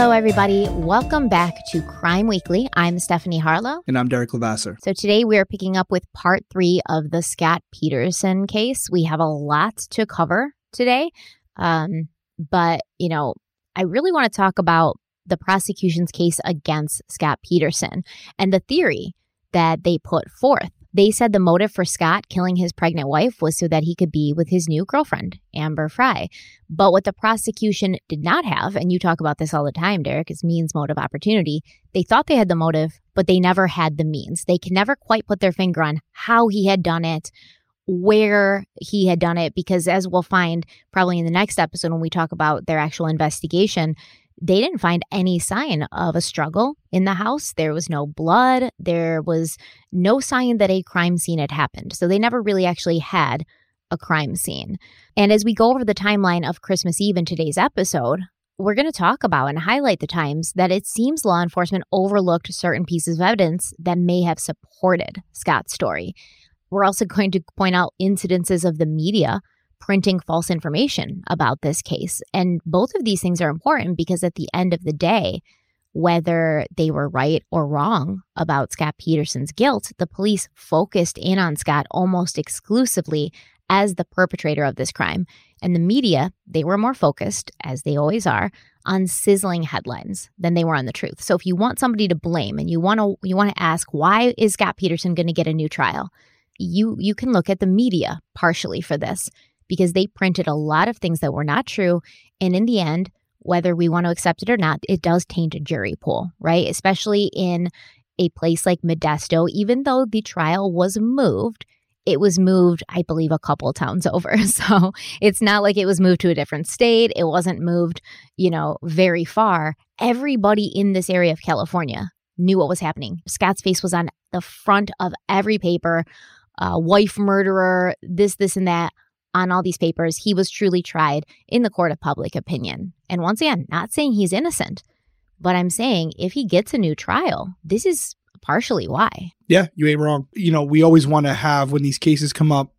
Hello, everybody. Welcome back to Crime Weekly. I'm Stephanie Harlow. And I'm Derek Levasseur. So today we are picking up with part three of the Scott Peterson case. We have a lot to cover today. Um, but, you know, I really want to talk about the prosecution's case against Scott Peterson and the theory that they put forth. They said the motive for Scott killing his pregnant wife was so that he could be with his new girlfriend, Amber Frey. But what the prosecution did not have, and you talk about this all the time, Derek, is means, motive, opportunity. They thought they had the motive, but they never had the means. They can never quite put their finger on how he had done it, where he had done it, because as we'll find probably in the next episode when we talk about their actual investigation, they didn't find any sign of a struggle in the house. There was no blood. There was no sign that a crime scene had happened. So they never really actually had a crime scene. And as we go over the timeline of Christmas Eve in today's episode, we're going to talk about and highlight the times that it seems law enforcement overlooked certain pieces of evidence that may have supported Scott's story. We're also going to point out incidences of the media printing false information about this case. And both of these things are important because at the end of the day, whether they were right or wrong about Scott Peterson's guilt, the police focused in on Scott almost exclusively as the perpetrator of this crime. And the media, they were more focused, as they always are, on sizzling headlines than they were on the truth. So if you want somebody to blame and you want to you want to ask why is Scott Peterson going to get a new trial? You you can look at the media partially for this because they printed a lot of things that were not true. And in the end, whether we want to accept it or not, it does taint a jury pool, right? Especially in a place like Modesto, even though the trial was moved, it was moved, I believe, a couple towns over. So it's not like it was moved to a different state. It wasn't moved, you know, very far. Everybody in this area of California knew what was happening. Scott's face was on the front of every paper. Uh, wife murderer, this, this, and that on all these papers, he was truly tried in the court of public opinion. And once again, not saying he's innocent, but I'm saying if he gets a new trial, this is partially why. Yeah, you ain't wrong. You know, we always want to have when these cases come up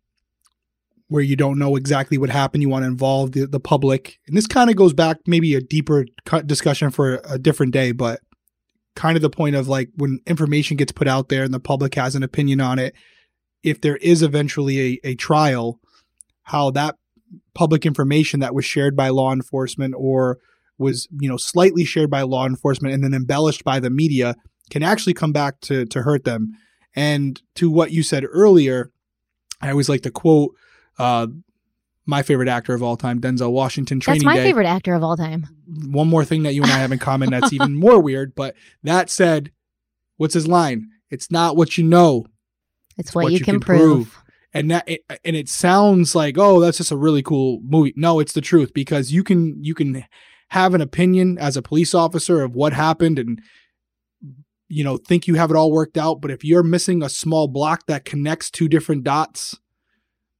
where you don't know exactly what happened, you want to involve the, the public. And this kind of goes back maybe a deeper discussion for a different day, but kind of the point of like when information gets put out there and the public has an opinion on it, if there is eventually a, a trial, how that public information that was shared by law enforcement or was you know slightly shared by law enforcement and then embellished by the media can actually come back to to hurt them and to what you said earlier i always like to quote uh, my favorite actor of all time denzel washington training that's my day. favorite actor of all time one more thing that you and i have in common that's even more weird but that said what's his line it's not what you know it's, it's what, what, you, can, can prove. prove and that it, and it sounds like oh that's just a really cool movie. No it's the truth because you can you can have an opinion as a police officer of what happened and you know think you have it all worked out but if you're missing a small block that connects two different dots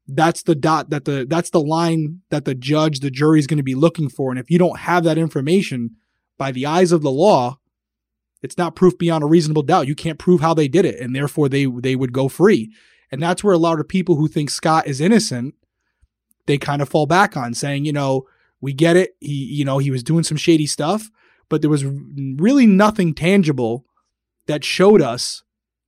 that's the dot that the that's the line that the judge the jury is going to be looking for. And if you don't have that information by the eyes of the law it's not proof beyond a reasonable doubt. You can't prove how they did it and therefore they they would go free and that's where a lot of people who think Scott is innocent, they kind of fall back on saying, you know, we get it. He, you know, he was doing some shady stuff, but there was really nothing tangible that showed us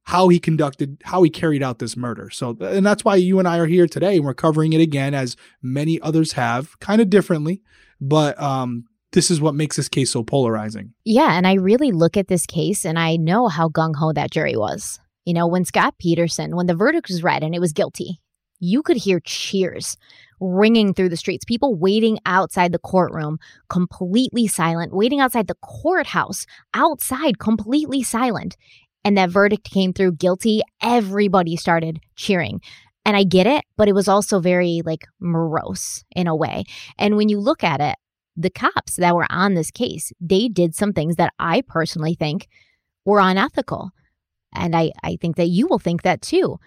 how he conducted, how he carried out this murder. So, and that's why you and I are here today and we're covering it again, as many others have, kind of differently. But um, this is what makes this case so polarizing. Yeah. And I really look at this case and I know how gung ho that jury was. You know, when Scott Peterson, when the verdict was read and it was guilty, you could hear cheers ringing through the streets, people waiting outside the courtroom, completely silent, waiting outside the courthouse, outside, completely silent. And that verdict came through guilty. Everybody started cheering. And I get it, but it was also very like morose in a way. And when you look at it, the cops that were on this case, they did some things that I personally think were unethical. And I, I think that you will think that too.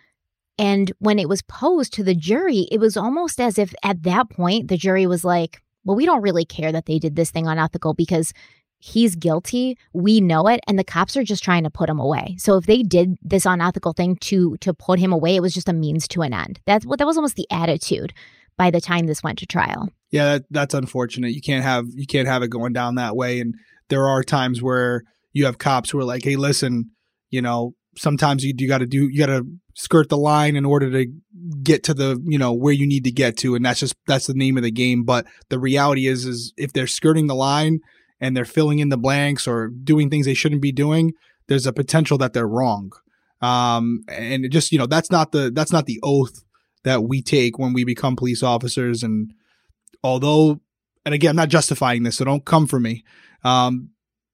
And when it was posed to the jury, it was almost as if at that point the jury was like, well, we don't really care that they did this thing unethical because he's guilty. We know it. And the cops are just trying to put him away. So if they did this unethical thing to to put him away, it was just a means to an end. That's what that was almost the attitude by the time this went to trial. Yeah, that, that's unfortunate. You can't have you can't have it going down that way. And there are times where you have cops who are like, "Hey, listen, you know, sometimes you you got to do you got to skirt the line in order to get to the you know where you need to get to, and that's just that's the name of the game. But the reality is, is if they're skirting the line and they're filling in the blanks or doing things they shouldn't be doing, there's a potential that they're wrong. Um, and it just you know that's not the that's not the oath that we take when we become police officers. And although, and again, I'm not justifying this, so don't come for me. Um,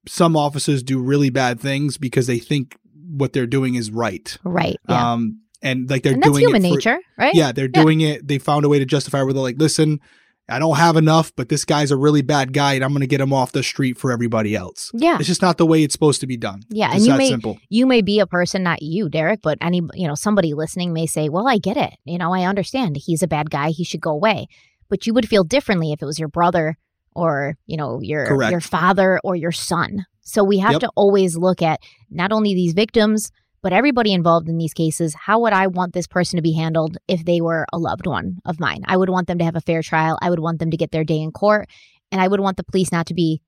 some officers do really bad things because they think what they're doing is right. Right. Yeah. Um, and like they're and that's doing human for- nature, right? Yeah, they're doing it. They found a way to justify where they're like, listen, I don't have enough, but this guy's a really bad guy, and I'm going to get him off the street for everybody else. Yeah. It's just not the way it's supposed to be done. Yeah, It's and you may simple. you may be a person, not you, Derek, but any you know somebody listening may say, "Well, I get it. You know, I understand. He's a bad guy. He should go away." But you would feel differently if it was your brother or you know your Correct. your father or your son. So we have Yep. to always look at not only these victims but everybody involved in these cases. How would I want this person to be handled if they were a loved one of mine? I would want them to have a fair trial. I would want them to get their day in court, and I would want the police not to be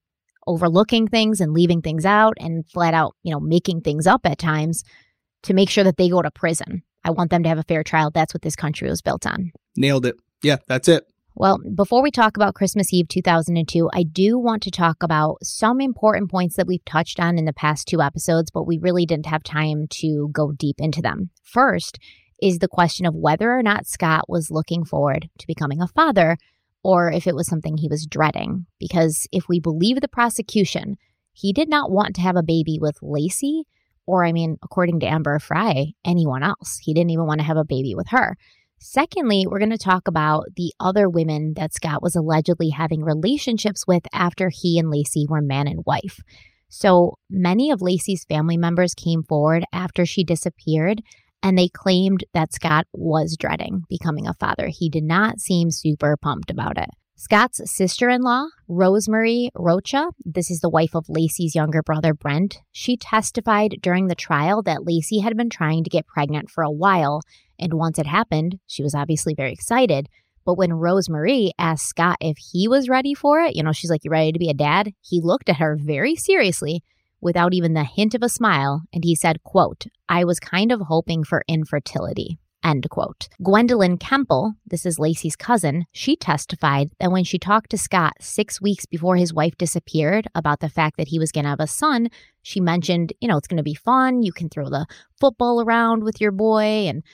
overlooking things and leaving things out and flat out, you know, making things up at times to make sure that they go to prison. I want them to have a fair trial. That's what this country was built on. Nailed it. Yeah, that's it. Well, before we talk about Christmas Eve 2002, I do want to talk about some important points that we've touched on in the past two episodes, but we really didn't have time to go deep into them. First is the question of whether or not Scott was looking forward to becoming a father or if it was something he was dreading. Because if we believe the prosecution, he did not want to have a baby with Laci, or I mean, according to Amber Frey, anyone else. He didn't even want to have a baby with her. Secondly, we're going to talk about the other women that Scott was allegedly having relationships with after he and Laci were man and wife. So many of Laci's family members came forward after she disappeared and they claimed that Scott was dreading becoming a father. He did not seem super pumped about it. Scott's sister in law, Rosemary Rocha, this is the wife of Laci's younger brother, Brent, she testified during the trial that Laci had been trying to get pregnant for a while and once it happened, she was obviously very excited. But when Rosemarie asked Scott if he was ready for it, you know, she's like, You ready to be a dad? He looked at her very seriously without even the hint of a smile. And he said, quote, I was kind of hoping for infertility. End quote. Gwendolyn Kemple, this is Laci's cousin, she testified that when she talked to Scott six weeks before his wife disappeared about the fact that he was going to have a son, she mentioned, you know, it's going to be fun. You can throw the football around with your boy. And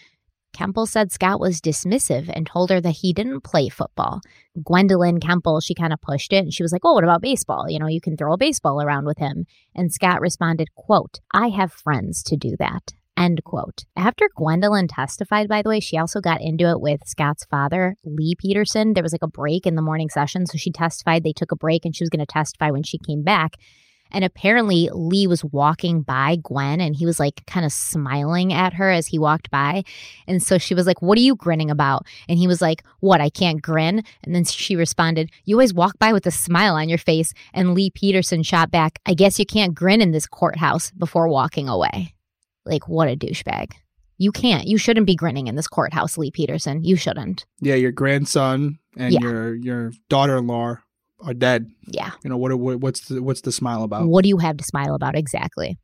Kemple said Scott was dismissive and told her that he didn't play football. Gwendolyn Kemple, she kind of pushed it and she was like, Oh, what about baseball? You know, you can throw a baseball around with him. And Scott responded, quote, I have friends to do that. End quote. After Gwendolyn testified, by the way, she also got into it with Scott's father, Lee Peterson. There was like a break in the morning session. So she testified, they took a break, and she was going to testify when she came back. And apparently, Lee was walking by Gwen and he was like kind of smiling at her as he walked by. And so she was like, What are you grinning about? And he was like, What? I can't grin. And then she responded, You always walk by with a smile on your face. And Lee Peterson shot back, I guess you can't grin in this courthouse before walking away. Like, what a douchebag. You can't. You shouldn't be grinning in this courthouse, Lee Peterson. You shouldn't. Yeah, your grandson and Yeah. your your daughter-in-law are dead. Yeah. You know what, what what's the what's the smile about? What do you have to smile about exactly?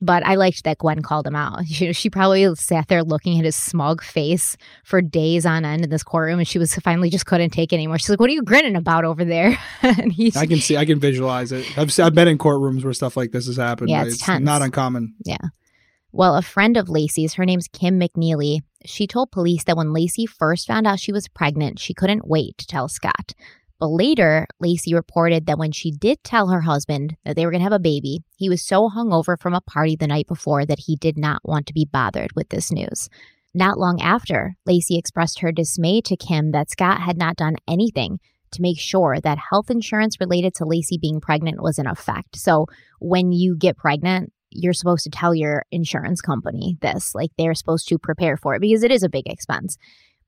But I liked that Gwen called him out. She, she probably sat there looking at his smug face for days on end in this courtroom, and she was finally just couldn't take it anymore. She's like, "What are you grinning about over there?" and he's I can see, I can visualize it. I've I've been in courtrooms where stuff like this has happened. Yeah, it's tense. not uncommon. Yeah. Well, a friend of Laci's, her name's Kim McNeely, she told police that when Laci first found out she was pregnant, she couldn't wait to tell Scott. Later, Laci reported that when she did tell her husband that they were going to have a baby, he was so hungover from a party the night before that he did not want to be bothered with this news. Not long after, Laci expressed her dismay to Kim that Scott had not done anything to make sure that health insurance related to Laci being pregnant was in effect. So when you get pregnant, you're supposed to tell your insurance company this. Like they're supposed to prepare for it because it is a big expense.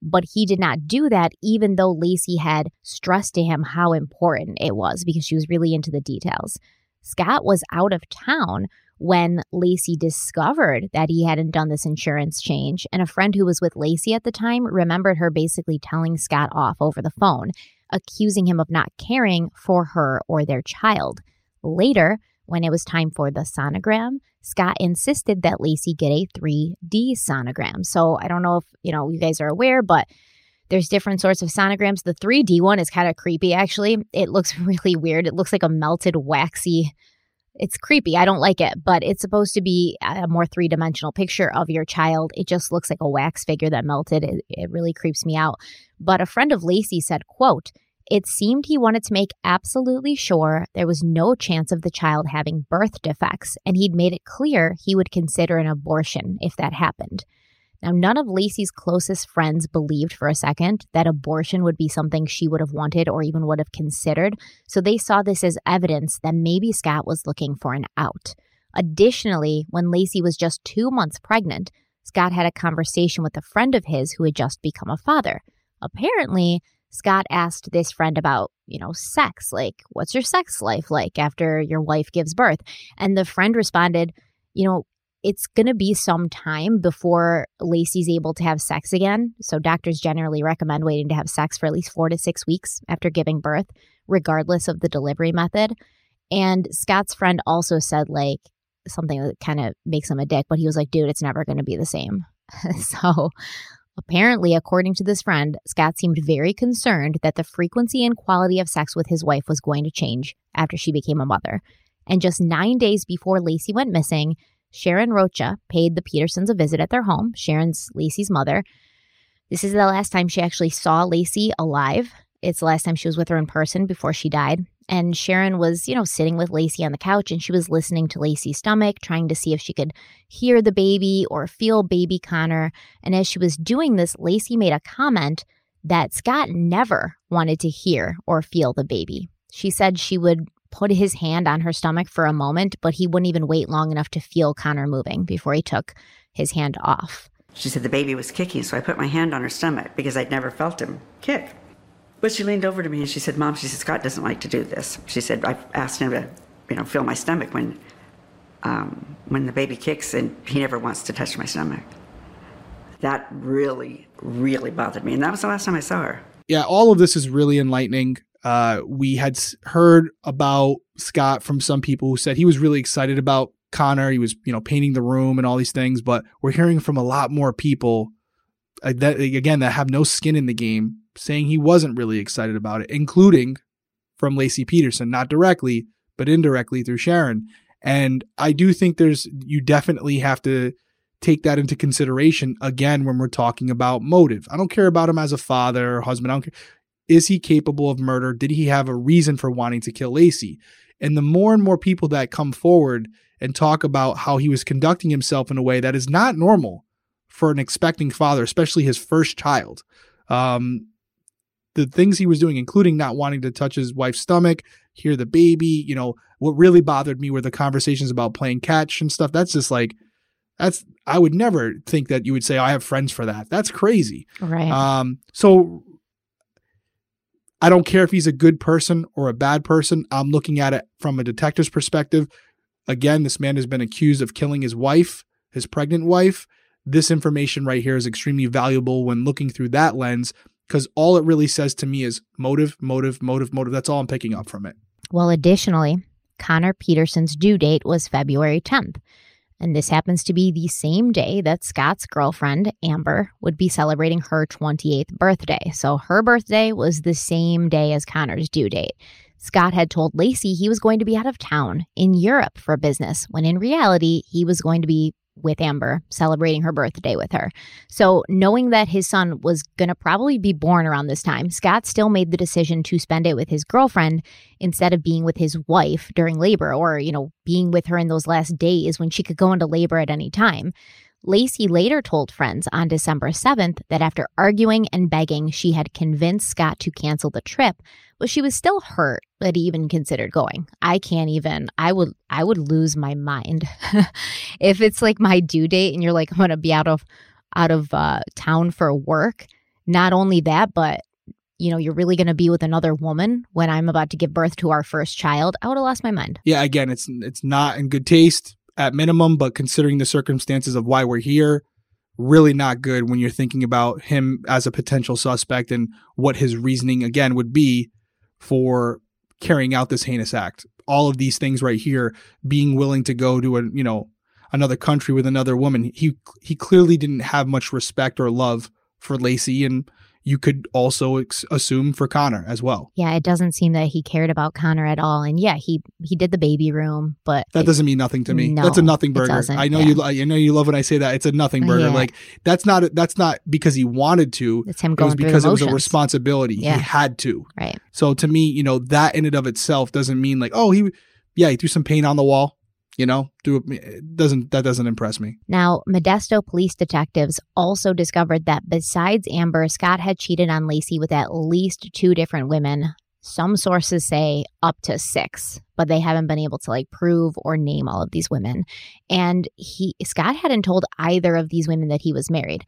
But he did not do that, even though Laci had stressed to him how important it was because she was really into the details. Scott was out of town when Laci discovered that he hadn't done this insurance change. And a friend who was with Laci at the time remembered her basically telling Scott off over the phone, accusing him of not caring for her or their child. Later, when it was time for the sonogram, Scott insisted that Laci get a 3D sonogram. So I don't know if, you know, you guys are aware, but there's different sorts of sonograms. The 3D one is kind of creepy actually. It looks really weird. It looks like a melted waxy it's creepy. I don't like it, but it's supposed to be a more three dimensional picture of your child. It just looks like a wax figure that melted. It, it really creeps me out. But a friend of Laci said, quote, it seemed he wanted to make absolutely sure there was no chance of the child having birth defects, and he'd made it clear he would consider an abortion if that happened. Now, none of Laci's closest friends believed for a second that abortion would be something she would have wanted or even would have considered, so they saw this as evidence that maybe Scott was looking for an out. Additionally, when Laci was just two months pregnant, Scott had a conversation with a friend of his who had just become a father. Apparently, Scott asked this friend about, you know, sex. Like, what's your sex life like after your wife gives birth? And the friend responded, you know, it's going to be some time before Laci's able to have sex again. So doctors generally recommend waiting to have sex for at least four to six weeks after giving birth, regardless of the delivery method. And Scott's friend also said, like, something that kind of makes him a dick, but he was like, dude, it's never going to be the same. so Apparently, according to this friend, Scott seemed very concerned that the frequency and quality of sex with his wife was going to change after she became a mother. And just nine days before Laci went missing, Sharon Rocha paid the Petersons a visit at their home. Sharon's Laci's mother. This is the last time she actually saw Laci alive. It's the last time she was with her in person before she died. And Sharon was, you know, sitting with Laci on the couch and she was listening to Laci's stomach, trying to see if she could hear the baby or feel baby Connor. And as she was doing this, Laci made a comment that Scott never wanted to hear or feel the baby. She said she would put his hand on her stomach for a moment, but he wouldn't even wait long enough to feel Connor moving before he took his hand off. She said the baby was kicking, so I put my hand on her stomach because I'd never felt him kick. But she leaned over to me and she said, Mom, she said, Scott doesn't like to do this. She said, I've asked him to, you know, feel my stomach when, um, when the baby kicks and he never wants to touch my stomach. That really, really bothered me. And that was the last time I saw her. Yeah, all of this is really enlightening. Uh, we had heard about Scott from some people who said he was really excited about Connor. He was, you know, painting the room and all these things. But we're hearing from a lot more people uh, that again that have no skin in the game saying he wasn't really excited about it, including from Laci Peterson, not directly, but indirectly through Sharon. And I do think there's, you definitely have to take that into consideration again when we're talking about motive. I don't care about him as a father or husband. I don't care. Is he capable of murder? Did he have a reason for wanting to kill Laci? And the more and more people that come forward and talk about how he was conducting himself in a way that is not normal for an expecting father, especially his first child. Um, the things he was doing, including not wanting to touch his wife's stomach, hear the baby. You know, what really bothered me were the conversations about playing catch and stuff. That's just like, that's, I would never think that you would say, oh, I have friends for that. That's crazy. Right. Um, so I don't care if he's a good person or a bad person. I'm looking at it from a detective's perspective. Again, this man has been accused of killing his wife, his pregnant wife. This information right here is extremely valuable when looking through that lens because all it really says to me is motive, motive, motive, motive. That's all I'm picking up from it. Well, additionally, Connor Peterson's due date was February 10th. And this happens to be the same day that Scott's girlfriend, Amber, would be celebrating her 28th birthday. So her birthday was the same day as Connor's due date. Scott had told Laci he was going to be out of town in Europe for business, when in reality, he was going to be with Amber, celebrating her birthday with her. So, knowing that his son was going to probably be born around this time, Scott still made the decision to spend it with his girlfriend instead of being with his wife during labor or, you know, being with her in those last days when she could go into labor at any time. Laci later told friends on December 7th that after arguing and begging, she had convinced Scott to cancel the trip, but she was still hurt that he even considered going. I can't even I would I would lose my mind. if it's like my due date and you're like I'm going to be out of out of uh, town for work, not only that, but you know, you're really going to be with another woman when I'm about to give birth to our first child, I would have lost my mind. Yeah, again, it's it's not in good taste at minimum, but considering the circumstances of why we're here, really not good when you're thinking about him as a potential suspect and what his reasoning again would be for carrying out this heinous act. All of these things right here, being willing to go to a you know another country with another woman, he he clearly didn't have much respect or love for Laci, and you could also ex- assume for Connor as well. Yeah, it doesn't seem that he cared about Connor at all. And yeah, he he did the baby room, but that doesn't mean nothing to me. No, that's a nothing burger. I know yeah. you. I know you love when I say that. It's a nothing burger. Yeah. Like that's not. That's not because he wanted to. it's him going It was because it was a responsibility. Yeah. He had to. Right. So to me, you know, that in and of itself doesn't mean like, oh, he, yeah, he threw some paint on the wall. You know, do it doesn't that doesn't impress me. Now, Modesto police detectives also discovered that besides Amber, Scott had cheated on Laci with at least two different women. Some sources say up to six, but they haven't been able to like prove or name all of these women. And he Scott hadn't told either of these women that he was married.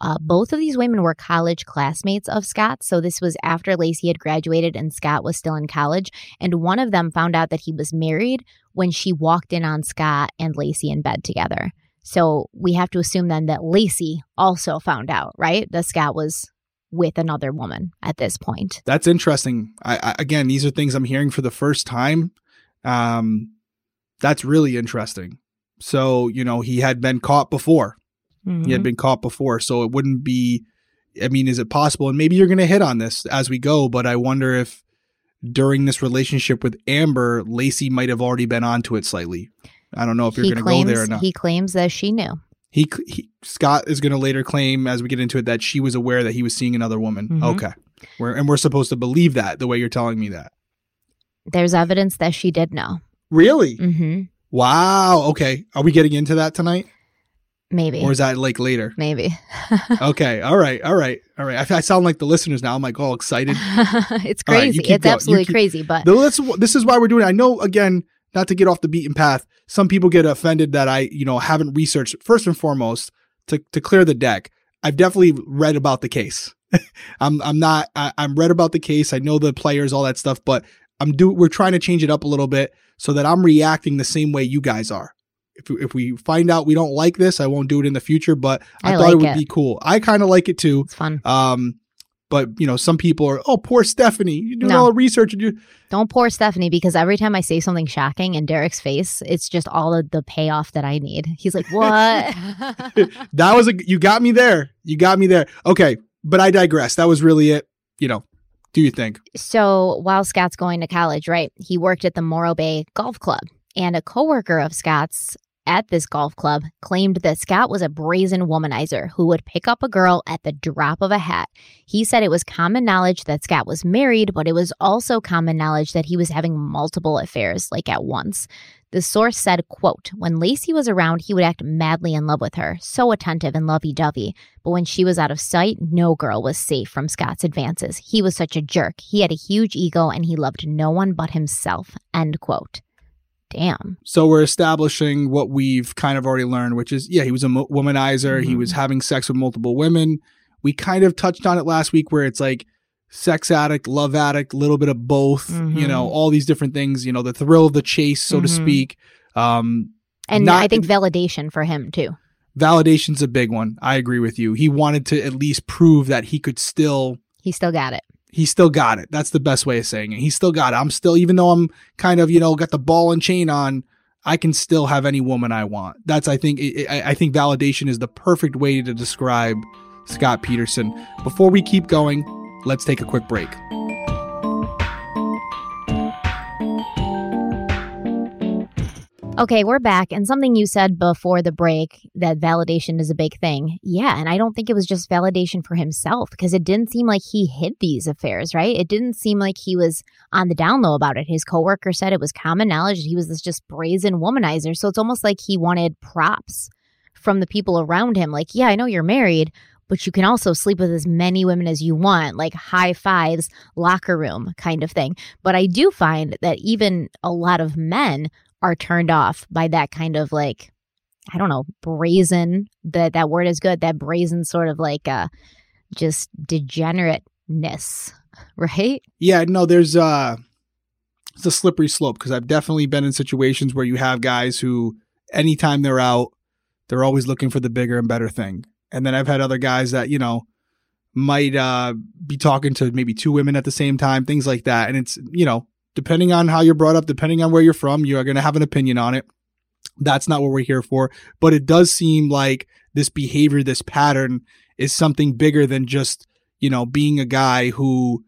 Uh, both of these women were college classmates of Scott. So this was after Laci had graduated and Scott was still in college. And one of them found out that he was married when she walked in on Scott and Laci in bed together. So we have to assume then that Laci also found out, right? That Scott was with another woman at this point. That's interesting. I, I again, these are things I'm hearing for the first time. Um, that's really interesting. So you know, he had been caught before. He Mhm. had been caught before, so it wouldn't be. I mean, is it possible? And maybe you're going to hit on this as we go, but I wonder if during this relationship with Amber, Laci might have already been onto it slightly. I don't know if you're he going to go there or not. he claims that she knew. He, he Scott is going to later claim as we get into it that she was aware that he was seeing another woman. Mhm. Okay, we're, and we're supposed to believe that the way you're telling me that. There's evidence that she did know. Really? hmm Wow. Okay. Are we getting into that tonight, Maybe. or is that like later? Maybe. Okay. All right. All right. All right. I, I sound like the listeners now. I'm like all excited. it's right, crazy. keep it's going. Absolutely keep- crazy. But that's this is why we're doing. It. I know again, not to get off the beaten path. Some people get offended that I, you know, haven't researched. First and foremost, to to clear the deck, I've definitely read about the case. I'm I'm not. I, I'm read about the case. I know the players, all that stuff, but I'm do. We're trying to change it up a little bit so that I'm reacting the same way you guys are. If if we find out we don't like this, I won't do it in the future. But I, I thought like it would it. be cool. I kind of like it too. it's fun. Um, but you know, some people are, oh, poor Stephanie, you're doing No. all the research and you. Don't poor Stephanie because every time I say something shocking in Derek's face, it's just all of the payoff that I need. He's like, "What?" that was a you got me there. You got me there. Okay, but I digress. That was really it. You know, do you think? so while Scott's going to college, right, he worked at the Morro Bay Golf Club, and a coworker of Scott's at this golf club claimed that Scott was a brazen womanizer who would pick up a girl at the drop of a hat. He said it was common knowledge that Scott was married, but it was also common knowledge that he was having multiple affairs, like at once. The source said, quote, when Laci was around, he would act madly in love with her, so attentive and lovey-dovey. But when she was out of sight, no girl was safe from Scott's advances. He was such a jerk. He had a huge ego and he loved no one but himself. End quote. Damn. So we're establishing what we've kind of already learned, which is yeah, he was a mo- womanizer. He Mhm. was having sex with multiple women. We kind of touched on it last week, where it's like sex addict, love addict, a little bit of both. You Mhm. know, all these different things. You know, the thrill of the chase, so to Mhm. speak. Um, And Not- I think validation for him too. validation's a big one. I agree with you. He wanted to at least prove that he could still He still got it. He still got it. That's the best way of saying it. He still got it. I'm still even though I'm kind of, you know, got the ball and chain on, I can still have any woman I want. That's I think I, think validation is the perfect way to describe Scott Peterson. Before we keep going, let's take a quick break. Okay, we're back. And something you said before the break that validation is a big thing. Yeah. And I don't think it was just validation for himself because it didn't seem like he hid these affairs, right? It didn't seem like he was on the down low about it. His coworker said it was common knowledge he was this just brazen womanizer. So it's almost like he wanted props from the people around him. Like, yeah, I know you're married, but you can also sleep with as many women as you want, like high fives, locker room kind of thing. But I do find that even a lot of men are turned off by that kind of like I don't know, brazen that that word is good, that brazen sort of like uh just degenerateness, right? Yeah, no, there's uh it's a slippery slope because I've definitely been in situations where you have guys who anytime they're out, they're always looking for the bigger and better thing. And then I've had other guys that, you know, might uh be talking to maybe two women at the same time, things like that. And it's, you know, depending on how you're brought up, depending on where you're from, you are going to have an opinion on it. That's not what we're here for. But it does seem like this behavior, this pattern is something bigger than just, you know, being a guy who,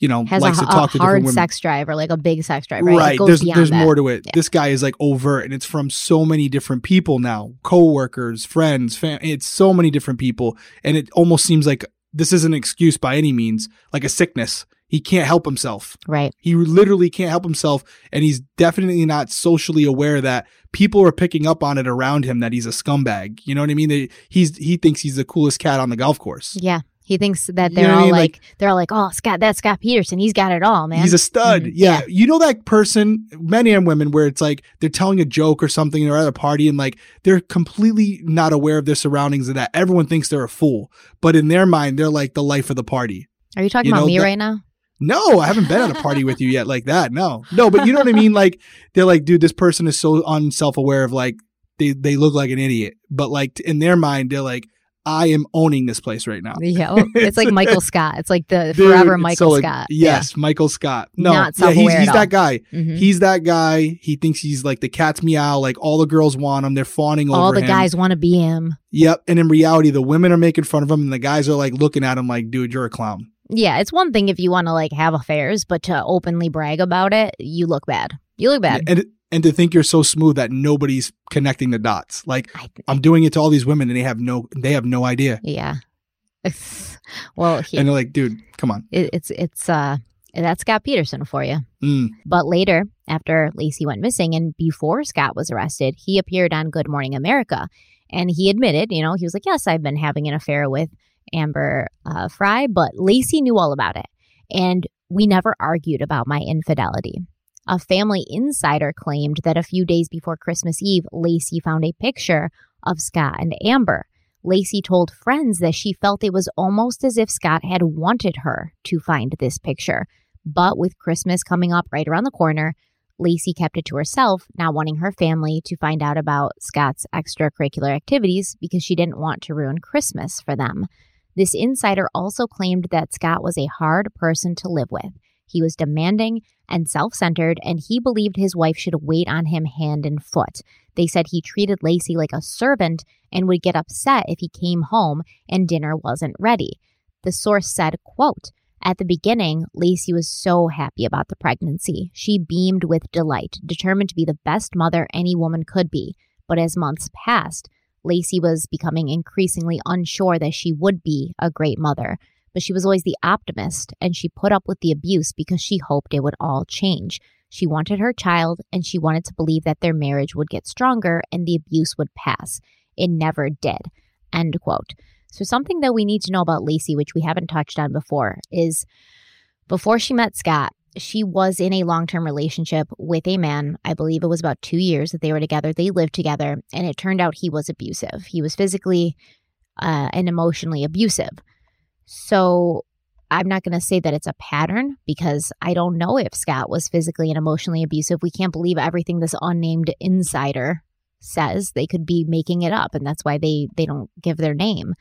you know, Has likes a, to talk to a hard sex drive or like a big sex drive, right? Right. There's there's that. more to it. Yeah. This guy is like overt and it's from so many different people now. Coworkers, friends, fam- it's so many different people and it almost seems like this isn't an excuse by any means, like a sickness. He can't help himself. Right. He literally can't help himself, and he's definitely not socially aware that people are picking up on it around him that he's a scumbag. You know what I mean? They, he's he thinks he's the coolest cat on the golf course. Yeah. He thinks that they're what I all mean? like, Like- they're all like, oh, Scott, that's Scott Peterson. He's got it all, man. He's a stud. Mhm. Yeah. You know that person, men and women, where it's like they're telling a joke or something, they're at a party and like they're completely not aware of their surroundings and that everyone thinks they're a fool. But in their mind, they're like the life of the party. Are you talking you about know, me right now? No, I haven't been at a party with you yet like that. No. No, but you know what I mean? Like they're like, dude, this person is so unself aware of like they, they look like an idiot. But like in their mind, they're like, I am owning this place right now. Yeah. It's like Michael Scott. It's like the Dude, forever Michael so, like, Scott. Yes, Michael Scott. No, yeah, he's, he's that guy. Yeah. Mhm. He's that guy. He thinks he's like the cat's meow. Like all the girls want him. They're fawning over. All over the him. guys want to be him. Yep. And in reality, the women are making fun of him, and the guys are like looking at him like, dude, you're a clown. Yeah. It's one thing if you want to like have affairs, but to openly brag about it, you look bad. You look bad. And and to think you're so smooth that nobody's connecting the dots. Like I, I'm doing it to all these women, and they have no they have no idea. yeah. well, he, And they're like, dude, come on. it, it's it's uh that's Scott Peterson for you. Mm. But later, after Laci went missing and before Scott was arrested, he appeared on Good Morning America, and he admitted, you know, he was like, "Yes, I've been having an affair with Amber uh, Frey," but Laci knew all about it, and we never argued about my infidelity. A family insider claimed that a few days before Christmas Eve, Laci found a picture of Scott and Amber. Laci told friends that she felt it was almost as if Scott had wanted her to find this picture. But with Christmas coming up right around the corner, Laci kept it to herself, not wanting her family to find out about Scott's extracurricular activities because she didn't want to ruin Christmas for them. This insider also claimed that Scott was a hard person to live with. He was demanding and self centered, and he believed his wife should wait on him hand and foot. They said he treated Laci like a servant and would get upset if he came home and dinner wasn't ready. The source said, quote, at the beginning, Laci was so happy about the pregnancy. She beamed with delight, determined to be the best mother any woman could be. But as months passed, Laci was becoming increasingly unsure that she would be a great mother. But she was always the optimist, and she put up with the abuse because she hoped it would all change. She wanted her child, and she wanted to believe that their marriage would get stronger and the abuse would pass. It never did. End quote. So, something that we need to know about Laci, which we haven't touched on before, is before she met Scott, she was in a long term relationship with a man. I believe it was about two years that they were together. They lived together, and it turned out he was abusive. He was physically uh, and emotionally abusive. So, I'm not going to say that it's a pattern because I don't know if Scott was physically and emotionally abusive. We can't believe everything this unnamed insider says. They could be making it up, and that's why they they don't give their name.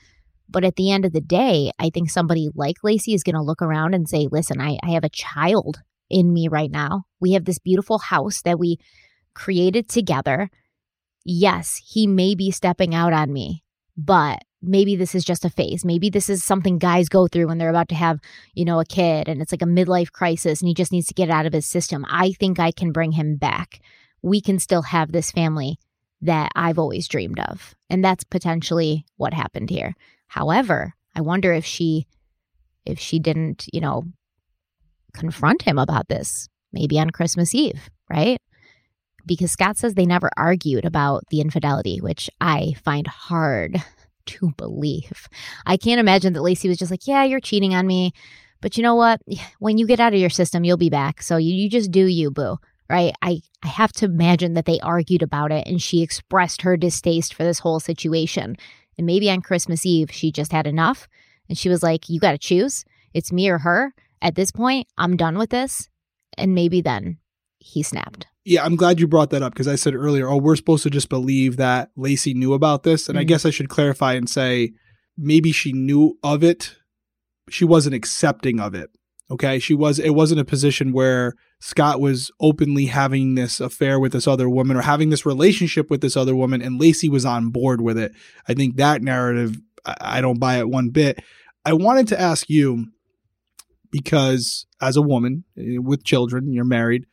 But at the end of the day, I think somebody like Laci is going to look around and say, listen, I, I have a child in me right now. We have this beautiful house that we created together. Yes, he may be stepping out on me, but maybe this is just a phase. Maybe this is something guys go through when they're about to have, you know, a kid and it's like a midlife crisis and he just needs to get out of his system. I think I can bring him back we can still have this family that I've always dreamed of. And that's potentially what happened here. However, I wonder if she if she didn't, you know, confront him about this, maybe on Christmas Eve, right? Because Scott says they never argued about the infidelity, which I find hard to believe. I can't imagine that Laci was just like, Yeah, you're cheating on me. But you know what? When you get out of your system, you'll be back. So you, you just do you, boo. Right? I, I have to imagine that they argued about it and she expressed her distaste for this whole situation. And maybe on Christmas Eve, she just had enough. And she was like, You got to choose. It's me or her. At this point, I'm done with this. And maybe then he snapped. Yeah, I'm glad you brought that up because I said earlier, oh, we're supposed to just believe that Laci knew about this. And I Mhm. guess I should clarify and say maybe she knew of it. She wasn't accepting of it. Okay. She was, it wasn't a position where Scott was openly having this affair with this other woman or having this relationship with this other woman and Laci was on board with it. I think that narrative, I, I don't buy it one bit. I wanted to ask you because as a woman eh, with children, you're married,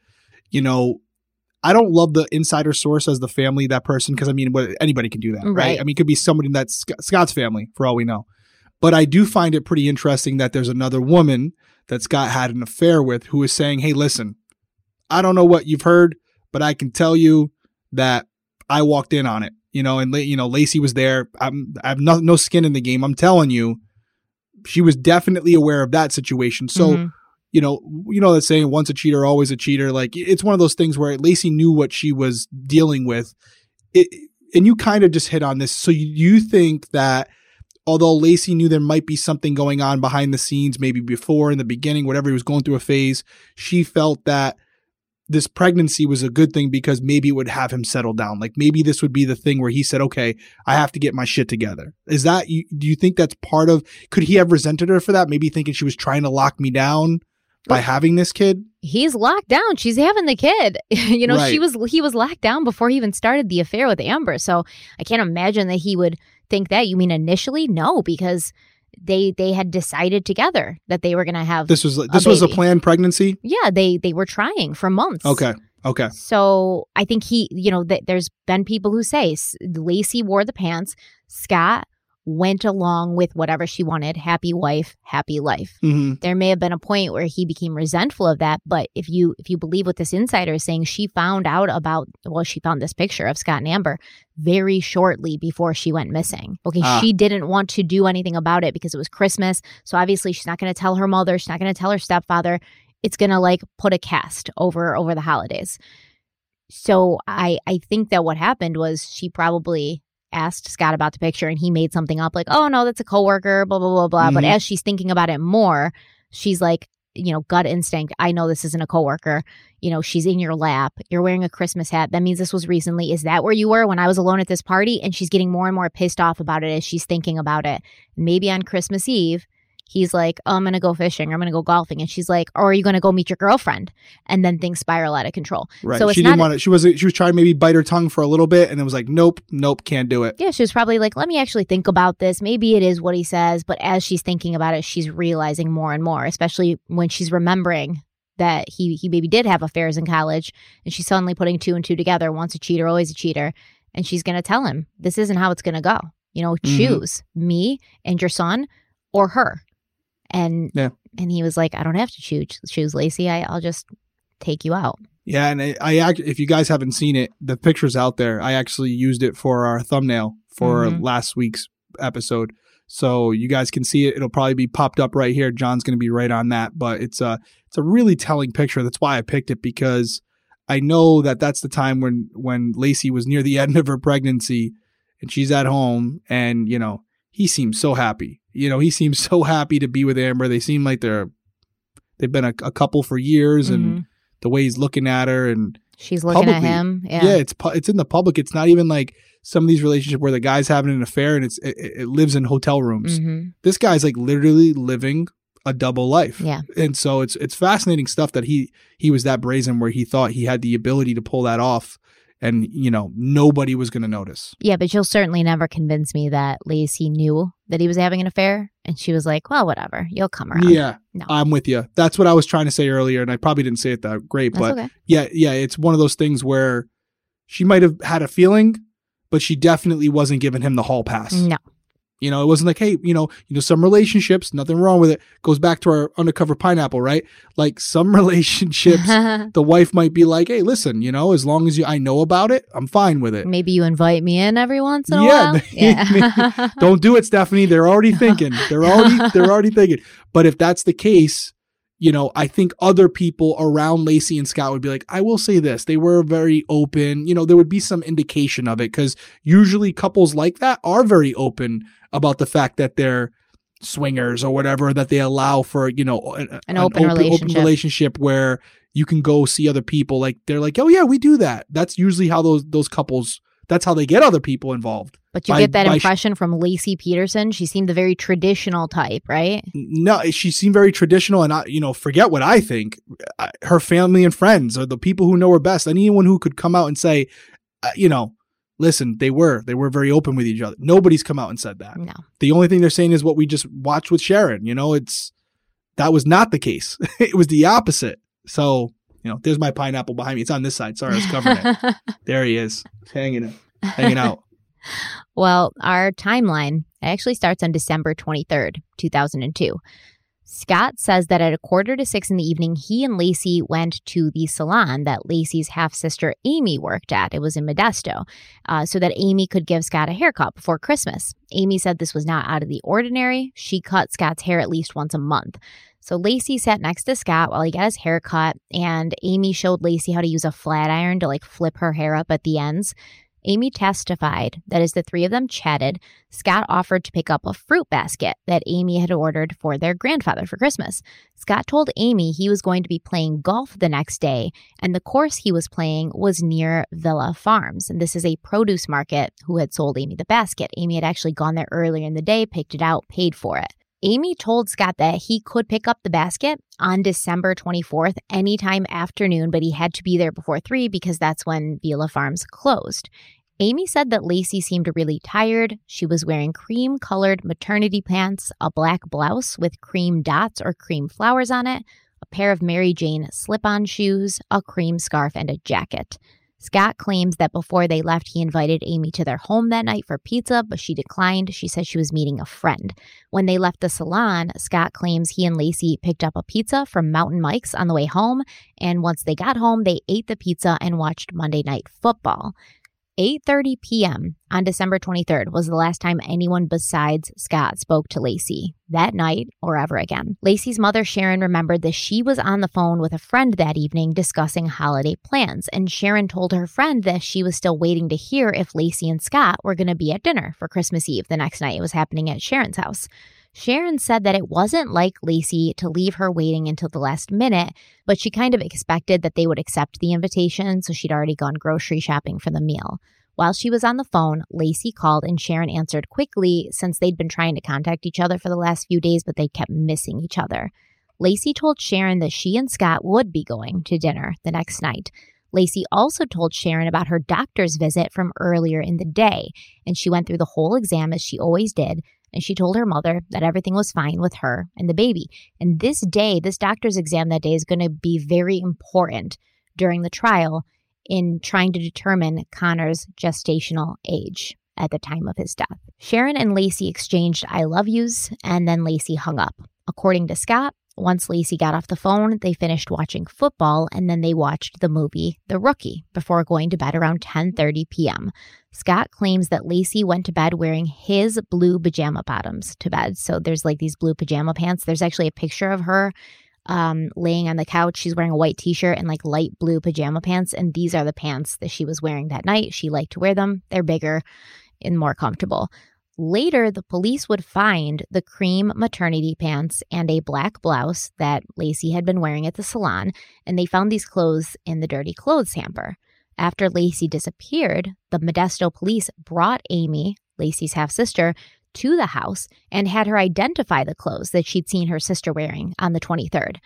you know, I don't love the insider source as the family that person because I mean, anybody can do that, right? Right. I mean, it could be somebody that's Sc- Scott's family for all we know. But I do find it pretty interesting that there's another woman that Scott had an affair with who is saying, "Hey, listen, I don't know what you've heard, but I can tell you that I walked in on it. You know, and you know, Laci was there. I'm, I have no, no skin in the game. I'm telling you, she was definitely aware of that situation. So." Mhm. you know, you know that saying, once a cheater, always a cheater. Like it's one of those things where Laci knew what she was dealing with. It, and you kind of just hit on this. So you, you think that although Laci knew there might be something going on behind the scenes, maybe before in the beginning, whatever he was going through a phase, she felt that this pregnancy was a good thing because maybe it would have him settle down. Like maybe this would be the thing where he said, "Okay, I have to get my shit together." Is that you, do you think that's part of could he have resented her for that? Maybe thinking she was trying to lock me down by having this kid? he's locked down. She's having the kid. you know, she was he was locked down before he even started the affair with Amber. So I can't imagine that he would think that. You mean initially? No, because they they had decided together that they were going to have. This was this was a planned pregnancy. yeah, they they were trying for months. Okay. Okay. So I think he, you know, th- there's been people who say Laci wore the pants. Scott went along with whatever she wanted. Happy wife, happy life. hmm There may have been a point where he became resentful of that, but if you if you believe what this insider is saying, she found out about well, she found this picture of Scott and Amber very shortly before she went missing. Okay, Ah. she didn't want to do anything about it because it was Christmas. So obviously she's not going to tell her mother, she's not going to tell her stepfather. It's going to like put a cast over over the holidays. So I I think that what happened was she probably asked Scott about the picture and he made something up like, "Oh no, that's a coworker, blah blah blah blah." But Mhm. as she's thinking about it more, she's like, you know, gut instinct, I know this isn't a coworker. You know, she's in your lap. You're wearing a Christmas hat. That means this was recently. Is that where you were when I was alone at this party? And she's getting more and more pissed off about it as she's thinking about it. Maybe on Christmas Eve, he's like, oh, I'm going to go fishing. or I'm going to go golfing. And she's like, or are you going to go meet your girlfriend? And then things spiral out of control. Right. So it's she didn't want to. She was. She was trying to maybe bite her tongue for a little bit, and it was like, nope, nope, can't do it. Yeah, she was probably like, let me actually think about this. Maybe it is what he says. But as she's thinking about it, she's realizing more and more, especially when she's remembering that he, he maybe did have affairs in college. And she's suddenly putting two and two together once a cheater, always a cheater. And she's going to tell him, this isn't how it's going to go. You know, Mhm. choose me and your son or her. And Yeah. and he was like, I don't have to choose, choose Laci. I, I'll just take you out. Yeah, and I, I act. If you guys haven't seen it, the picture's out there. I actually used it for our thumbnail for Mhm. last week's episode, so you guys can see it. It'll probably be popped up right here. John's going to be right on that, but it's a it's a really telling picture. That's why I picked it because I know that that's the time when when Laci was near the end of her pregnancy, and she's at home, and you know he seems so happy. You know he seems so happy to be with Amber. They seem like they're they've been a, a couple for years, and Mhm. the way he's looking at her and She's looking Publicly, at him. yeah, Yeah. it's pu- it's in the public. It's not even like some of these relationships where the guy's having an affair and it's it, it lives in hotel rooms. hmm This guy's like literally living a double life. Yeah. And so it's it's fascinating stuff that he he was that brazen where he thought he had the ability to pull that off and you know nobody was going to notice. Yeah, but she'll certainly never convince me that Laci knew that he was having an affair. And she was like, well, whatever. You'll come around. Yeah. No. I'm with you. That's what I was trying to say earlier and I probably didn't say it that great, That's but okay. yeah, yeah, it's one of those things where she might have had a feeling, but she definitely wasn't giving him the hall pass. No. You know, it wasn't like, hey, you know, you know, some relationships, nothing wrong with it. Goes back to our undercover pineapple, right? Like some relationships, the wife might be like, hey, listen, you know, as long as you I know about it, I'm fine with it. Maybe you invite me in every once in a Yeah, while. Yeah. Don't do it, Stephanie. They're already thinking. They're already they're already thinking. But if that's the case, you know, I think other people around Laci and Scott would be like, I will say this. They were very open. You know, there would be some indication of it because usually couples like that are very open about the fact that they're swingers or whatever, that they allow for, you know, an, An open relationship. relationship where you can go see other people. Like they're like, oh yeah, we do that. That's usually how those those couples that's how they get other people involved. But you By- get that by sh- impression from Laci Peterson. She seemed the very traditional type, right? no, she seemed very traditional, and I, you know, forget what I think. I, her family and friends are the people who know her best. Anyone who could come out and say, uh, you know, listen, they were they were very open with each other. Nobody's come out and said that. No. The only thing they're saying is what we just watched with Sharon. You know, it's that was not the case. it was the opposite. So, you know, there's my pineapple behind me. It's on this side. Sorry, I was covering it. There he is, hanging it, hanging out. Well, our timeline actually starts on December 23rd, 2002. Scott says that at a quarter to six in the evening, he and Laci went to the salon that Laci's half sister Amy worked at. It was in Modesto, uh, so that Amy could give Scott a haircut before Christmas. Amy said this was not out of the ordinary. She cut Scott's hair at least once a month. So Laci sat next to Scott while he got his hair cut, and Amy showed Laci how to use a flat iron to like flip her hair up at the ends. Amy testified that as the three of them chatted, Scott offered to pick up a fruit basket that Amy had ordered for their grandfather for Christmas. Scott told Amy he was going to be playing golf the next day, and the course he was playing was near Vella Farms. And this is a produce market who had sold Amy the basket. Amy had actually gone there earlier in the day, picked it out, paid for it. Amy told Scott that he could pick up the basket on December 24th, anytime afternoon, but he had to be there before 3 because that's when Vella Farms closed. Amy said that Laci seemed really tired. She was wearing cream colored maternity pants, a black blouse with cream dots or cream flowers on it, a pair of Mary Jane slip on shoes, a cream scarf, and a jacket. Scott claims that before they left, he invited Amy to their home that night for pizza, but she declined. She said she was meeting a friend. When they left the salon, Scott claims he and Laci picked up a pizza from Mountain Mike's on the way home, and once they got home, they ate the pizza and watched Monday Night Football. 8:30 p.m. on December 23rd was the last time anyone besides Scott spoke to Laci that night or ever again. Laci's mother Sharon remembered that she was on the phone with a friend that evening discussing holiday plans and Sharon told her friend that she was still waiting to hear if Laci and Scott were going to be at dinner for Christmas Eve the next night. It was happening at Sharon's house. Sharon said that it wasn't like Laci to leave her waiting until the last minute, but she kind of expected that they would accept the invitation, so she'd already gone grocery shopping for the meal. While she was on the phone, Laci called and Sharon answered quickly since they'd been trying to contact each other for the last few days, but they kept missing each other. Laci told Sharon that she and Scott would be going to dinner the next night. Laci also told Sharon about her doctor's visit from earlier in the day, and she went through the whole exam as she always did, and she told her mother that everything was fine with her and the baby. And this day, this doctor's exam that day is going to be very important during the trial in trying to determine Connor's gestational age at the time of his death. Sharon and Laci exchanged I love yous, and then Laci hung up. According to Scott, once Laci got off the phone, they finished watching football and then they watched the movie The Rookie before going to bed around 10:30 p.m. Scott claims that Laci went to bed wearing his blue pajama bottoms to bed. So there's like these blue pajama pants. There's actually a picture of her um, laying on the couch. She's wearing a white t-shirt and like light blue pajama pants, and these are the pants that she was wearing that night. She liked to wear them. They're bigger and more comfortable. Later, the police would find the cream maternity pants and a black blouse that Laci had been wearing at the salon, and they found these clothes in the dirty clothes hamper. After Laci disappeared, the Modesto police brought Amy, Laci's half sister, to the house and had her identify the clothes that she'd seen her sister wearing on the 23rd.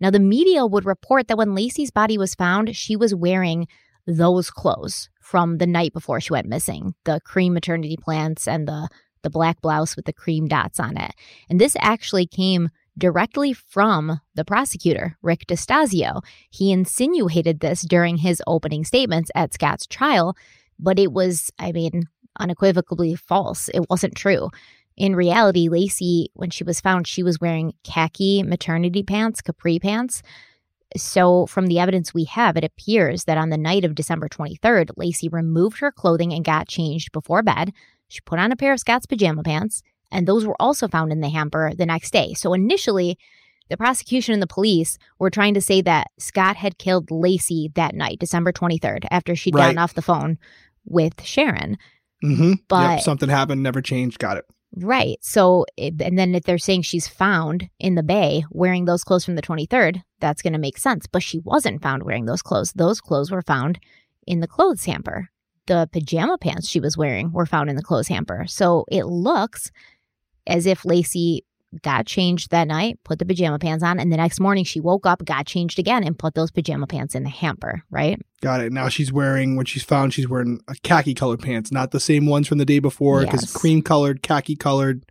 Now, the media would report that when Laci's body was found, she was wearing those clothes from the night before she went missing the cream maternity plants and the, the black blouse with the cream dots on it. And this actually came directly from the prosecutor, Rick Distaso. He insinuated this during his opening statements at Scott's trial, but it was, I mean, unequivocally false. It wasn't true. In reality, Laci, when she was found, she was wearing khaki maternity pants, capri pants. So, from the evidence we have, it appears that on the night of December 23rd, Laci removed her clothing and got changed before bed. She put on a pair of Scott's pajama pants, and those were also found in the hamper the next day. So, initially, the prosecution and the police were trying to say that Scott had killed Laci that night, December 23rd, after she'd Right. gotten off the phone with Sharon. Mm-hmm. But- yep, something happened, never changed. Got it. Right. So, eh, and then if they're saying she's found in the bay wearing those clothes from the 23rd, that's going to make sense. But she wasn't found wearing those clothes. Those clothes were found in the clothes hamper. The pajama pants she was wearing were found in the clothes hamper. So it looks as if Laci got changed that night, put the pajama pants on, and the next morning she woke up, got changed again, and put those pajama pants in the hamper, right? Got it. Now she's wearing when she's found, she's wearing a khaki colored pants, not the same ones from the day before, because Yes. cream colored, khaki colored.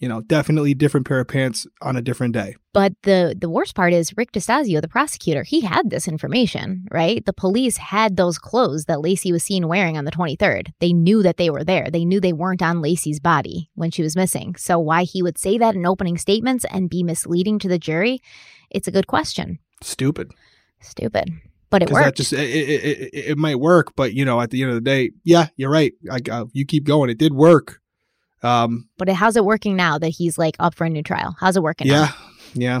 You know, definitely different pair of pants on a different day. But the the worst part is Rick Distaso, the prosecutor, he had this information, right? The police had those clothes that Laci was seen wearing on the 23rd. They knew that they were there. They knew they weren't on Laci's body when she was missing. So why he would say that in opening statements and be misleading to the jury, it's a good question. Stupid. Stupid. But it worked. just it, it, it, it might work, but you know, at the end of the day, yeah, you're right. I, uh, you keep going. It did work. Um, but how's it working now that he's like up for a new trial? How's it working now? yeah, yeah.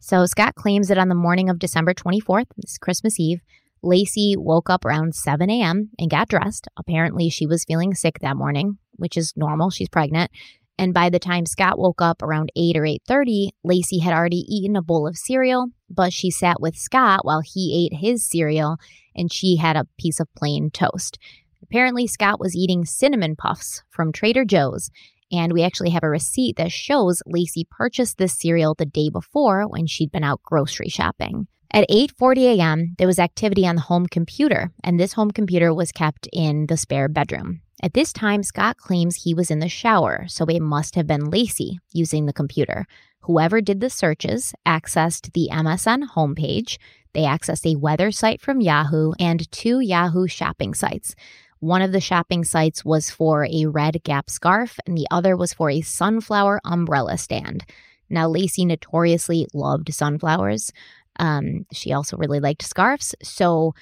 So Scott claims that on the morning of December 24th, this Christmas Eve, Laci woke up around 7 a.m. and got dressed. Apparently, she was feeling sick that morning, which is normal. She's pregnant. And by the time Scott woke up around 8 or 8:30, Laci had already eaten a bowl of cereal, but she sat with Scott while he ate his cereal and she had a piece of plain toast. Apparently, Scott was eating cinnamon puffs from Trader Joe's, and we actually have a receipt that shows Laci purchased this cereal the day before when she'd been out grocery shopping. At 8:40 a.m., there was activity on the home computer, and this home computer was kept in the spare bedroom. At this time, Scott claims he was in the shower, so it must have been Laci using the computer. Whoever did the searches accessed the MSN homepage. They accessed a weather site from Yahoo and two Yahoo shopping sites. One of the shopping sites was for a red Gap scarf, and the other was for a sunflower umbrella stand. Now, Laci notoriously loved sunflowers. Um, she also really liked scarves. So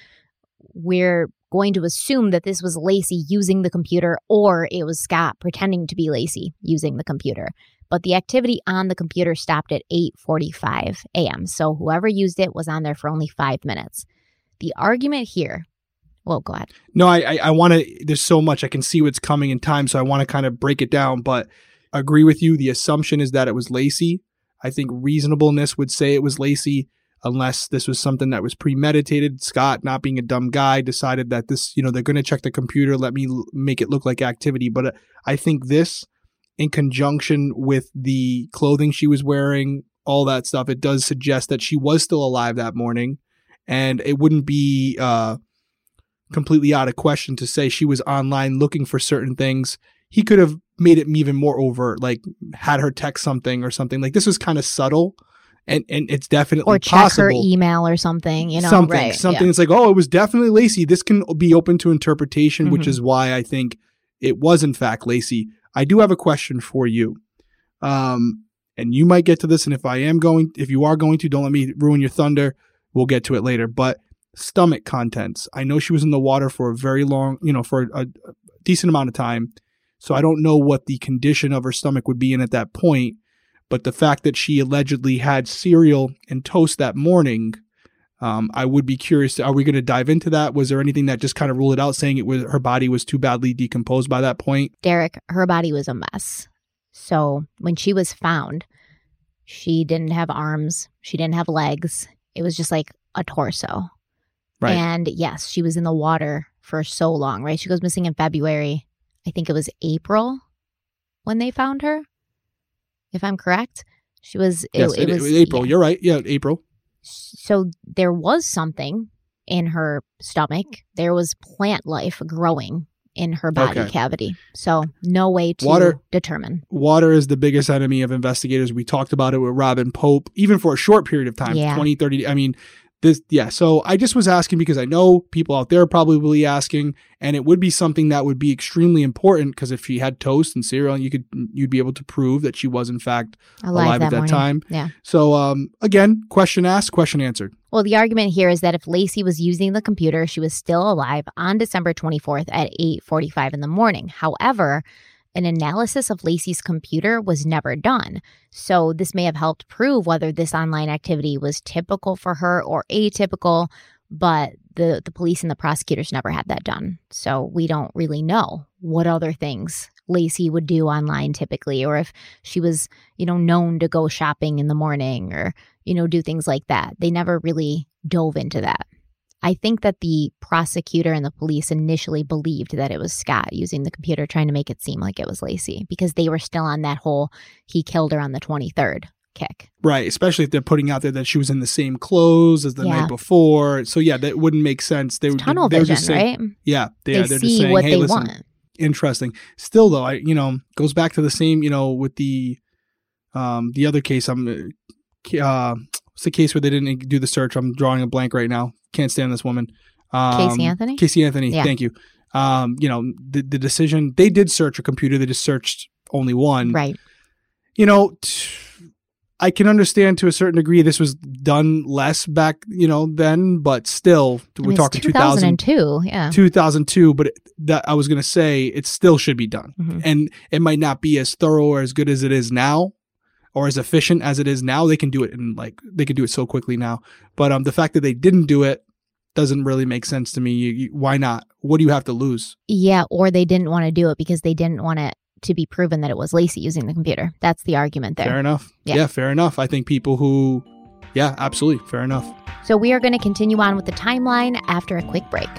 we're going to assume that this was Laci using the computer or it was Scott pretending to be Laci using the computer. But the activity on the computer stopped at 8:45 a.m. So whoever used it was on there for only 5 minutes. The argument here well, go ahead. No, I I, I want to. There's so much I can see what's coming in time, so I want to kind of break it down. But agree with you. The assumption is that it was Laci. I think reasonableness would say it was Laci, unless this was something that was premeditated. Scott, not being a dumb guy, decided that this, you know, they're going to check the computer. Let me l- make it look like activity. But uh, I think this, in conjunction with the clothing she was wearing, all that stuff, it does suggest that she was still alive that morning, and it wouldn't be. uh completely out of question to say she was online looking for certain things. He could have made it even more overt, like had her text something or something. Like this was kind of subtle, and and it's definitely Or check possible. her email or something, you know, something, right. something. yeah. It's like, oh, it was definitely Laci. This can be open to interpretation, which Mhm. is why I think it was in fact Laci. I do have a question for you, um, and you might get to this. And if I am going, if you are going to, don't let me ruin your thunder. We'll get to it later. But stomach contents. I know she was in the water for a very long, you know, for a, a decent amount of time. So I don't know what the condition of her stomach would be in at that point. But the fact that she allegedly had cereal and toast that morning, um, I would be curious. Are we going to dive into that? Was there anything that just kind of ruled it out, saying it was her body was too badly decomposed by that point? Derek, her body was a mess. So when she was found, she didn't have arms, she didn't have legs. It was just like a torso. Right. And yes, she was in the water for so long, right? She goes missing in February. I think it was April when they found her. If I'm correct, she was. It, yes, it was April. yeah. You're right. Yeah, April. So there was something in her stomach. There was plant life growing in her body Okay. cavity. So no way to Water- determine. Water is the biggest enemy of investigators. We talked about it with Robin Pope, even for a short period of time, Yeah. twenty, thirty. 20, 30. I mean, this, yeah. So I just was asking because I know people out there are probably asking, and it would be something that would be extremely important because if she had toast and cereal, you could, you'd be able to prove that she was in fact Alive, alive, that at that morning. time. Yeah. So, um, again, question asked, question answered. Well, the argument here is that if Laci was using the computer, she was still alive on December 24th at 8:45 in the morning. However, an analysis of Laci's computer was never done. So, this may have helped prove whether this online activity was typical for her or atypical, but the the police and the prosecutors never had that done. So, we don't really know what other things Laci would do online typically or if she was, you know, known to go shopping in the morning or you know, do things like that. They never really dove into that. I think that the prosecutor and the police initially believed that it was Scott using the computer trying to make it seem like it was Laci because they were still on that whole he killed her on the 23rd kick. Right, especially if they're putting out there that she was in the same clothes as the Yeah. night before. So yeah, that wouldn't make sense. They would Tunnel were vision, just saying, right? Yeah, they, They yeah, they're just see saying, what hey, they listen, want. interesting. Still though, I you know goes back to the same you know with the um the other case. I'm uh, uh what's the case where they didn't do the search? I'm drawing a blank right now. Can't stand this woman. Um, Casey Anthony? Casey Anthony. Yeah. Thank you. Um, you know the the decision they did search a computer. They just searched only one. Right. You know. T- I can understand to a certain degree this was done less back, you know, then, but still, I we're mean, talking 2000, 2002. Yeah. 2002, but it- that I was going to say it still should be done. Mhm. And it might not be as thorough or as good as it is now or as efficient as it is now. They can do it in like, they can do it so quickly now. But um, the fact that they didn't do it doesn't really make sense to me. You, you, why not? What do you have to lose? Yeah, or they didn't want to do it because they didn't want it to be proven that it was Laci using the computer. That's the argument there. Fair enough. Yeah. yeah, fair enough. I think people who, yeah, absolutely. Fair enough. So we are going to continue on with the timeline after a quick break.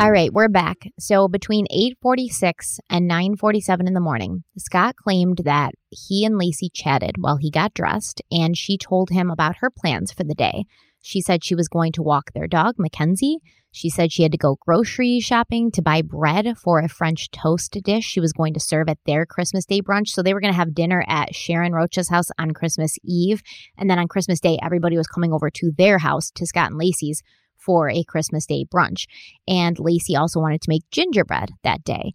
All right, we're back. So between 8:46 and 9:47 in the morning, Scott claimed that he and Laci chatted while he got dressed and she told him about her plans for the day. She said she was going to walk their dog, McKenzie. She said she had to go grocery shopping to buy bread for a French toast dish she was going to serve at their Christmas Day brunch. So they were going to have dinner at Sharon Rocha's house on Christmas Eve. And then on Christmas Day, everybody was coming over to their house, to Scott and Laci's, for a Christmas Day brunch. And Laci also wanted to make gingerbread that day.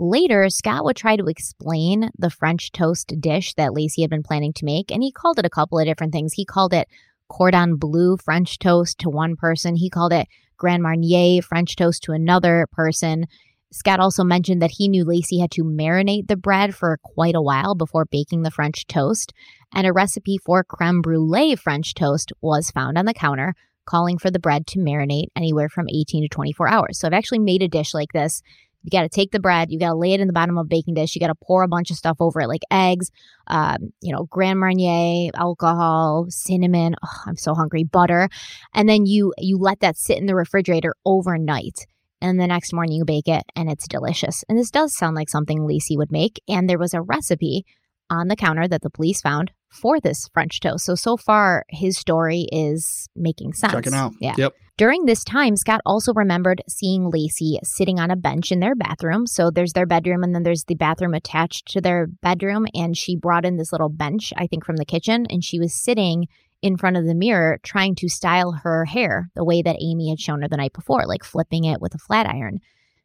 Later, Scott would try to explain the French toast dish that Laci had been planning to make, and he called it a couple of different things. He called it cordon bleu French toast to one person. He called it Grand Marnier French toast to another person. Scott also mentioned that he knew Laci had to marinate the bread for quite a while before baking the French toast, and a recipe for creme brulee French toast was found on the counter, calling for the bread to marinate anywhere from 18 to 24 hours. So I've actually made a dish like this. You got to take the bread, you got to lay it in the bottom of a baking dish, you got to pour a bunch of stuff over it, like eggs, um, you know, Grand Marnier, alcohol, cinnamon. Oh, I'm so hungry. Butter, and then you you let that sit in the refrigerator overnight. And the next morning you bake it and it's delicious. And this does sound like something Laci would make. And there was a recipe on the counter that the police found for this French toast. So, so far, his story is making sense. Checking out. Yeah. Yep. During this time, Scott also remembered seeing Laci sitting on a bench in their bathroom. So there's their bedroom, and then there's the bathroom attached to their bedroom. And she brought in this little bench, I think, from the kitchen, and she was sitting in front of the mirror trying to style her hair the way that Amy had shown her the night before, like flipping it with a flat iron.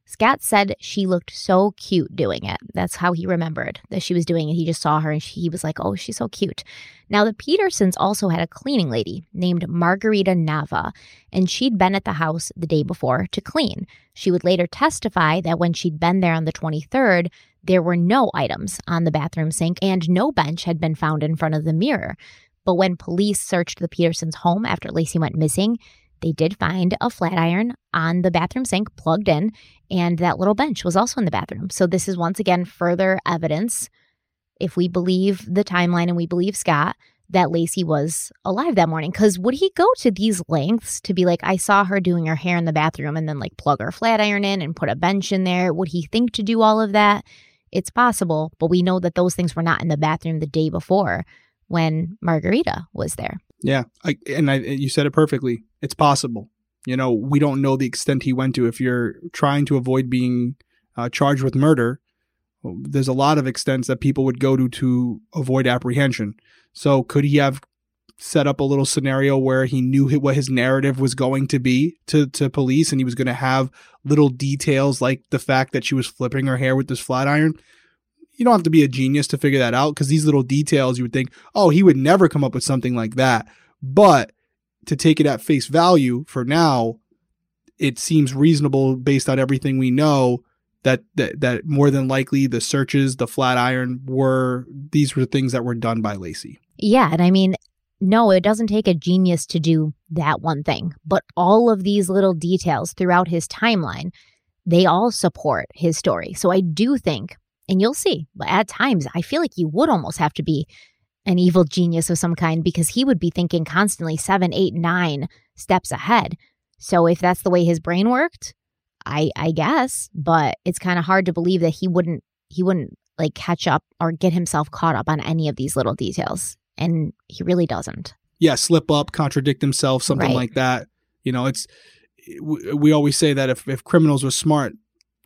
Scott said she looked so cute doing it. That's how he remembered that she was doing it. He just saw her and she, he was like, oh, she's so cute. Now, the Petersons also had a cleaning lady named Margarita Nava, and she'd been at the house the day before to clean. She would later testify that when she'd been there on the 23rd, there were no items on the bathroom sink and no bench had been found in front of the mirror. But when police searched the Petersons' home after Laci went missing, they did find a flat iron on the bathroom sink plugged in, and that little bench was also in the bathroom. So, this is once again further evidence, if we believe the timeline and we believe Scott, that Laci was alive that morning. Because would he go to these lengths to be like, I saw her doing her hair in the bathroom and then like plug her flat iron in and put a bench in there? Would he think to do all of that? It's possible, but we know that those things were not in the bathroom the day before when Margarita was there. Yeah, I, and I, you said it perfectly. It's possible. You know, we don't know the extent he went to. If you're trying to avoid being uh, charged with murder, there's a lot of extents that people would go to to avoid apprehension. So could he have set up a little scenario where he knew what his narrative was going to be to, to police and he was going to have little details like the fact that she was flipping her hair with this flat iron? You don't have to be a genius to figure that out because these little details you would think, oh, he would never come up with something like that. But to take it at face value for now, it seems reasonable based on everything we know that, that that more than likely the searches, the flat iron were these were things that were done by Laci. Yeah, and I mean, no, it doesn't take a genius to do that one thing, but all of these little details throughout his timeline, they all support his story. So I do think, and you'll see, but at times I feel like you would almost have to be an evil genius of some kind because he would be thinking constantly seven, eight, nine steps ahead. So if that's the way his brain worked, I I guess, but it's kind of hard to believe that he wouldn't he wouldn't like catch up or get himself caught up on any of these little details. And he really doesn't. Yeah, slip up, contradict himself, something Right. like that. You know, it's we, we always say that if if criminals were smart,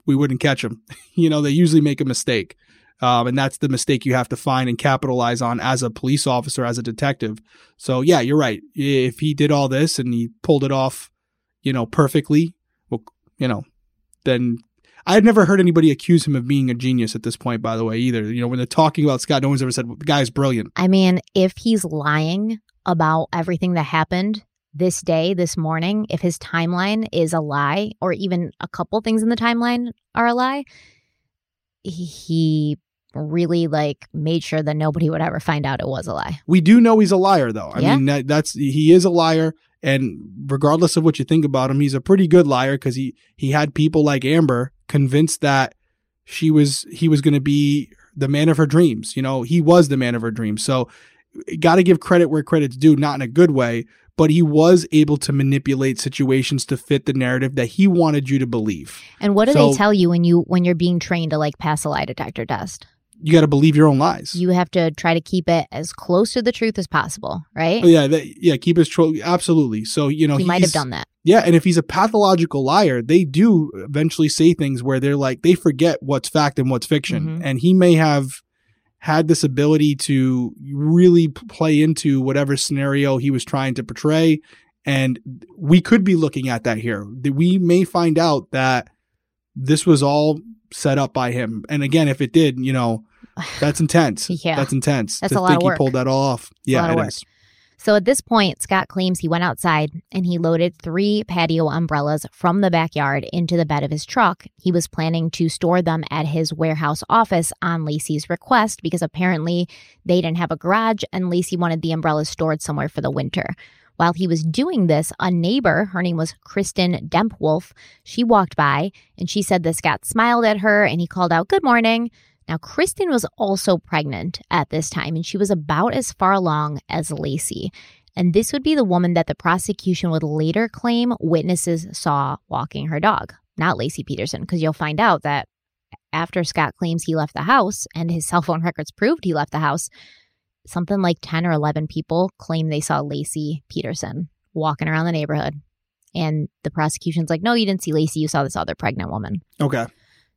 we wouldn't catch them. you know, they usually make a mistake. Um, and that's the mistake you have to find and capitalize on as a police officer, as a detective. So yeah, you're right. If he did all this and he pulled it off, you know, perfectly, well, you know, then I had never heard anybody accuse him of being a genius at this point, by the way, either. You know, when they're talking about Scott, no one's ever said, the guy's brilliant. I mean, if he's lying about everything that happened this day, this morning, if his timeline is a lie, or even a couple things in the timeline are a lie, he really like made sure that nobody would ever find out it was a lie. We do know he's a liar, though. I Yeah. mean, that, that's he is a liar, and regardless of what you think about him, he's a pretty good liar because he he had people like Amber convinced that she was he was going to be the man of her dreams. You know, he was the man of her dreams. So, got to give credit where credit's due, not in a good way, but he was able to manipulate situations to fit the narrative that he wanted you to believe. And what do So- they tell you when you when you're being trained to like pass a lie detector test? You got to believe your own lies. You have to try to keep it as close to the truth as possible, right? Oh, yeah, that, yeah, keep his troll. Absolutely. So you know he might have done that. Yeah, and if he's a pathological liar, they do eventually say things where they're like they forget what's fact and what's fiction, Mhm. and he may have had this ability to really play into whatever scenario he was trying to portray, and we could be looking at that here. We may find out that this was all set up by him, and again, if it did, you know, that's intense. Yeah. that's intense. That's to a lot think of he pulled that all off. yeah, it work. is. So at this point, Scott claims he went outside and he loaded three patio umbrellas from the backyard into the bed of his truck. He was planning to store them at his warehouse office on Laci's request because apparently they didn't have a garage and Laci wanted the umbrellas stored somewhere for the winter. While he was doing this, a neighbor, her name was Kristen Dempewolf, she walked by and she said that Scott smiled at her and he called out, Good morning. Now, Kristen was also pregnant at this time, and she was about as far along as Laci. And this would be the woman that the prosecution would later claim witnesses saw walking her dog, not Laci Peterson, because you'll find out that after Scott claims he left the house and his cell phone records proved he left the house, something like 10 or 11 people claim they saw Laci Peterson walking around the neighborhood. And the prosecution's like, no, you didn't see Laci. You saw this other pregnant woman. Okay.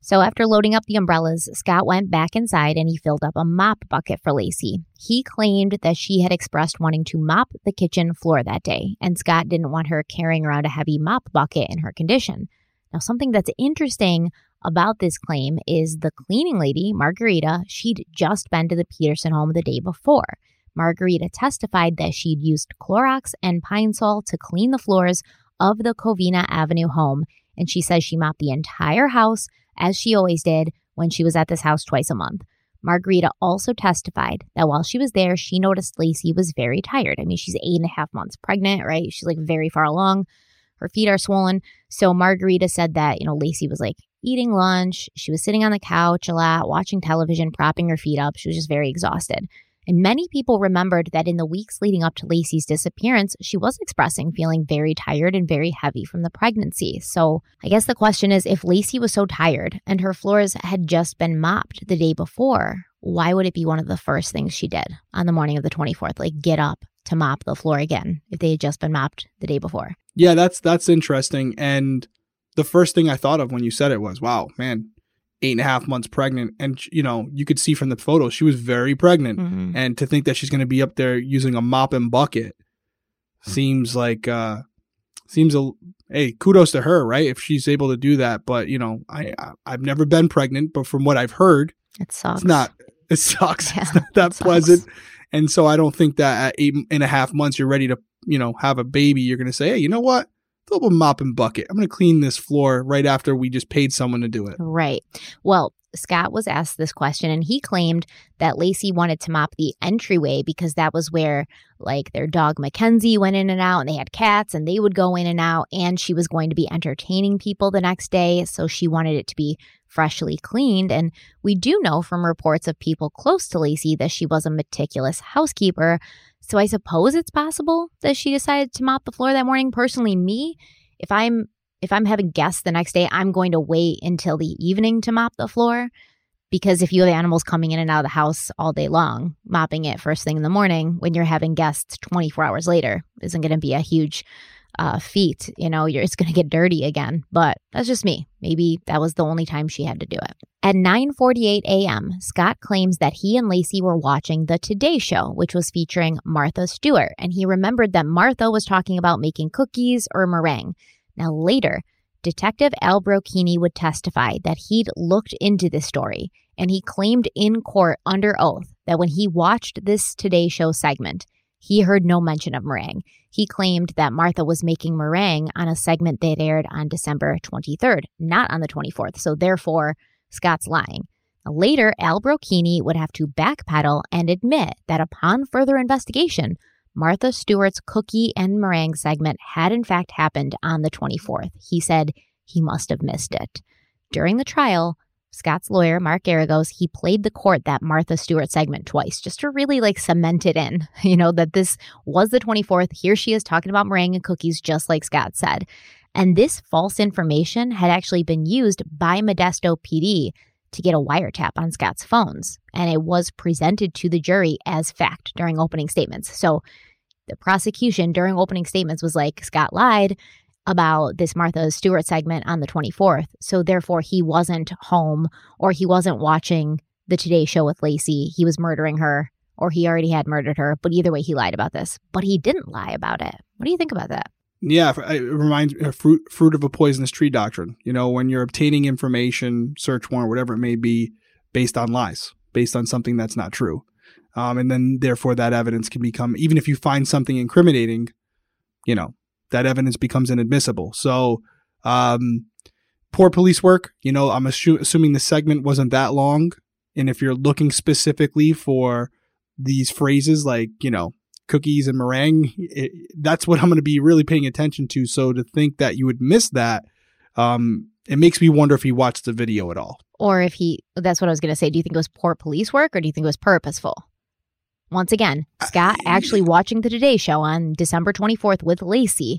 So after loading up the umbrellas, Scott went back inside and he filled up a mop bucket for Laci. He claimed that she had expressed wanting to mop the kitchen floor that day, and Scott didn't want her carrying around a heavy mop bucket in her condition. Now, something that's interesting about this claim is the cleaning lady, Margarita, she'd just been to the Peterson home the day before. Margarita testified that she'd used Clorox and Pine Sol to clean the floors of the Covina Avenue home, and she says she mopped the entire house as she always did when she was at this house twice a month. Margarita also testified that while she was there, she noticed Laci was very tired. I mean, she's eight and a half months pregnant, right? She's like very far along. Her feet are swollen. So Margarita said that, you know, Laci was like eating lunch. She was sitting on the couch a lot, watching television, propping her feet up. She was just very exhausted. And many people remembered that in the weeks leading up to Laci's disappearance, she was expressing feeling very tired and very heavy from the pregnancy. So I guess the question is if Laci was so tired and her floors had just been mopped the day before, why would it be one of the first things she did on the morning of the 24th? Like get up to mop the floor again if they had just been mopped the day before. Yeah, that's that's interesting. And the first thing I thought of when you said it was, wow, man, eight and a half months pregnant. And, you know, you could see from the photo, she was very pregnant. Mhm. And to think that she's going to be up there using a mop and bucket seems like, uh, seems a, hey, kudos to her, right? If she's able to do that. But, you know, I, I I've never been pregnant, but from what I've heard, It sucks. it's not, it sucks. Yeah, it's not that sucks. pleasant. And so I don't think that at eight and a half months, you're ready to, you know, have a baby. You're going to say, hey, you know what? Up a mop and bucket. I'm going to clean this floor right after we just paid someone to do it. Right. Well, Scott was asked this question and he claimed that Laci wanted to mop the entryway because that was where like their dog McKenzie went in and out and they had cats and they would go in and out and she was going to be entertaining people the next day so she wanted it to be freshly cleaned and we do know from reports of people close to Laci that she was a meticulous housekeeper. So I suppose it's possible that she decided to mop the floor that morning. Personally me if I'm if I'm having guests the next day, I'm going to wait until the evening to mop the floor because if you have animals coming in and out of the house all day long, mopping it first thing in the morning when you're having guests 24 hours later isn't going to be a huge uh, feat. You know, it's going to get dirty again. But that's just me. Maybe that was the only time she had to do it. At 9:48 a.m., Scott claims that he and Laci were watching the Today Show, which was featuring Martha Stewart, and he remembered that Martha was talking about making cookies or meringue. Now, later, Detective Al Brocchini would testify that he'd looked into this story and he claimed in court under oath that when he watched this Today Show segment, he heard no mention of meringue. He claimed that Martha was making meringue on a segment that aired on December 23rd, not on the 24th. So, therefore, Scott's lying. Later, Al Brocchini would have to backpedal and admit that upon further investigation, Martha Stewart's cookie and meringue segment had in fact happened on the 24th. He said he must have missed it. During the trial, Scott's lawyer, Mark Geragos, he played the court that Martha Stewart segment twice just to really like cement it in, you know, that this was the 24th. Here she is talking about meringue and cookies, just like Scott said. And this false information had actually been used by Modesto PD to get a wiretap on Scott's phones. And it was presented to the jury as fact during opening statements. So the prosecution during opening statements was like, Scott lied about this Martha Stewart segment on the 24th. So therefore, he wasn't home or he wasn't watching the Today Show with Laci. He was murdering her or he already had murdered her. But either way, he lied about this. But he didn't lie about it. What do you think about that? Yeah, it reminds me of fruit fruit of a poisonous tree doctrine. You know, when you're obtaining information, search warrant, whatever it may be, based on lies, based on something that's not true. Um, and then therefore that evidence can become even if you find something incriminating, you know, that evidence becomes inadmissible. So, um, poor police work. You know, I'm assu- assuming the segment wasn't that long, and if you're looking specifically for these phrases like you know cookies and meringue, it, that's what I'm going to be really paying attention to. So to think that you would miss that, um, it makes me wonder if he watched the video at all. Or if he, that's what I was going to say. Do you think it was poor police work or do you think it was purposeful? Once again, Scott actually watching the Today Show on December 24th with Laci,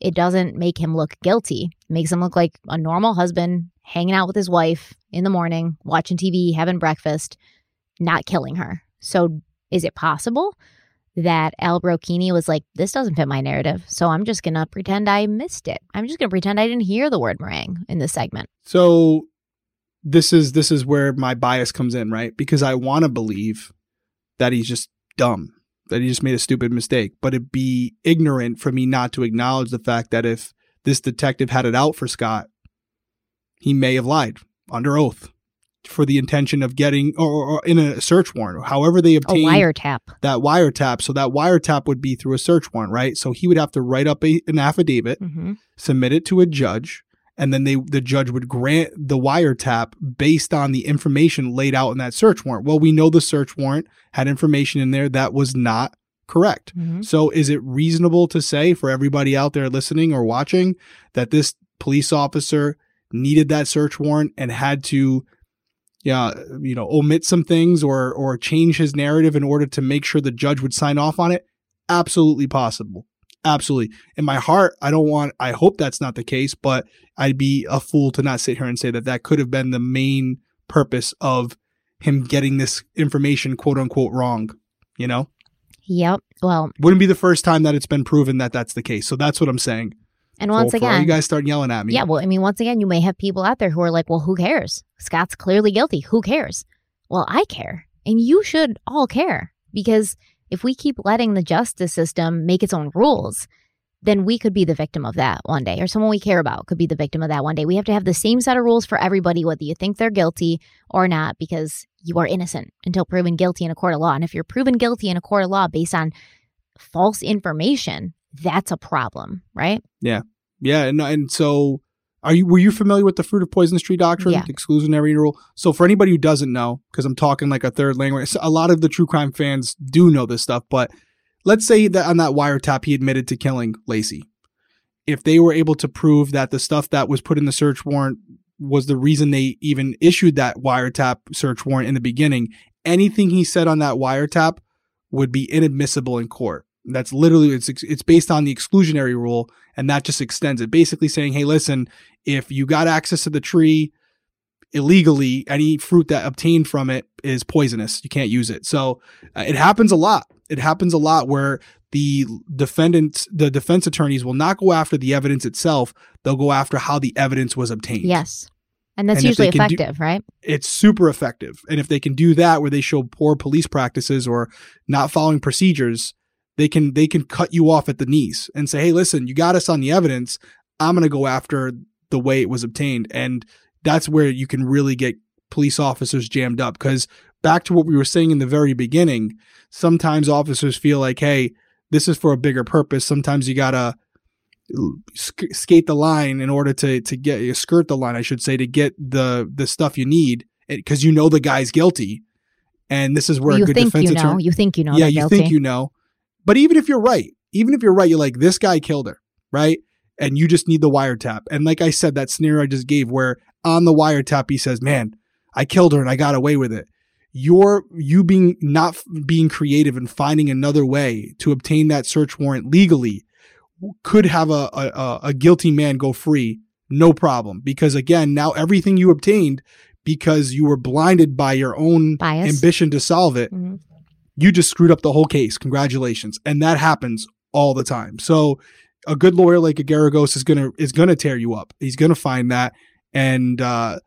it doesn't make him look guilty. It makes him look like a normal husband hanging out with his wife in the morning, watching TV, having breakfast, not killing her. So is it possible that Al Brocchini was like, this doesn't fit my narrative, so I'm just going to pretend I missed it. I'm just going to pretend I didn't hear the word meringue in this segment. So this is this is where my bias comes in, right? Because I want to believe that he's just dumb, that he just made a stupid mistake, but it'd be ignorant for me not to acknowledge the fact that if this detective had it out for Scott, he may have lied under oath for the intention of getting or, or in a search warrant, or however they obtained A obtain wiretap. that wiretap. So that wiretap would be through a search warrant, right? So he would have to write up a, an affidavit, hmm submit it to a judge, and then they the judge would grant the wiretap based on the information laid out in that search warrant. Well, we know the search warrant had information in there that was not correct. hmm So is it reasonable to say for everybody out there listening or watching that this police officer needed that search warrant and had to yeah, you know, omit some things or or change his narrative in order to make sure the judge would sign off on it? Absolutely possible. Absolutely. In my heart, I don't want I hope that's not the case, but I'd be a fool to not sit here and say that that could have been the main purpose of him getting this information quote unquote wrong, you know? Yep. Well, Wouldn't be the first time that it's been proven that that's the case. So that's what I'm saying. and once again, you guys start yelling at me. Yeah, well, I mean, once again, you may have people out there who are like, well, who cares? Scott's clearly guilty. Who cares? Well, I care. And you should all care because if we keep letting the justice system make its own rules, then we could be the victim of that one day, or someone we care about could be the victim of that one day. We have to have the same set of rules for everybody, whether you think they're guilty or not, because you are innocent until proven guilty in a court of law. And if you're proven guilty in a court of law based on false information, that's a problem, right? Yeah, and and so are you were you familiar with the fruit of poisonous tree doctrine, Yeah. the exclusionary rule? So for anybody who doesn't know, because I'm talking like a third language, a lot of the true crime fans do know this stuff. But let's say that on that wiretap he admitted to killing Laci. If they were able to prove that the stuff that was put in the search warrant was the reason they even issued that wiretap search warrant in the beginning, anything he said on that wiretap would be inadmissible in court. That's literally it's it's based on the exclusionary rule, and that just extends it. Basically saying, hey, listen, if you got access to the tree illegally, any fruit that obtained from it is poisonous. You can't use it. So uh, it happens a lot. It happens a lot where the defendants, the defense attorneys will not go after the evidence itself. They'll go after how the evidence was obtained. Yes. And that's And usually can do- effective, right? It's super effective. And if they can do that where they show poor police practices or not following procedures, they can they can cut you off at the knees and say, "Hey, listen, you got us on the evidence. I'm going to go after the way it was obtained." And that's where you can really get police officers jammed up cuz back to what we were saying in the very beginning, sometimes officers feel like, "Hey, this is for a bigger purpose." Sometimes you got to sk- skate the line in order to to get skirt the line, I should say, to get the the stuff you need eh, because you know the guy's guilty. And this is where a you good think defense you know. attorney You think you know. yeah, you guilty. think you know. But even if you're right, even if you're right, you're like, this guy killed her, right? And you just need the wiretap. And like I said, that scenario I just gave where on the wiretap he says, Man, I killed her and I got away with it. You're you being not being creative and finding another way to obtain that search warrant legally could have a, a, a- guilty man go free, no problem. Because again, now everything you obtained because you were blinded by your own Bias. ambition to solve it, Mhm. You just screwed up the whole case. Congratulations. And that happens all the time. So a good lawyer like a Geragos is gonna is gonna tear you up. He's gonna find that. And uh,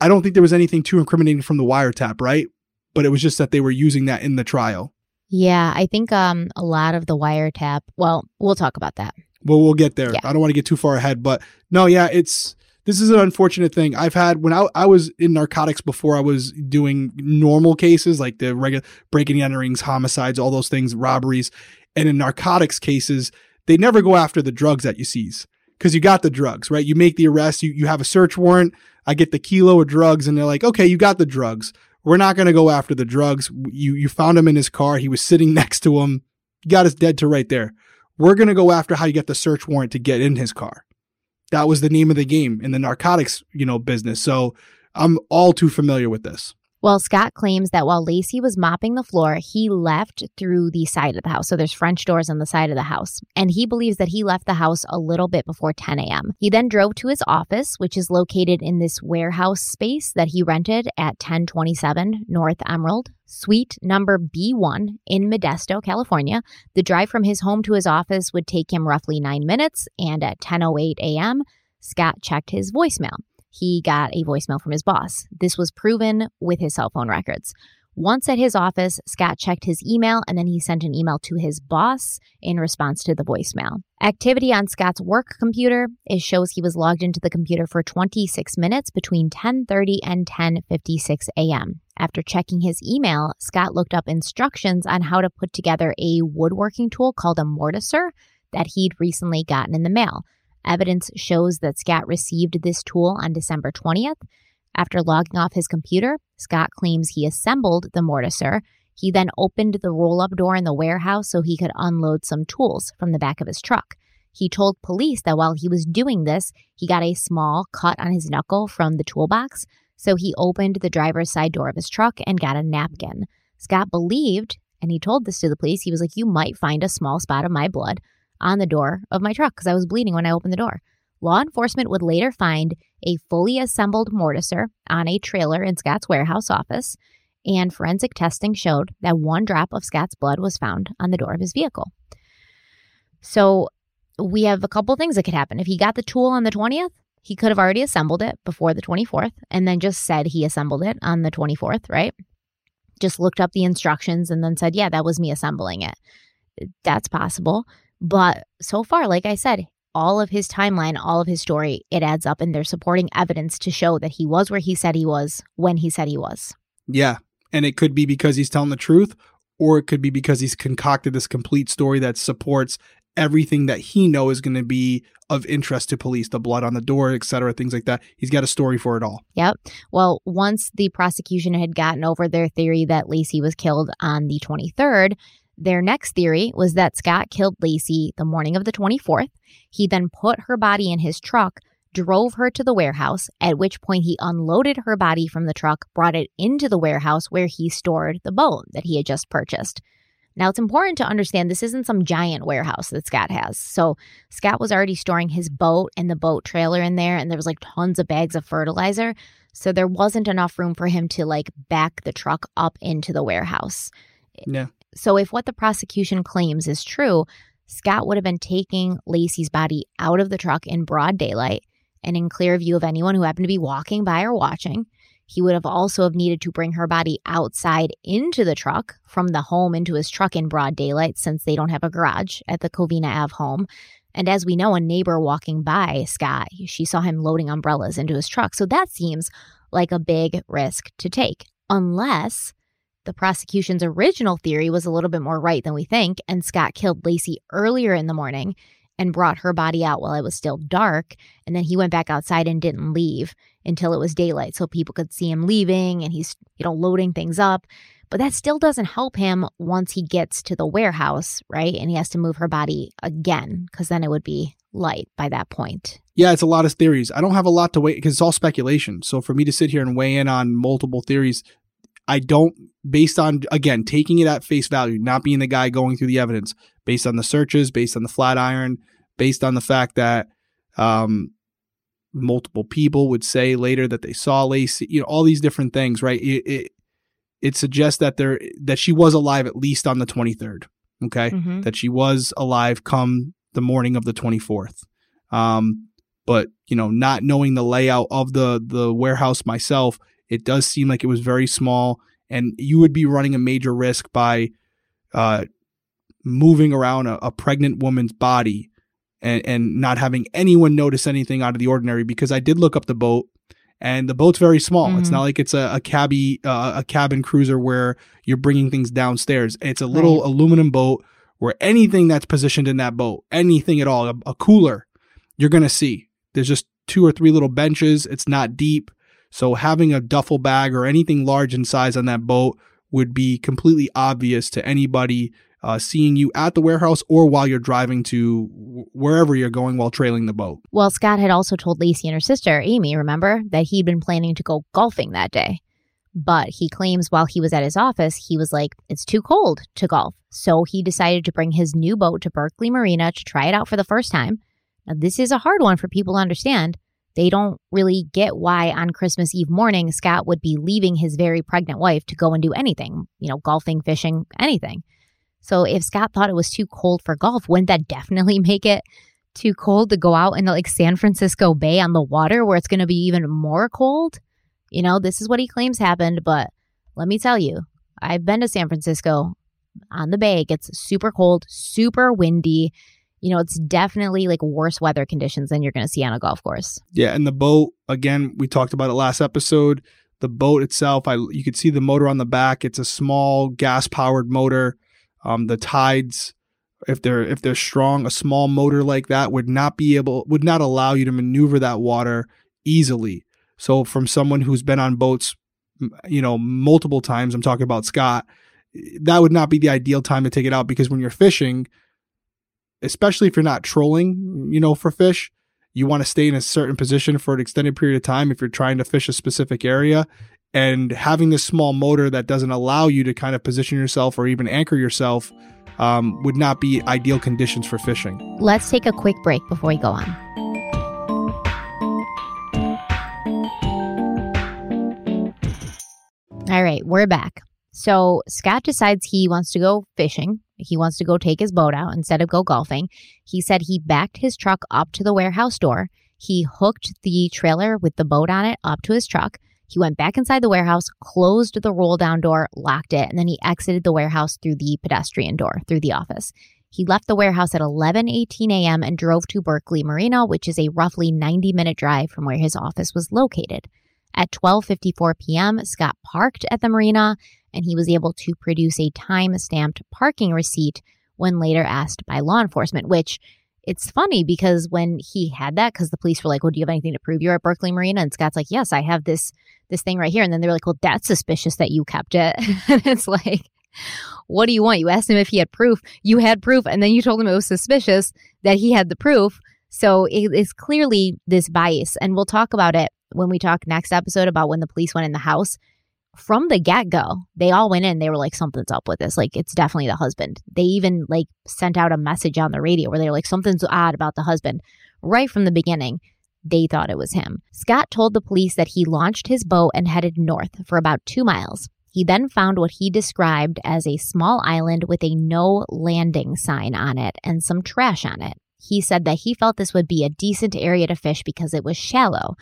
I don't think there was anything too incriminating from the wiretap, right? But it was just that they were using that in the trial. Yeah, I think um a lot of the wiretap. Well, we'll talk about that. Well, we'll get there. Yeah. I don't want to get too far ahead, but no, yeah, it's this is an unfortunate thing. I've had when I, I was in narcotics before I was doing normal cases like the regular breaking and enterings, homicides, all those things, robberies, and in narcotics cases, they never go after the drugs that you seize because you got the drugs, right? You make the arrest, you you have a search warrant. I get the kilo of drugs, and they're like, okay, you got the drugs. We're not going to go after the drugs. You you found him in his car. He was sitting next to him. You got us dead to right there. We're going to go after how you get the search warrant to get in his car. That was the name of the game in the narcotics, you know, business. So I'm all too familiar with this. Well, Scott claims that while Laci was mopping the floor, he left through the side of the house. So there's French doors on the side of the house. And he believes that he left the house a little bit before 10 a.m. He then drove to his office, which is located in this warehouse space that he rented at 1027 North Emerald, suite number B1 in Modesto, California. The drive from his home to his office would take him roughly nine minutes. And at 10.08 a.m., Scott checked his voicemail he got a voicemail from his boss. This was proven with his cell phone records. Once at his office, Scott checked his email and then he sent an email to his boss in response to the voicemail. Activity on Scott's work computer it shows he was logged into the computer for 26 minutes between 10:30 and 10:56 a.m. After checking his email, Scott looked up instructions on how to put together a woodworking tool called a mortiser that he'd recently gotten in the mail. Evidence shows that Scott received this tool on December 20th. After logging off his computer, Scott claims he assembled the mortiser. He then opened the roll up door in the warehouse so he could unload some tools from the back of his truck. He told police that while he was doing this, he got a small cut on his knuckle from the toolbox, so he opened the driver's side door of his truck and got a napkin. Scott believed, and he told this to the police, he was like, You might find a small spot of my blood on the door of my truck because I was bleeding when I opened the door. Law enforcement would later find a fully assembled mortiser on a trailer in Scott's warehouse office. and forensic testing showed that one drop of Scott's blood was found on the door of his vehicle. So we have a couple things that could happen. If he got the tool on the 20th, he could have already assembled it before the 24th and then just said he assembled it on the 24th, right? Just looked up the instructions and then said, yeah, that was me assembling it. That's possible. But so far, like I said, all of his timeline, all of his story, it adds up and there's supporting evidence to show that he was where he said he was when he said he was. Yeah. And it could be because he's telling the truth, or it could be because he's concocted this complete story that supports everything that he knows is going to be of interest to police the blood on the door et cetera things like that he's got a story for it all yep well once the prosecution had gotten over their theory that laci was killed on the 23rd their next theory was that scott killed laci the morning of the 24th he then put her body in his truck drove her to the warehouse, at which point he unloaded her body from the truck, brought it into the warehouse where he stored the bone that he had just purchased. Now, it's important to understand this isn't some giant warehouse that Scott has. So, Scott was already storing his boat and the boat trailer in there, and there was like tons of bags of fertilizer. So, there wasn't enough room for him to like back the truck up into the warehouse. Yeah. So, if what the prosecution claims is true, Scott would have been taking Laci's body out of the truck in broad daylight and in clear view of anyone who happened to be walking by or watching. He would have also have needed to bring her body outside into the truck from the home into his truck in broad daylight since they don't have a garage at the Covina Ave home. And as we know, a neighbor walking by Scott, she saw him loading umbrellas into his truck. So that seems like a big risk to take, unless the prosecution's original theory was a little bit more right than we think, and Scott killed Laci earlier in the morning and brought her body out while it was still dark. And then he went back outside and didn't leave until it was daylight so people could see him leaving and he's, you know, loading things up. But that still doesn't help him once he gets to the warehouse, right? And he has to move her body again because then it would be light by that point. Yeah, it's a lot of theories. I don't have a lot to weigh because it's all speculation. So for me to sit here and weigh in on multiple theories, I don't, based on, again, taking it at face value, not being the guy going through the evidence, based on the searches, based on the Flatiron, based on the fact that um, multiple people would say later that they saw Laci, you know, all these different things, right? It, it, it suggests that there that she was alive at least on the 23rd, okay? Mm-hmm. That she was alive come the morning of the 24th. Um, but you know, not knowing the layout of the the warehouse myself, it does seem like it was very small, and you would be running a major risk by uh, moving around a, a pregnant woman's body and, and not having anyone notice anything out of the ordinary because I did look up the boat and the boat's very small. Mm-hmm. It's not like it's a, a cabby, uh, a cabin cruiser where you're bringing things downstairs. It's a little right. aluminum boat where anything that's positioned in that boat, anything at all, a, a cooler, you're going to see. There's just two or three little benches. It's not deep. So having a duffel bag or anything large in size on that boat would be completely obvious to anybody uh, seeing you at the warehouse or while you're driving to wherever you're going while trailing the boat. Well, Scott had also told Laci and her sister, Amy, remember, that he'd been planning to go golfing that day. But he claims while he was at his office, he was like, it's too cold to golf. So he decided to bring his new boat to Berkeley Marina to try it out for the first time. Now, this is a hard one for people to understand. They don't really get why on Christmas Eve morning Scott would be leaving his very pregnant wife to go and do anything, you know, golfing, fishing, anything. So if Scott thought it was too cold for golf, wouldn't that definitely make it too cold to go out in the like San Francisco Bay on the water where it's going to be even more cold? You know, this is what he claims happened, but let me tell you, I've been to San Francisco on the bay. It gets super cold, super windy. You know, it's definitely like worse weather conditions than you're going to see on a golf course. Yeah, and the boat again, we talked about it last episode. The boat itself, I you could see the motor on the back. It's a small gas powered motor. Um, the tides, if they're if they're strong, a small motor like that would not be able would not allow you to maneuver that water easily. So from someone who's been on boats, you know, multiple times, I'm talking about Scott, that would not be the ideal time to take it out because when you're fishing, especially if you're not trolling, you know, for fish, you want to stay in a certain position for an extended period of time if you're trying to fish a specific area and having this small motor that doesn't allow you to kind of position yourself or even anchor yourself um, would not be ideal conditions for fishing. Let's take a quick break before we go on. All right, we're back. So Scott decides he wants to go fishing. He wants to go take his boat out instead of go golfing. He said he backed his truck up to the warehouse door. He hooked the trailer with the boat on it up to his truck. He went back inside the warehouse, closed the roll down door, locked it, and then he exited the warehouse through the pedestrian door, through the office. He left the warehouse at 11:18 a.m. and drove to Berkeley Marina, which is a roughly 90-minute drive from where his office was located. At 12:54 p.m., Scott parked at the marina and he was able to produce a time-stamped parking receipt when later asked by law enforcement, which it's funny because when he had that, because the police were like, "Well, do you have anything to prove you're at Berkeley Marina?" And Scott's like, "Yes, I have this this thing right here." And then they're like, "Well, that's suspicious that you kept it." and it's like, what do you want? You asked him if he had proof. You had proof, and then you told him it was suspicious that he had the proof. So it is clearly this bias, and we'll talk about it when we talk next episode about when the police went in the house from the get go, they all went in. They were like, something's up with this. Like, it's definitely the husband. They even like sent out a message on the radio where they were like, something's odd about the husband. Right from the beginning, they thought it was him. Scott told the police that he launched his boat and headed north for about two miles. He then found what he described as a small island with a no landing sign on it and some trash on it. He said that he felt this would be a decent area to fish because it was shallow.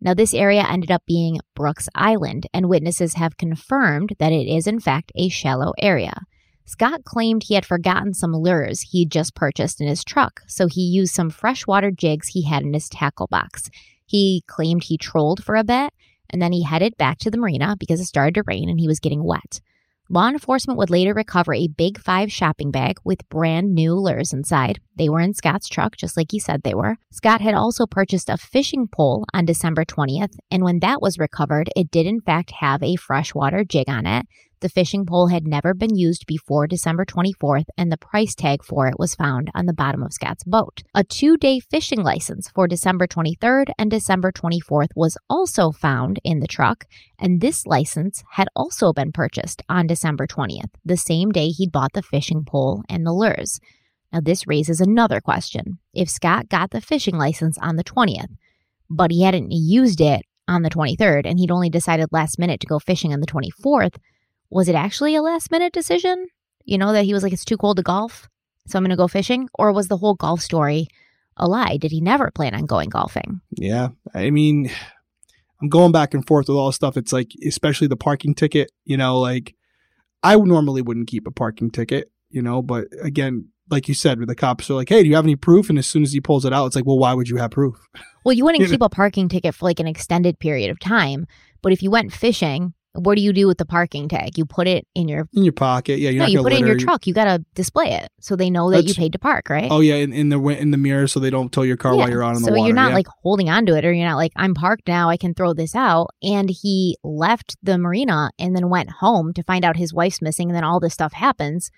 Now, this area ended up being Brooks Island, and witnesses have confirmed that it is, in fact, a shallow area. Scott claimed he had forgotten some lures he'd just purchased in his truck, so he used some freshwater jigs he had in his tackle box. He claimed he trolled for a bit, and then he headed back to the marina because it started to rain and he was getting wet. Law enforcement would later recover a Big Five shopping bag with brand new lures inside. They were in Scott's truck, just like he said they were. Scott had also purchased a fishing pole on December 20th, and when that was recovered, it did in fact have a freshwater jig on it. The fishing pole had never been used before December 24th, and the price tag for it was found on the bottom of Scott's boat. A two day fishing license for December 23rd and December 24th was also found in the truck, and this license had also been purchased on December 20th, the same day he'd bought the fishing pole and the lures. Now, this raises another question. If Scott got the fishing license on the 20th, but he hadn't used it on the 23rd, and he'd only decided last minute to go fishing on the 24th, was it actually a last minute decision? You know, that he was like, it's too cold to golf, so I'm going to go fishing? Or was the whole golf story a lie? Did he never plan on going golfing? Yeah. I mean, I'm going back and forth with all stuff. It's like, especially the parking ticket, you know, like I normally wouldn't keep a parking ticket, you know, but again, like you said, with the cops are like, hey, do you have any proof? And as soon as he pulls it out, it's like, well, why would you have proof? Well, you wouldn't keep a parking ticket for like an extended period of time. But if you went fishing, what do you do with the parking tag? You put it in your in your pocket. Yeah, you're no, not you put it in your truck. You got to display it so they know that you paid to park, right? Oh yeah, in, in the in the mirror, so they don't tow your car while you're out on the water. so you're not yeah. like holding on to it, or you're not like I'm parked now. I can throw this out. And he left the marina and then went home to find out his wife's missing, and then all this stuff happens.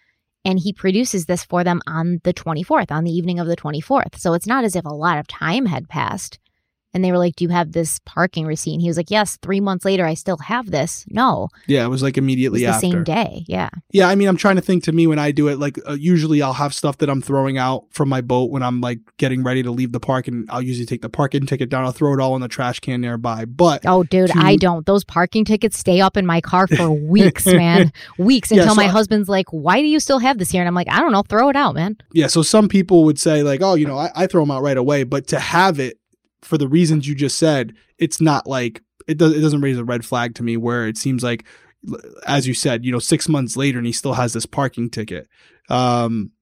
And he produces this for them on the 24th, on the evening of the 24th. So it's not as if a lot of time had passed. And they were like, "Do you have this parking receipt?" And he was like, "Yes." Three months later, I still have this. No, yeah, it was like it was immediately the after. same day. Yeah. Yeah, I mean, I'm trying to think to me when I do it. Like, uh, usually I'll have stuff that I'm throwing out from my boat when I'm like getting ready to leave the park, and I'll usually take the parking ticket down. I'll throw it all in the trash can nearby. But Oh, dude, to- I don't. Those parking tickets stay up in my car for weeks, man. Weeks Yeah, until so my I- husband's like, why do you still have this here? And I'm like, I don't know. Throw it out, man. yeah, so some people would say like, oh, you know, I, I throw them out right away. But to have it for the reasons you just said, it's not like it does. It doesn't raise a red flag to me where it seems like, as you said, you know, six months later and he still has this parking ticket. Um,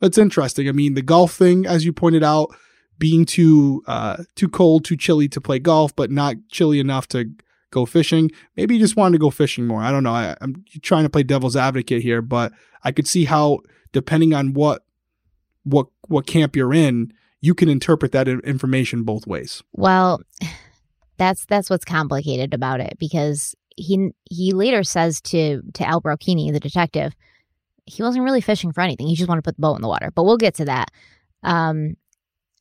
that's interesting. I mean, the golf thing, as you pointed out, being too uh, too cold, too chilly to play golf, but not chilly enough to go fishing. Maybe he just wanted to go fishing more. I don't know. I, I'm trying to play devil's advocate here, but I could see how, depending on what what what camp you're in, you can interpret that information both ways. Well, that's that's what's complicated about it because he he later says to to Al Brocchini, the detective, he wasn't really fishing for anything. He just wanted to put the boat in the water. But we'll get to that. Um,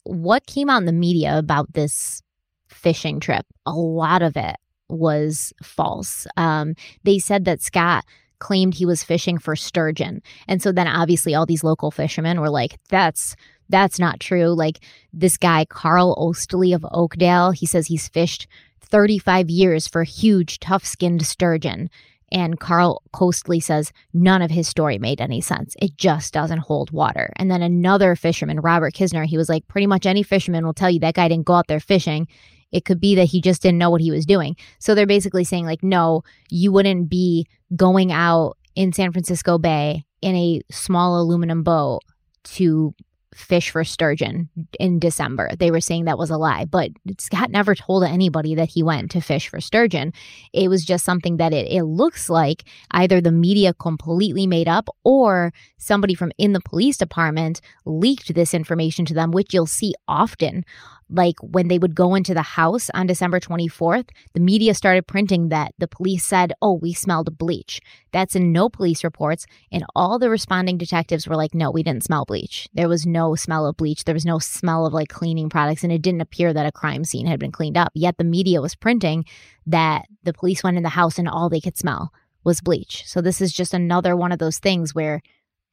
what came out in the media about this fishing trip? A lot of it was false. Um, they said that Scott claimed he was fishing for sturgeon, and so then obviously all these local fishermen were like, "That's." That's not true. Like this guy, Carl Ostley of Oakdale, he says he's fished 35 years for huge, tough skinned sturgeon. And Carl Coastley says none of his story made any sense. It just doesn't hold water. And then another fisherman, Robert Kisner, he was like, pretty much any fisherman will tell you that guy didn't go out there fishing. It could be that he just didn't know what he was doing. So they're basically saying, like, no, you wouldn't be going out in San Francisco Bay in a small aluminum boat to fish for sturgeon in December. They were saying that was a lie, but Scott never told anybody that he went to fish for sturgeon. It was just something that it, it looks like either the media completely made up or somebody from in the police department leaked this information to them, which you'll see often like when they would go into the house on December 24th, the media started printing that the police said, Oh, we smelled bleach. That's in no police reports. And all the responding detectives were like, No, we didn't smell bleach. There was no smell of bleach. There was no smell of like cleaning products. And it didn't appear that a crime scene had been cleaned up. Yet the media was printing that the police went in the house and all they could smell was bleach. So this is just another one of those things where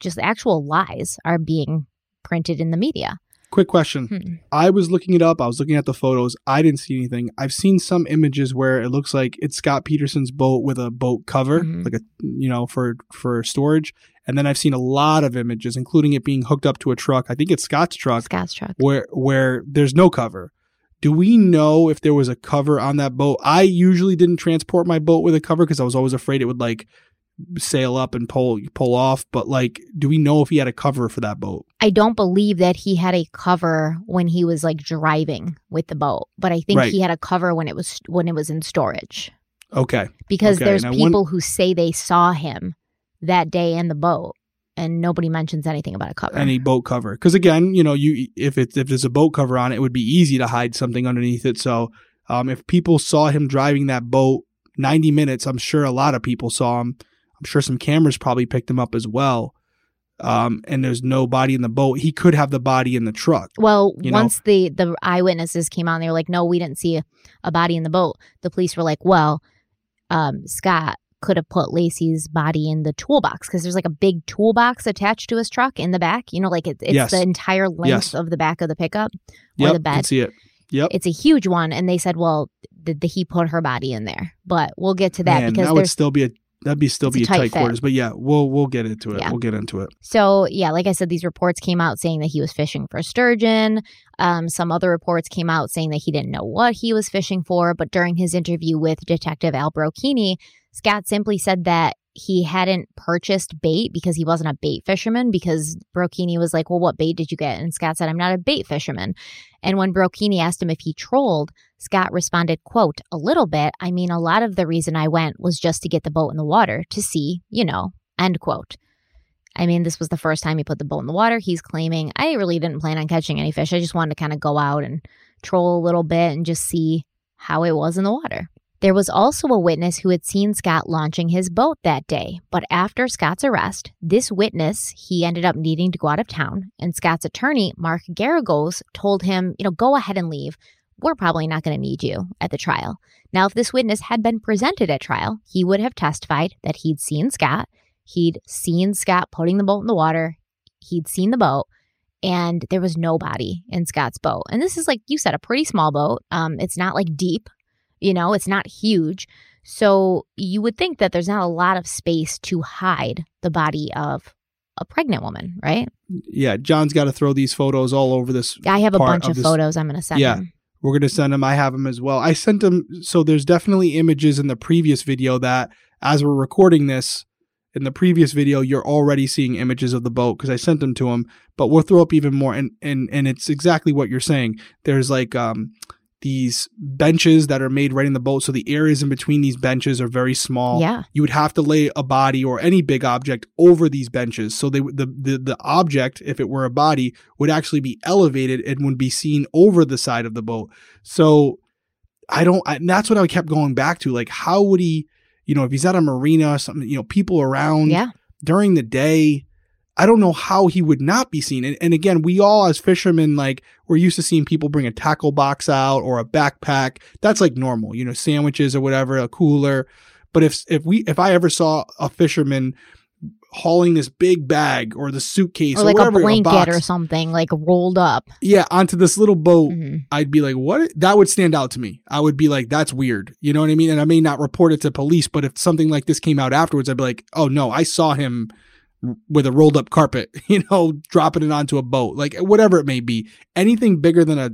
just actual lies are being printed in the media. Quick question. Hmm. I was looking it up. I was looking at the photos. I didn't see anything. I've seen some images where it looks like it's Scott Peterson's boat with a boat cover, Mhm. like a you know for for storage. And then I've seen a lot of images, including it being hooked up to a truck. I think it's Scott's truck, Scott's truck. where where there's no cover. Do we know if there was a cover on that boat? I usually didn't transport my boat with a cover because I was always afraid it would like sail up and pull pull off. But like, do we know if he had a cover for that boat? I don't believe that he had a cover when he was like driving with the boat, but I think Right. he had a cover when it was when it was in storage. Okay, Because Okay, there's and I won- people who say they saw him that day in the boat and nobody mentions anything about a cover. any boat cover because again you know you if it's if there's a boat cover on it, it would be easy to hide something underneath it so um, if people saw him driving that boat 90 minutes i'm sure a lot of people saw him i'm sure some cameras probably picked him up as well um, and there's no body in the boat he could have the body in the truck well, you know- once the the eyewitnesses came on, they were like, "No, we didn't see a, a body in the boat." The police were like, "Well, um, Scott could have put Laci's body in the toolbox because there's like a big toolbox attached to his truck in the back. You know, like it, it's Yes. the entire length Yes. of the back of the pickup or yep the can bed. see it yep It's a huge one, and they said, "Well, did the, he put her body in there?" But we'll get to that Man, because that would still be a that'd be still It's be a tight tight quarters but yeah we'll we'll get into it Yeah. we'll get into it So, yeah, like I said, these reports came out saying that he was fishing for sturgeon. Um, some other reports came out saying that he didn't know what he was fishing for. But during his interview with Detective Al Brocchini, Scott simply said that he hadn't purchased bait because he wasn't a bait fisherman. Because Brocchini was like, Well, what bait did you get? And Scott said, I'm not a bait fisherman. And when Brocchini asked him if he trolled, Scott responded, quote, a little bit. I mean, a lot of the reason I went was just to get the boat in the water to see, you know, end quote. I mean, this was the first time he put the boat in the water. He's claiming, I really didn't plan on catching any fish. I just wanted to kind of go out and troll a little bit and just see how it was in the water. There was also a witness who had seen Scott launching his boat that day, but after Scott's arrest, this witness, he ended up needing to go out of town, and Scott's attorney, Mark Geragos, told him, you know, go ahead and leave. We're probably not going to need you at the trial. Now, if this witness had been presented at trial, he would have testified that he'd seen Scott, he'd seen Scott putting the boat in the water, he'd seen the boat, and there was nobody in Scott's boat. And this is like you said, a pretty small boat. Um, it's not like deep, you know, it's not huge. So you would think that there's not a lot of space to hide the body of a pregnant woman, right? yeah john's got to throw these photos all over this I have a bunch of of, photos I'm going to send Yeah. him. We're going to send them. I have them as well. I sent them. So there's definitely images in the previous video that, as we're recording this, in the previous video, you're already seeing images of the boat because I sent them to him. But we'll throw up even more, and and and it's exactly what you're saying. There's like um these benches that are made right in the boat, so the areas in between these benches are very small. Yeah. You would have to lay a body or any big object over these benches, so they the the the object, if it were a body, would actually be elevated and would be seen over the side of the boat. So I don't. I, and that's what I kept going back to. Like, how would he? You know, if he's at a marina, something. You know, people around Yeah. during the day. I don't know how he would not be seen. And, and again, we all as fishermen, like we're used to seeing people bring a tackle box out or a backpack. That's like normal, you know, sandwiches or whatever, a cooler. But if if we if I ever saw a fisherman hauling this big bag or the suitcase or or, like a whatever, blanket box, or something like rolled up. yeah, onto this little boat. Mhm. I'd be like, what? That would stand out to me. I would be like, that's weird. You know what I mean? And I may not report it to police, but if something like this came out afterwards, I'd be like, oh no, I saw him with a rolled up carpet, you know, dropping it onto a boat, like whatever it may be. Anything bigger than a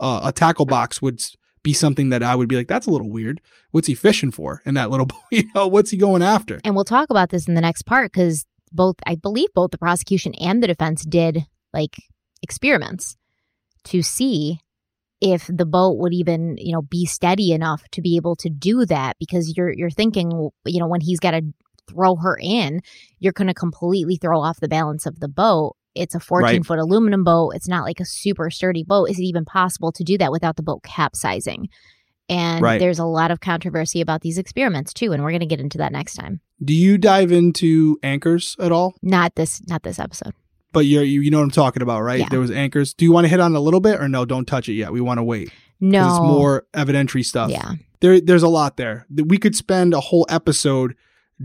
uh, a tackle box would be something that I would be like, that's a little weird. What's he fishing for in that little? You know, what's he going after? And we'll talk about this in the next part because both, I believe, both the prosecution and the defense did like experiments to see if the boat would even, you know, be steady enough to be able to do that. Because you're you're thinking, you know, when he's got to throw her in, you're going to completely throw off the balance of the boat. It's a 14 Right. foot aluminum boat. It's not like a super sturdy boat. Is it even possible to do that without the boat capsizing? And Right. there's a lot of controversy about these experiments too, and we're going to get into that next time. Do you dive into anchors at all? Not this, not this episode. But you're, you you know what I'm talking about, right? Yeah. There was anchors. Do you want to hit on a little bit or no? Don't touch it yet. We want to wait. No, it's more evidentiary stuff. Yeah, there there's a lot there. That We could spend a whole episode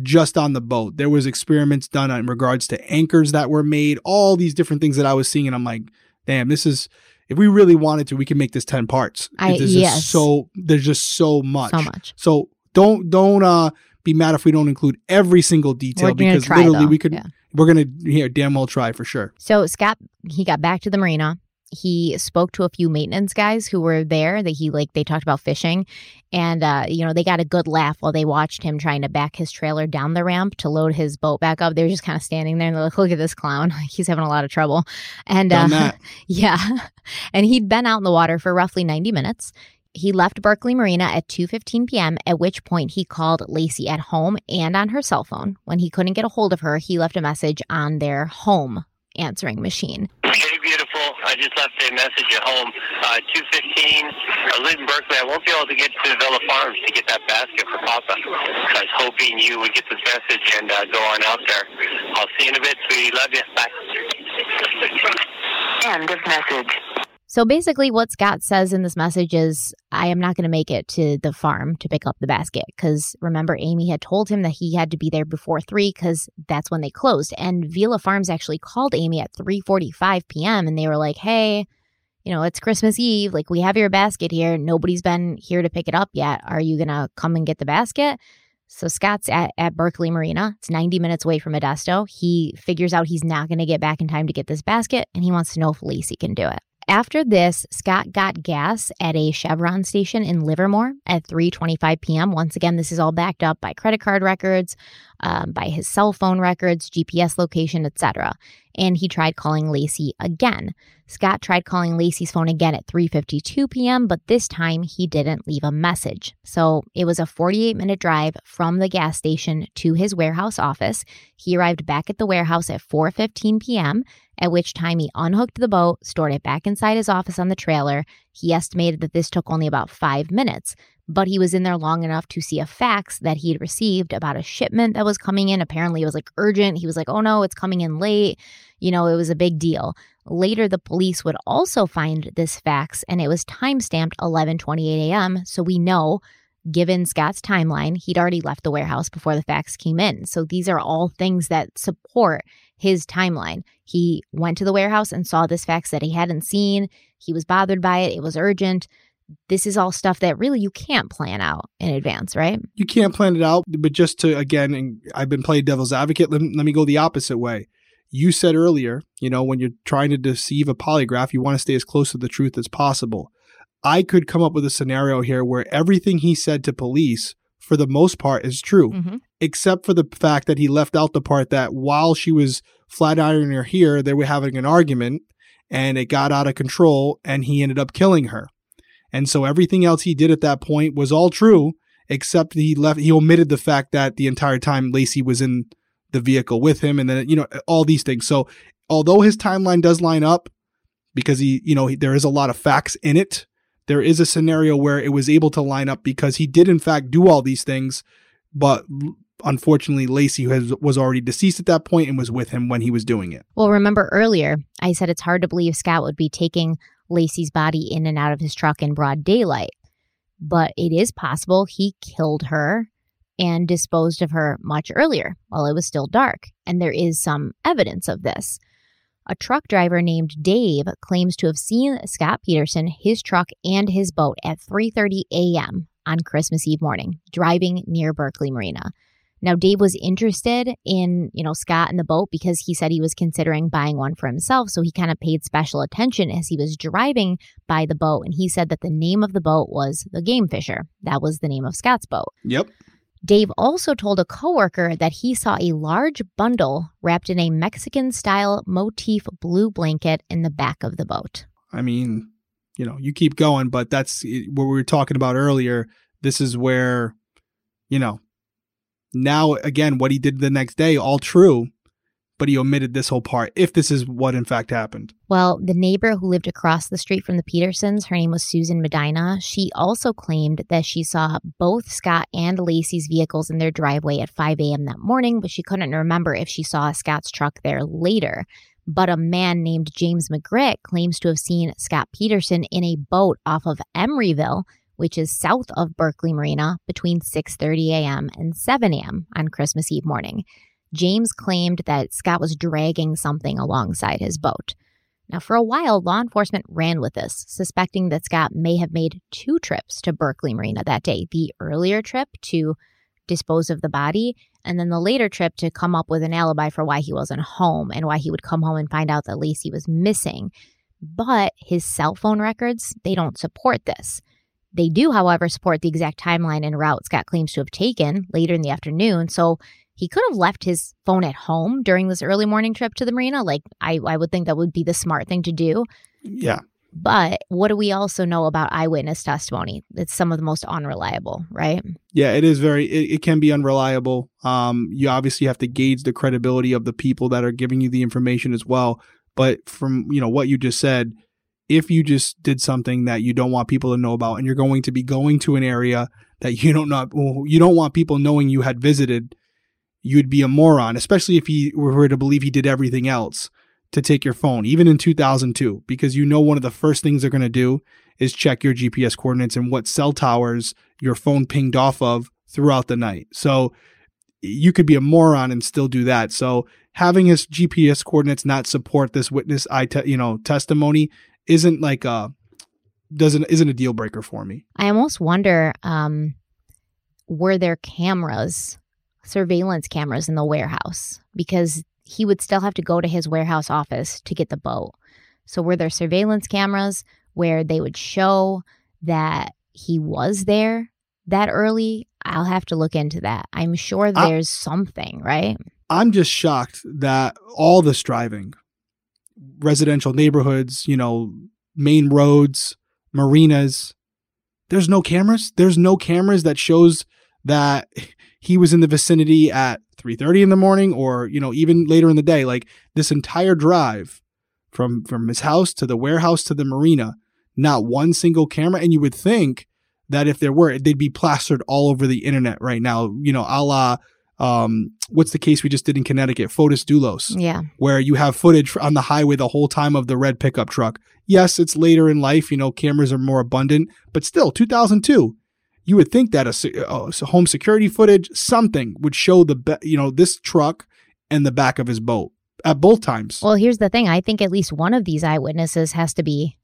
just on the boat. There was experiments done in regards to anchors that were made, all these different things that I was seeing, and I'm like, damn, this is. If we really wanted to, we can make this ten parts. I- there's yes. so there's just so much. so much. So don't don't uh be mad if we don't include every single detail because try, literally though. we could Yeah. we're gonna here damn well try for sure. So Scott, he got back to the marina. He spoke to a few maintenance guys who were there. That he like they talked about fishing, and uh, you know they got a good laugh while they watched him trying to back his trailer down the ramp to load his boat back up. They were just kind of standing there and they're like, "Look at this clown! He's having a lot of trouble." And uh, that. Yeah. And he'd been out in the water for roughly 90 minutes. He left Berkeley Marina at 2:15 p.m., at which point he called Laci at home and on her cell phone. When he couldn't get a hold of her, he left a message on their home answering machine. Just left a message at home. Uh, 215. I live in Berkeley. I won't be able to get to Vella Farms to get that basket for Papa. I was hoping you would get this message and uh, go on out there. I'll see you in a bit, sweetie. Love you. Bye. End of message. So basically, what Scott says in this message is, I am not going to make it to the farm to pick up the basket. Because remember, Amy had told him that he had to be there before 3 because that's when they closed. And Vella Farms actually called Amy at 3.45 p.m. and they were like, hey, you know, it's Christmas Eve. Like, we have your basket here. Nobody's been here to pick it up yet. Are you going to come and get the basket? So Scott's at, at Berkeley Marina. It's 90 minutes away from Modesto. He figures out he's not going to get back in time to get this basket, and he wants to know if Laci can do it. After this, Scott got gas at a Chevron station in Livermore at 3:25 p.m. Once again, this is all backed up by credit card records, um, by his cell phone records, GPS location, etc. And he tried calling Laci again. Scott tried calling Laci's phone again at 3:52 p.m., but this time he didn't leave a message. So it was a 48-minute drive from the gas station to his warehouse office. He arrived back at the warehouse at 4:15 p.m at which time he unhooked the boat, stored it back inside his office on the trailer. He estimated that this took only about five minutes, but he was in there long enough to see a fax that he had received about a shipment that was coming in. Apparently, it was like urgent. He was like, oh no, it's coming in late. You know, it was a big deal. Later, the police would also find this fax, and it was time stamped 11:28 a.m. So we know given Scott's timeline, he'd already left the warehouse before the fax came in. So these are all things that support his timeline. He went to the warehouse and saw this fax that he hadn't seen. He was bothered by it. It was urgent. This is all stuff that really you can't plan out in advance, right? You can't plan it out, but just to again, and I've been playing devil's advocate. Let, let me go the opposite way. You said earlier, you know, when you're trying to deceive a polygraph, you want to stay as close to the truth as possible. I could come up with a scenario here where everything he said to police, for the most part, is true, Mm-hmm. except for the fact that he left out the part that while she was flat ironing her hair, they were having an argument and it got out of control and he ended up killing her. And so everything else he did at that point was all true, except he left, he omitted the fact that the entire time Laci was in the vehicle with him and then, you know, all these things. So although his timeline does line up because he, you know, he, there is a lot of facts in it, there is a scenario where it was able to line up because he did in fact do all these things, but unfortunately Laci has, was already deceased at that point and was with him when he was doing it. Well, remember earlier, I said it's hard to believe Scott would be taking Laci's body in and out of his truck in broad daylight. But it is possible he killed her and disposed of her much earlier while it was still dark. And there is some evidence of this. A truck driver named Dave claims to have seen Scott Peterson, his truck, and his boat at 3:30 a.m. on Christmas Eve morning, driving near Berkeley Marina. Now, Dave was interested in, you know, Scott and the boat because he said he was considering buying one for himself. So he kind of paid special attention as he was driving by the boat. And he said that the name of the boat was the Game Fisher. That was the name of Scott's boat. Yep. Dave also told a coworker that he saw a large bundle wrapped in a Mexican style motif blue blanket in the back of the boat. I mean, you know, you keep going, but that's eh, what we were talking about earlier. This is where, you know, now again, what he did the next day, all true, but he omitted this whole part if this is what in fact happened. Well, the neighbor who lived across the street from the Petersons, her name was Susan Medina, she also claimed that she saw both Scott and Laci's vehicles in their driveway at 5 a.m. that morning, but she couldn't remember if she saw Scott's truck there later. But a man named James McGritt claims to have seen Scott Peterson in a boat off of Emeryville which is south of Berkeley Marina, between 6:30 a.m. and 7 a.m. on Christmas Eve morning. James claimed that Scott was dragging something alongside his boat. Now, for a while, law enforcement ran with this, suspecting that Scott may have made two trips to Berkeley Marina that day the earlier trip to dispose of the body, and then the later trip to come up with an alibi for why he wasn't home and why he would come home and find out that Laci was missing. But his cell phone records, they don't support this. They do, however, support the exact timeline and route Scott claims to have taken later in the afternoon. So he could have left his phone at home during this early morning trip to the marina. Like, I, I would think that would be the smart thing to do. Yeah. But what do we also know about eyewitness testimony? It's some of the most unreliable, right? Yeah, it is very. It, it, can be unreliable. Um, you obviously have to gauge the credibility of the people that are giving you the information as well. But from you know what you just said, if you just did something that you don't want people to know about and you're going to be going to an area that you don't not you don't want people knowing you had visited you'd be a moron especially if you were to believe he did everything else to take your phone even in 2002 because you know one of the first things they're going to do is check your GPS coordinates and what cell towers your phone pinged off of throughout the night. So you could be a moron and still do that. So having his GPS coordinates not support this witness I te- you know testimony isn't like a doesn't isn't a deal breaker for me. I almost wonder um were there cameras, surveillance cameras in the warehouse because he would still have to go to his warehouse office to get the boat. So were there surveillance cameras where they would show that he was there that early? I'll have to look into that. I'm sure there's I, something, right? I'm just shocked that all this driving residential neighborhoods, you know, main roads, marinas. There's no cameras. There's no cameras that shows that he was in the vicinity at 3:30 in the morning or, you know, even later in the day. Like this entire drive from from his house to the warehouse to the marina, not one single camera and you would think that if there were, they'd be plastered all over the internet right now, you know, a la um, what's the case we just did in Connecticut, Fotis Dulos, yeah, where you have footage on the highway the whole time of the red pickup truck. Yes, it's later in life, you know, cameras are more abundant, but still, 2002, you would think that a, a home security footage, something would show the, you know, this truck and the back of his boat at both times. Well, here's the thing. I think at least one of these eyewitnesses has to be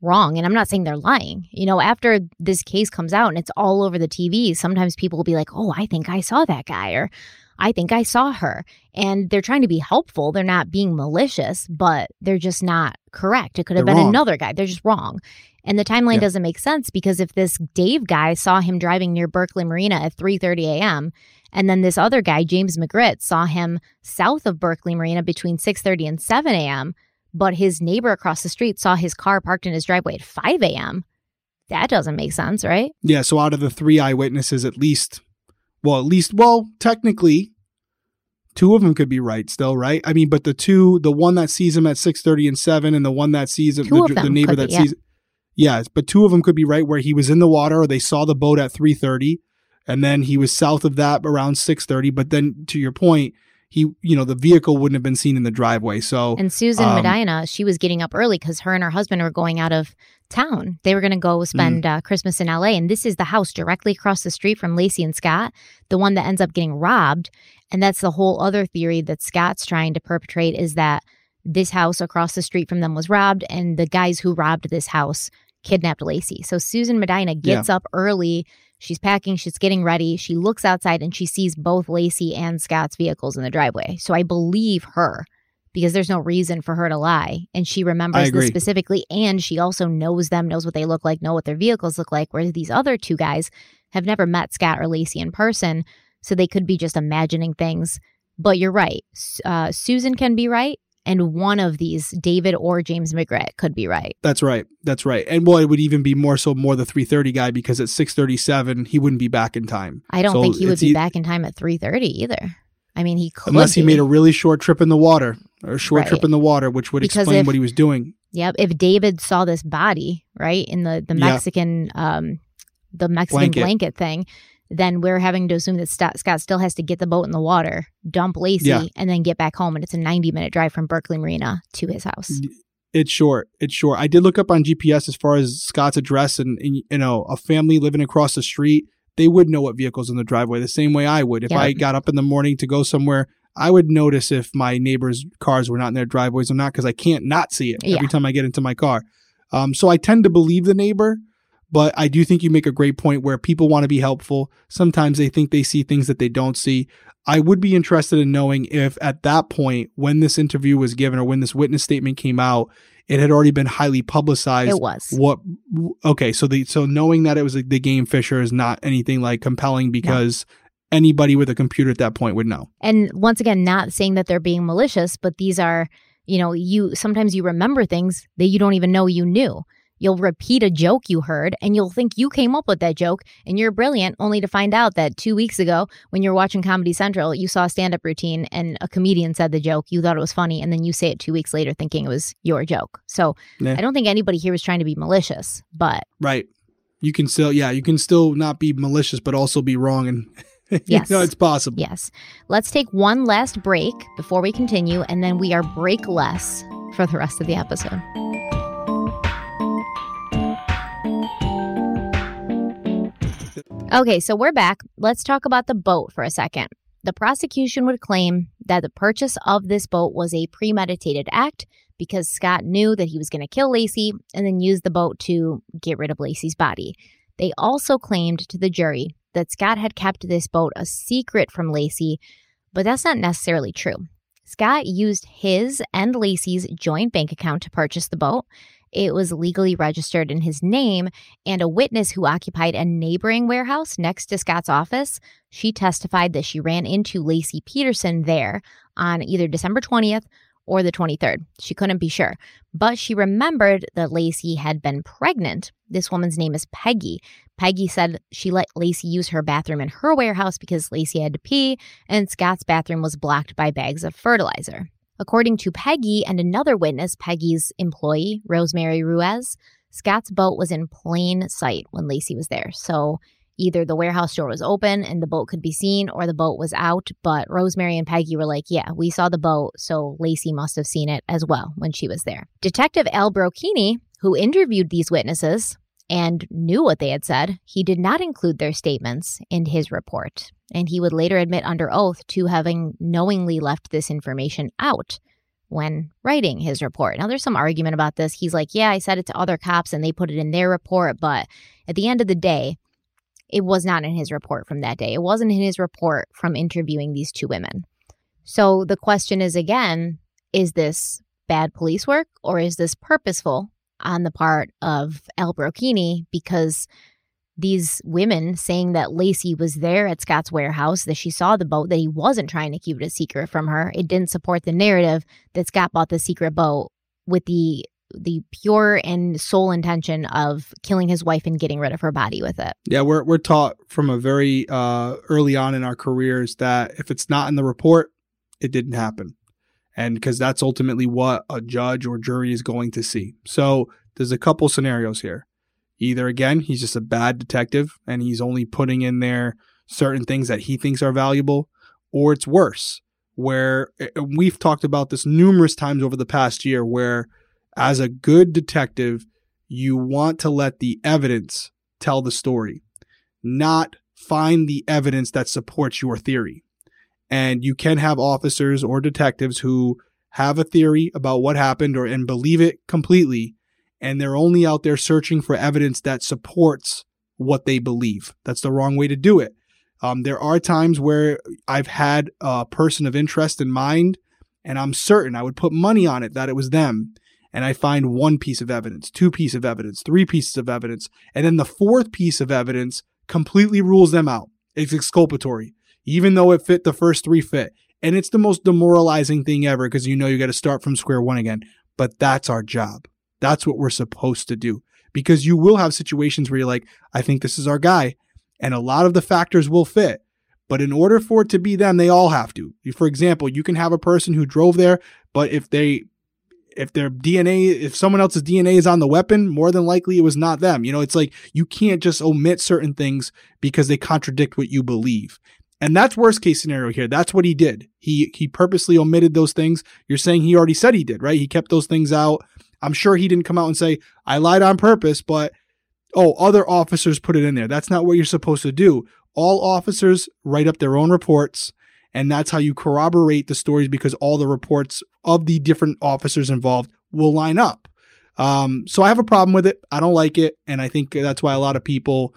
wrong. And I'm not saying they're lying. You know, after this case comes out and it's all over the TV, sometimes people will be like, oh, I think I saw that guy or I think I saw her. And they're trying to be helpful. They're not being malicious, but they're just not correct. It could have they're been wrong. another guy. They're just wrong. And the timeline yeah. doesn't make sense because if this Dave guy saw him driving near Berkeley Marina at 3:30 a.m. and then this other guy James McGritt saw him south of Berkeley Marina between 6:30 and 7 a.m., but his neighbor across the street saw his car parked in his driveway at 5 a.m. That doesn't make sense, right? Yeah. So out of the three eyewitnesses, at least, well, at least, well, technically, two of them could be right still, right? I mean, but the two, the one that sees him at 6:30 and 7 and the one that sees him, the, the, neighbor that be, yeah. sees yeah, but two of them could be right where he was in the water or they saw the boat at 3:30 and then he was south of that around 6:30, but then to your point, he, you know, the vehicle wouldn't have been seen in the driveway. So, And Susan Um, Medina, she was getting up early because her and her husband were going out of town. They were going to go spend Mm. uh, Christmas in LA. And this is the house directly across the street from Laci and Scott, the one that ends up getting robbed. And that's the whole other theory that Scott's trying to perpetrate is that this house across the street from them was robbed and the guys who robbed this house kidnapped Laci. So Susan Medina gets up early. She's packing, she's getting ready. She looks outside and she sees both Laci and Scott's vehicles in the driveway. So I believe her because there's no reason for her to lie. And she remembers this specifically. And she also knows them, knows what they look like, know what their vehicles look like. Whereas these other two guys have never met Scott or Laci in person. So they could be just imagining things. But you're right. Uh, Susan can be right. And one of these, David or James McGrath, could be right. That's right. That's right. And well, it would even be more so more the 330 guy because at 637 he wouldn't be back in time. I don't So think he would be e- back in time at 3:30 either. I mean, he could unless he be. made a really short trip in the water or a short trip in the water, which would Because explain if- what he was doing. Yep. If David saw this body, right, in the the Yeah. Mexican um the Mexican Blanket. blanket, thing, then we're having to assume that Scott, still has to get the boat in the water, dump Laci, Yeah. and then get back home. And it's a 90 minute drive from Berkeley Marina to his house. It's short. It's short. I did look up on GPS as far as Scott's address and, and you know a family living across the street. They would know what vehicles in the driveway the same way I would. If Yep. I got up in the morning to go somewhere, I would notice if my neighbors' cars were not in their driveways or not because I can't not see it Yeah. every time I get into my car. Um, so I tend to believe the neighbor, but I do think you make a great point where people want to be helpful. Sometimes they think they see things that they don't see. I would be interested in knowing if at that point, when this interview was given or when this witness statement came out, it had already been highly publicized. It was. What? Okay, so the so knowing that it was the game Fisher is not anything like compelling because anybody with a computer at that point would know. And once again, not saying that they're being malicious, but these are, you know, you sometimes you remember things that you don't even know you knew. You'll repeat a joke you heard and you'll think you came up with that joke and you're brilliant, only to find out that two weeks ago, when you're watching Comedy Central, you saw a stand up routine and a comedian said the joke. You thought it was funny. And then you say it two weeks later thinking it was your joke. So Yeah. I don't think anybody here was trying to be malicious, but Right. You can still, yeah, you can still not be malicious, but also be wrong. And Yes. you know, it's possible. yes. Let's take one last break before we continue, and then we are break less for the rest of the episode. Okay, so we're back. Let's talk about the boat for a second. The prosecution would claim that the purchase of this boat was a premeditated act because Scott knew that he was going to kill Laci and then use the boat to get rid of Laci's body. They also claimed to the jury that Scott had kept this boat a secret from Laci, but that's not necessarily true. Scott used his and Laci's joint bank account to purchase the boat. It was legally registered in his name, and a witness who occupied a neighboring warehouse next to Scott's office, she testified that she ran into Laci Peterson there on either December 20th or the 23rd. She couldn't be sure, but she remembered that Laci had been pregnant. This woman's name is Peggy. Peggy said she let Laci use her bathroom in her warehouse because Laci had to pee, and Scott's bathroom was blocked by bags of fertilizer. According to Peggy and another witness, Peggy's employee, Rosemary Ruiz, Scott's boat was in plain sight when Laci was there. So either the warehouse door was open and the boat could be seen or the boat was out. But Rosemary and Peggy were like, yeah, we saw the boat. So Laci must have seen it as well when she was there. Detective Al Brocchini, who interviewed these witnesses, and knew what they had said, he did not include their statements in his report. And he would later admit under oath to having knowingly left this information out when writing his report. Now, there's some argument about this. He's like, yeah, I said it to other cops and they put it in their report. But at the end of the day, it was not in his report from that day. It wasn't in his report from interviewing these two women. So the question is again, is this bad police work or is this purposeful on the part of Al Brocchini because these women saying that Laci was there at Scott's warehouse, that she saw the boat, that he wasn't trying to keep it a secret from her. It didn't support the narrative that Scott bought the secret boat with the the pure and sole intention of killing his wife and getting rid of her body with it. Yeah, we're we're taught from a very uh, early on in our careers that if it's not in the report, it didn't happen, and because that's ultimately what a judge or jury is going to see. So there's a couple scenarios here. Either again, he's just a bad detective and he's only putting in there certain things that he thinks are valuable, or it's worse, where we've talked about this numerous times over the past year where as a good detective you want to let the evidence tell the story not find the evidence that supports your theory. And you can have officers or detectives who have a theory about what happened or and believe it completely and they're only out there searching for evidence that supports what they believe that's the wrong way to do it um, there are times where I've had a person of interest in mind, and I'm certain I would put money on it that it was them. And I find one piece of evidence, two pieces of evidence, three pieces of evidence, and then the fourth piece of evidence completely rules them out. It's exculpatory, even though it fit the first three fit. And it's the most demoralizing thing ever because you know you got to start from square one again. But that's our job. That's what we're supposed to do. Because you will have situations where you're like, I think this is our guy and a lot of the factors will fit. But in order for it to be them, they all have to. For example, you can have a person who drove there, but if they if their DNA, if someone else's DNA is on the weapon, more than likely it was not them. You know, it's like you can't just omit certain things because they contradict what you believe. And that's worst case scenario here. That's what he did. He he purposely omitted those things. You're saying he already said he did, right? He kept those things out. I'm sure he didn't come out and say I lied on purpose, but oh, other officers put it in there. That's not what you're supposed to do. All officers write up their own reports, and that's how you corroborate the stories because all the reports of the different officers involved will line up. Um, so I have a problem with it. I don't like it, and I think that's why a lot of people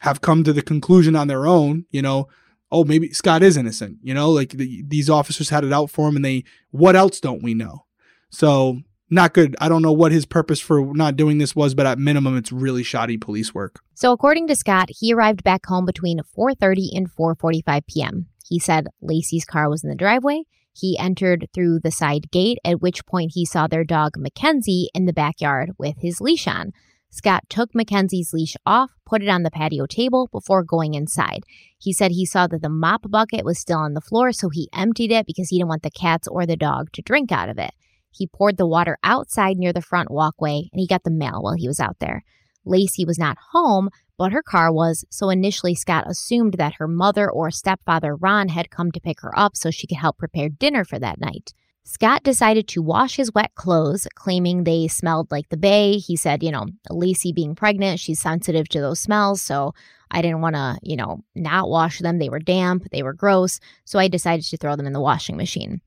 have come to the conclusion on their own. You know, oh, maybe Scott is innocent. You know, like the, these officers had it out for him, and they what else don't we know? So not good. I don't know what his purpose for not doing this was, but at minimum, it's really shoddy police work. So according to Scott, he arrived back home between 4:30 and 4:45 p.m. He said Laci's car was in the driveway. He entered through the side gate, at which point he saw their dog McKenzie in the backyard with his leash on. Scott took McKenzie's leash off, put it on the patio table before going inside. He said he saw that the mop bucket was still on the floor, so he emptied it because he didn't want the cats or the dog to drink out of it. He poured the water outside near the front walkway and he got the mail while he was out there. Laci was not home, but her car was, so initially Scott assumed that her mother or stepfather Ron had come to pick her up so she could help prepare dinner for that night. Scott decided to wash his wet clothes, claiming they smelled like the bay. He said, you know, Laci being pregnant, she's sensitive to those smells, so I didn't want to, you know, not wash them. They were damp, they were gross, so I decided to throw them in the washing machine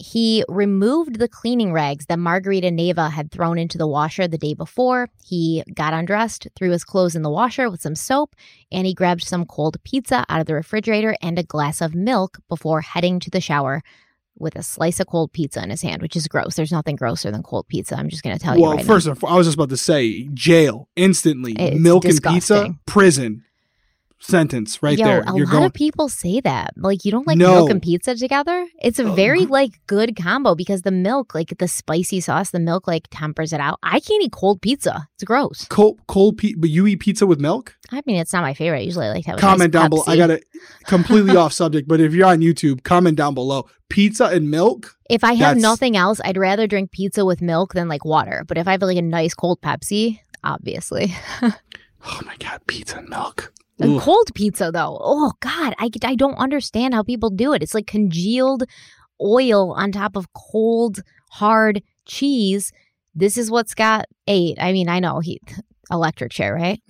he removed the cleaning rags that Margarita Nava had thrown into the washer the day before. He got undressed, threw his clothes in the washer with some soap, and he grabbed some cold pizza out of the refrigerator and a glass of milk before heading to the shower with a slice of cold pizza in his hand, which is gross. There's nothing grosser than cold pizza. I'm just going to tell well, you. Well, first, now. All, I was just about to say jail instantly. It's milk disgusting. and pizza, prison sentence right Yo, there. a You're lot going. of people say that. Like you don't like No. milk and pizza together. It's a Uh, very like good combo because the milk, like the spicy sauce, the milk like tempers it out. I can't eat cold pizza. It's gross. cold, cold pizza, but you eat pizza with milk? I mean, it's not my favorite. Usually, I like that. have comment nice down below. I got it completely off subject, but if you're on YouTube, comment down below. Pizza and milk? If I have nothing else, I'd rather drink pizza with milk than like water. But if I have like a nice cold Pepsi, obviously. Oh my god, pizza and milk. Cold pizza though. Oh god, I I don't understand how people do it. It's like congealed oil on top of cold hard cheese. This is what Scott ate. I mean, I know he electric chair, right?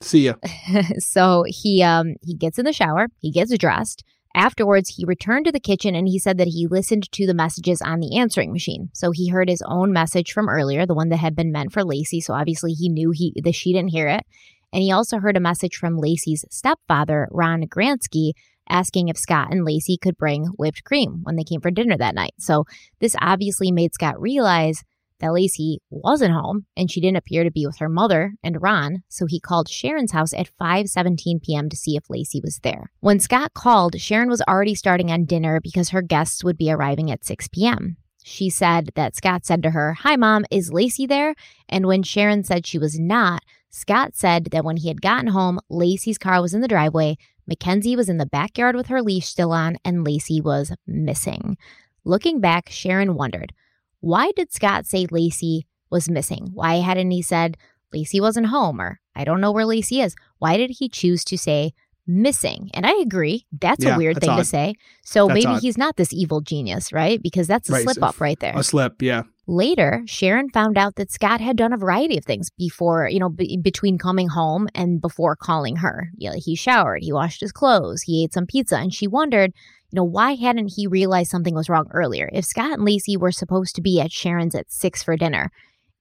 See ya. so he um he gets in the shower, he gets dressed. Afterwards, he returned to the kitchen and he said that he listened to the messages on the answering machine. So he heard his own message from earlier, the one that had been meant for Laci. So obviously he knew he that she didn't hear it. And he also heard a message from Laci's stepfather, Ron Grantski, asking if Scott and Laci could bring whipped cream when they came for dinner that night. So this obviously made Scott realize that Laci wasn't home and she didn't appear to be with her mother and Ron, so he called Sharon's house at 5:17 p.m. to see if Laci was there. When Scott called, Sharon was already starting on dinner because her guests would be arriving at 6 p.m. She said that Scott said to her, "Hi mom, is Laci there?" And when Sharon said she was not, Scott said that when he had gotten home, Laci's car was in the driveway, McKenzie was in the backyard with her leash still on, and Laci was missing. Looking back, Sharon wondered, why did Scott say Laci was missing? Why hadn't he said Laci wasn't home or I don't know where Laci is? Why did he choose to say missing. And I agree. That's Yeah, a weird that's thing to say. So That's maybe odd. he's not this evil genius, right? Because that's a Right, slip so up right there. A slip, yeah. Later, Sharon found out that Scott had done a variety of things before, you know, be between coming home and before calling her. You know, he showered, he washed his clothes, he ate some pizza, and she wondered, you know, why hadn't he realized something was wrong earlier? If Scott and Laci were supposed to be at Sharon's at six for dinner,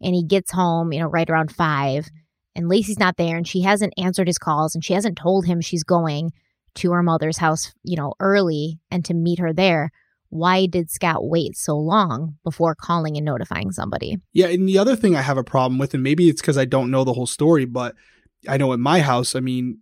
and he gets home, you know, right around five, and Laci's not there, and she hasn't answered his calls, and she hasn't told him she's going to her mother's house, you know, early and to meet her there why did Scott wait so long before calling and notifying somebody? Yeah, and the other thing I have a problem with, and maybe it's because I don't know the whole story, but I know at my house, I mean,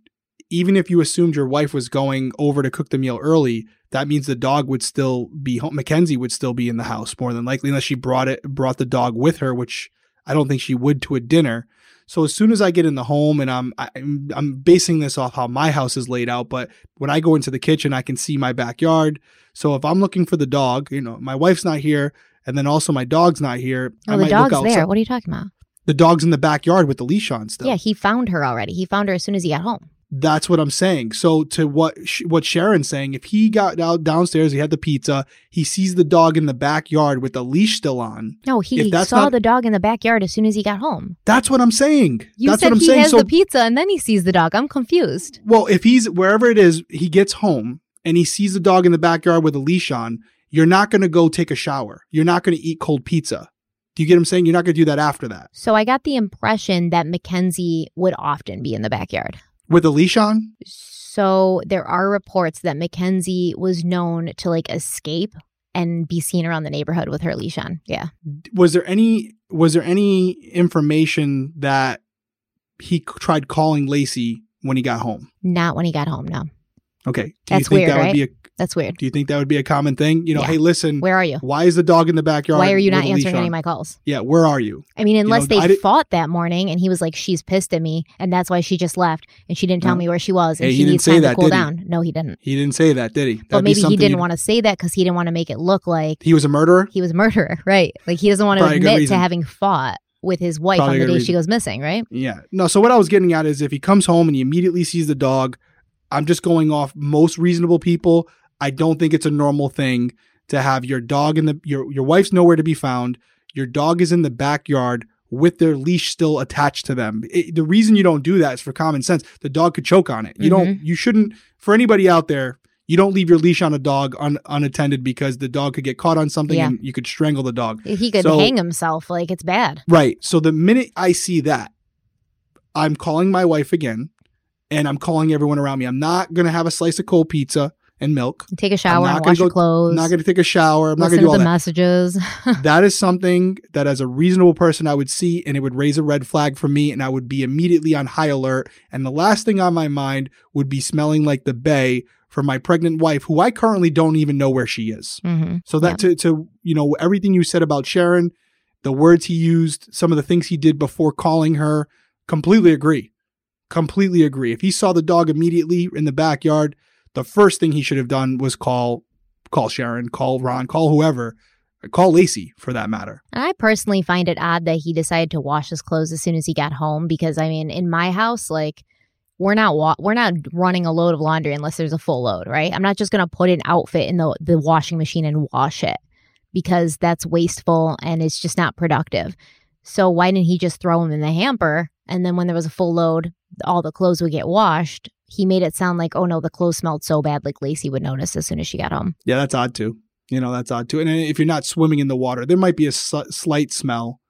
even if you assumed your wife was going over to cook the meal early, that means the dog would still be home. McKenzie would still be in the house more than likely, unless she brought it brought the dog with her, which I don't think she would to a dinner. So as soon as I get in the home, and I'm I'm, I'm basing this off how my house is laid out, but when I go into the kitchen, I can see my backyard. So if I'm looking for the dog, you know, my wife's not here, and then also my dog's not here. Oh, I the might dog's look there. What are you talking about? The dog's in the backyard with the leash on still. Yeah, he found her already. He found her as soon as he got home. That's what I'm saying. So to what what Sharon's saying, if he got out downstairs, he had the pizza, he sees the dog in the backyard with the leash still on. No, he saw not- the dog in the backyard as soon as he got home. That's what I'm saying. You That's said what I'm he saying. has So the pizza and then he sees the dog. I'm confused. well, if he's wherever it is, he gets home and he sees the dog in the backyard with a leash on. You're not going to go take a shower. You're not going to eat cold pizza. Do you get what I'm saying? You're not going to do that after that So I got the impression that McKenzie would often be in the backyard. With a leash on. So there are reports that McKenzie was known to like escape and be seen around the neighborhood with her leash on. Yeah. was there any was there any information that he c- tried calling Laci when he got home? Not when he got home. No. Okay. Do That's you think weird, that right? would be a That's weird. do you think that would be a common thing? You know, Yeah. hey, listen, Where are you? why is the dog in the backyard? Why are you not with a leash answering any of my calls? Yeah, where are you? I mean, unless know, they fought that morning and he was like, she's pissed at me and that's why she just left and she didn't tell No. me where she was and Hey, she he didn't needs say time to that, cool did he? No, he didn't. He didn't say that, did he? But That'd be maybe he didn't want to say that because he didn't want to make it look like He was a murderer. he was a murderer, right? Like he doesn't want to Probably a good admit to having fought with his wife Probably on the day reason. she goes missing, right? Yeah. No, so what I was getting at is if he comes home and he immediately sees the dog, I'm just going off most reasonable people. I don't think it's a normal thing to have your dog in the your your wife's nowhere to be found. Your dog is in the backyard with their leash still attached to them. It- the reason you don't do that is for common sense. The dog could choke on it. You don't Mm-hmm. you shouldn't for anybody out there, you don't leave your leash on a dog un, unattended because the dog could get caught on something Yeah. and you could strangle the dog. He could So- hang himself. Like it's bad. Right. So the minute I see that, I'm calling my wife again and I'm calling everyone around me. I'm not going to have a slice of cold pizza and milk. Take a shower not and gonna wash your clothes. I'm not going to take a shower. I'm not going to do the all that. messages. that is something that as a reasonable person I would see and it would raise a red flag for me and I would be immediately on high alert. And the last thing on my mind would be smelling like the bay for my pregnant wife, who I currently don't even know where she is. hmm So that to to you know everything you said about Sharon, the words he used, some of the things he did before calling her, completely agree. Completely agree. If he saw the dog immediately in the backyard, the first thing he should have done was call call Sharon, call Ron, call whoever, call Laci for that matter. And I personally find it odd that he decided to wash his clothes as soon as he got home because I mean, in my house, like we're not wa- we're not running a load of laundry unless there's a full load, right? I'm not just gonna put an outfit in the the washing machine and wash it because that's wasteful and it's just not productive. So why didn't he just throw them in the hamper and then when there was a full load, all the clothes would get washed? He made it sound like, oh no, the clothes smelled so bad, like Laci would notice as soon as she got home. Yeah, that's odd too. You know, that's odd too. And if you're not swimming in the water, there might be a sli- slight smell.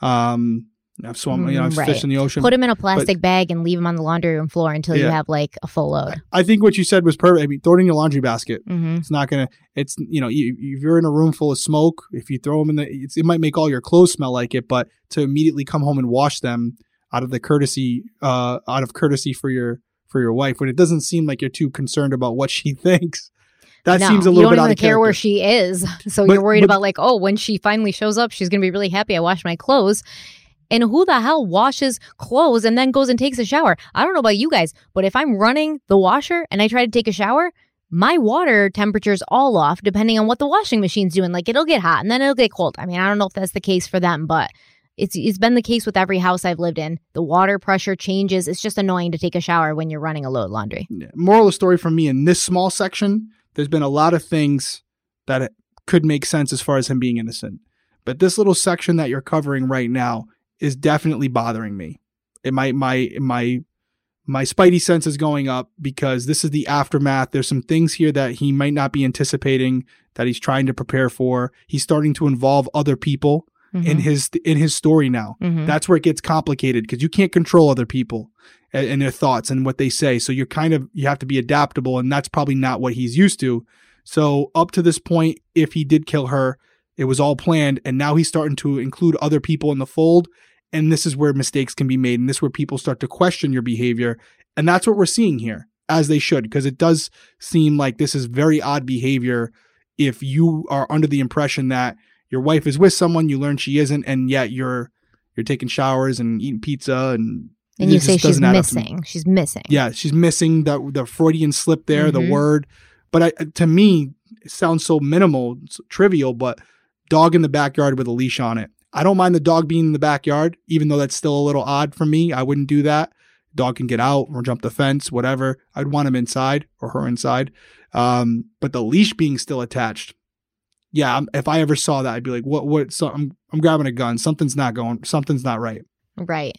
Um, I've swum, you know, I've right. fished in the ocean. Put him in a plastic bag and leave him on the laundry room floor until you have like a full load. I think what you said was perfect. I mean, throw it in your laundry basket. hmm It's not gonna. It's you know, you, if you're in a room full of smoke, if you throw them in the, it's, it might make all your clothes smell like it. But to immediately come home and wash them out of the courtesy, uh, out of courtesy for your for your wife, when it doesn't seem like you're too concerned about what she thinks, that no, seems a little bit out of care character. where she is. So But- you're worried but- about like, oh, when she finally shows up, she's gonna be really happy I washed my clothes. And who the hell washes clothes and then goes and takes a shower? I don't know about you guys, but if I'm running the washer and I try to take a shower, my water temperature's all off depending on what the washing machine's doing. Like it'll get hot and then it'll get cold. I mean, I don't know if that's the case for them, but It's it's been the case with every house I've lived in. The water pressure changes. It's just annoying to take a shower when you're running a load laundry. Moral of the story from me in this small section, there's been a lot of things that could make sense as far as him being innocent. But this little section that you're covering right now is definitely bothering me. It my my my my spidey sense is going up because this is the aftermath. There's some things here that he might not be anticipating that he's trying to prepare for. He's starting to involve other people mm-hmm. in his in his story now. Mm-hmm. That's where it gets complicated because you can't control other people and, and, their thoughts and what they say. So you're kind of you have to be adaptable, and that's probably not what he's used to. So up to this point, if he did kill her, it was all planned, and now he's starting to include other people in the fold. And this is where mistakes can be made, and this is where people start to question your behavior. And that's what we're seeing here, as they should, because it does seem like this is very odd behavior if you are under the impression that your wife is with someone, you learn she isn't, and yet you're you're taking showers and eating pizza and and you say she's missing. She's missing. Yeah, she's missing the the Freudian slip there, mm-hmm. the word. But I, to me, it sounds so minimal, trivial. But dog in the backyard with a leash on it. I don't mind the dog being in the backyard, even though that's still a little odd for me. I wouldn't do that. Dog can get out or jump the fence, whatever. I'd want him inside or her inside. Um, but the leash being still attached, yeah, if I ever saw that, I'd be like, what, what, so I'm, I'm grabbing a gun. Something's not going, something's not right. Right.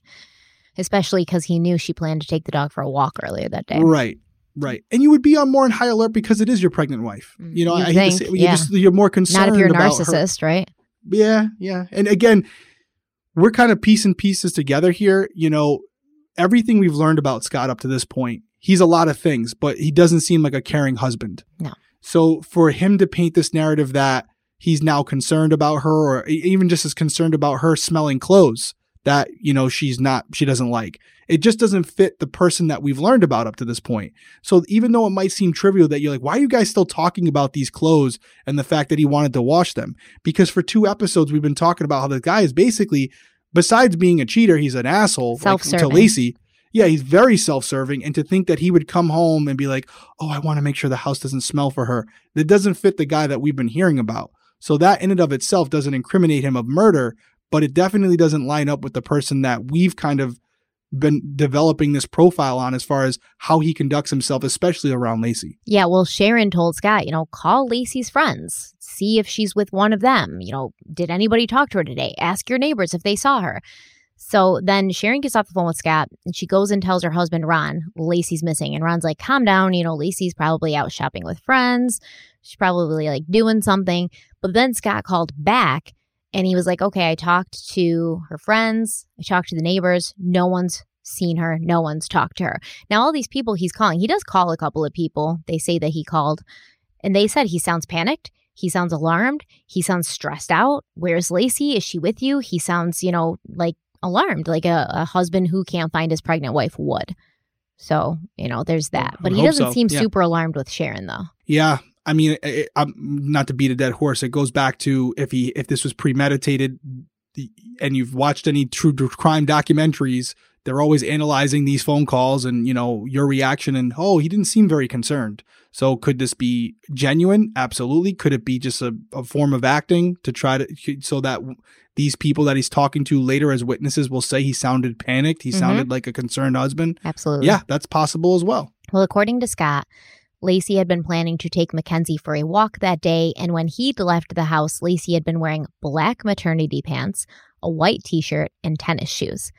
Especially because he knew she planned to take the dog for a walk earlier that day. Right. Right. And you would be on more in high alert because it is your pregnant wife. Mm, you know, you I think, say, you're, yeah. just, you're more concerned. Not if you're a narcissist, her. right? Yeah. Yeah. And again, we're kind of piecing pieces together here. You know, everything we've learned about Scott up to this point, he's a lot of things, but he doesn't seem like a caring husband. No. So for him to paint this narrative that he's now concerned about her or even just as concerned about her smelling clothes that, you know, she's not, she doesn't like. It just doesn't fit the person that we've learned about up to this point. So even though it might seem trivial that you're like, why are you guys still talking about these clothes and the fact that he wanted to wash them? Because for two episodes, we've been talking about how the guy is basically, besides being a cheater, he's an asshole like, to Laci yeah, he's very self-serving, and to think that he would come home and be like, "Oh, I want to make sure the house doesn't smell for her," that doesn't fit the guy that we've been hearing about. So that in and of itself doesn't incriminate him of murder, but it definitely doesn't line up with the person that we've kind of been developing this profile on as far as how he conducts himself, especially around Laci. Yeah, well, Sharon told Scott, you know, call Laci's friends, see if she's with one of them. You know, did anybody talk to her today? Ask your neighbors if they saw her. So then Sharon gets off the phone with Scott and she goes and tells her husband, Ron, Laci's missing. And Ron's like, calm down. You know, Laci's probably out shopping with friends. She's probably like doing something. But then Scott called back and he was like, okay, I talked to her friends. I talked to the neighbors. No one's seen her. No one's talked to her. Now, all these people he's calling, he does call a couple of people. They say that he called and they said he sounds panicked. He sounds alarmed. He sounds stressed out. Where's Laci? Is she with you? He sounds, you know, like alarmed, like a, a husband who can't find his pregnant wife would. So, you know, there's that. But he doesn't so. seem yeah. super alarmed with Sharon, though. Yeah. I mean, it, I'm not to beat a dead horse. It goes back to if he if this was premeditated, and you've watched any true crime documentaries, they're always analyzing these phone calls and you know your reaction and oh, he didn't seem very concerned. So could this be genuine? Absolutely. Could it be just a, a form of acting to try to so that these people that he's talking to later as witnesses will say he sounded panicked. He mm-hmm. sounded like a concerned husband. Absolutely. Yeah, that's possible as well. Well, according to Scott, Laci had been planning to take McKenzie for a walk that day, and when he'd left the house, Laci had been wearing black maternity pants, a white t shirt, and tennis shoes.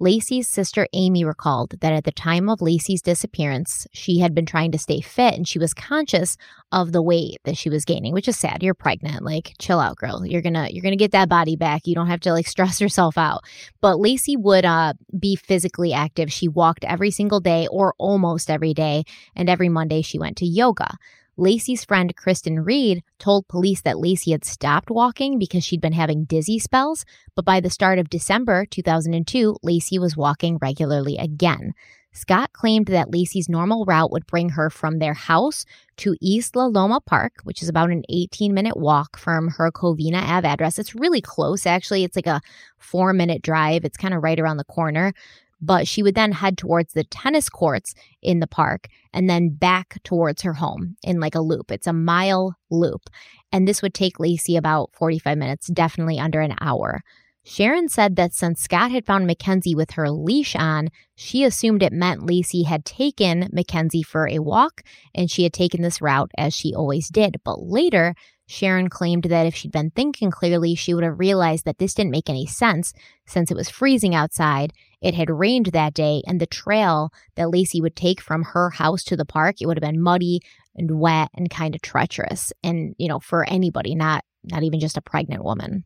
Laci's sister Amy recalled that at the time of Laci's disappearance, she had been trying to stay fit and she was conscious of the weight that she was gaining, which is sad. You're pregnant. Like, chill out, girl. You're gonna you're gonna get that body back. You don't have to like stress yourself out. But Laci would uh be physically active. She walked every single day or almost every day, and every Monday she went to yoga. Laci's friend Kristen Reed told police that Laci had stopped walking because she'd been having dizzy spells, but by the start of December 2002, Laci was walking regularly again. Scott claimed that Laci's normal route would bring her from their house to East La Loma Park, which is about an 18 minute walk from her Covina Ave address. It's really close, actually. It's like a four minute drive. It's kind of right around the corner but she would then head towards the tennis courts in the park and then back towards her home in like a loop. It's a mile loop. And this would take Laci about 45 minutes, definitely under an hour. Sharon said that since Scott had found McKenzie with her leash on, she assumed it meant Laci had taken McKenzie for a walk and she had taken this route as she always did. But later, Sharon claimed that if she'd been thinking clearly, she would have realized that this didn't make any sense since it was freezing outside. It had rained that day, and the trail that Laci would take from her house to the park, it would have been muddy and wet and kind of treacherous. And, you know, for anybody, not not even just a pregnant woman.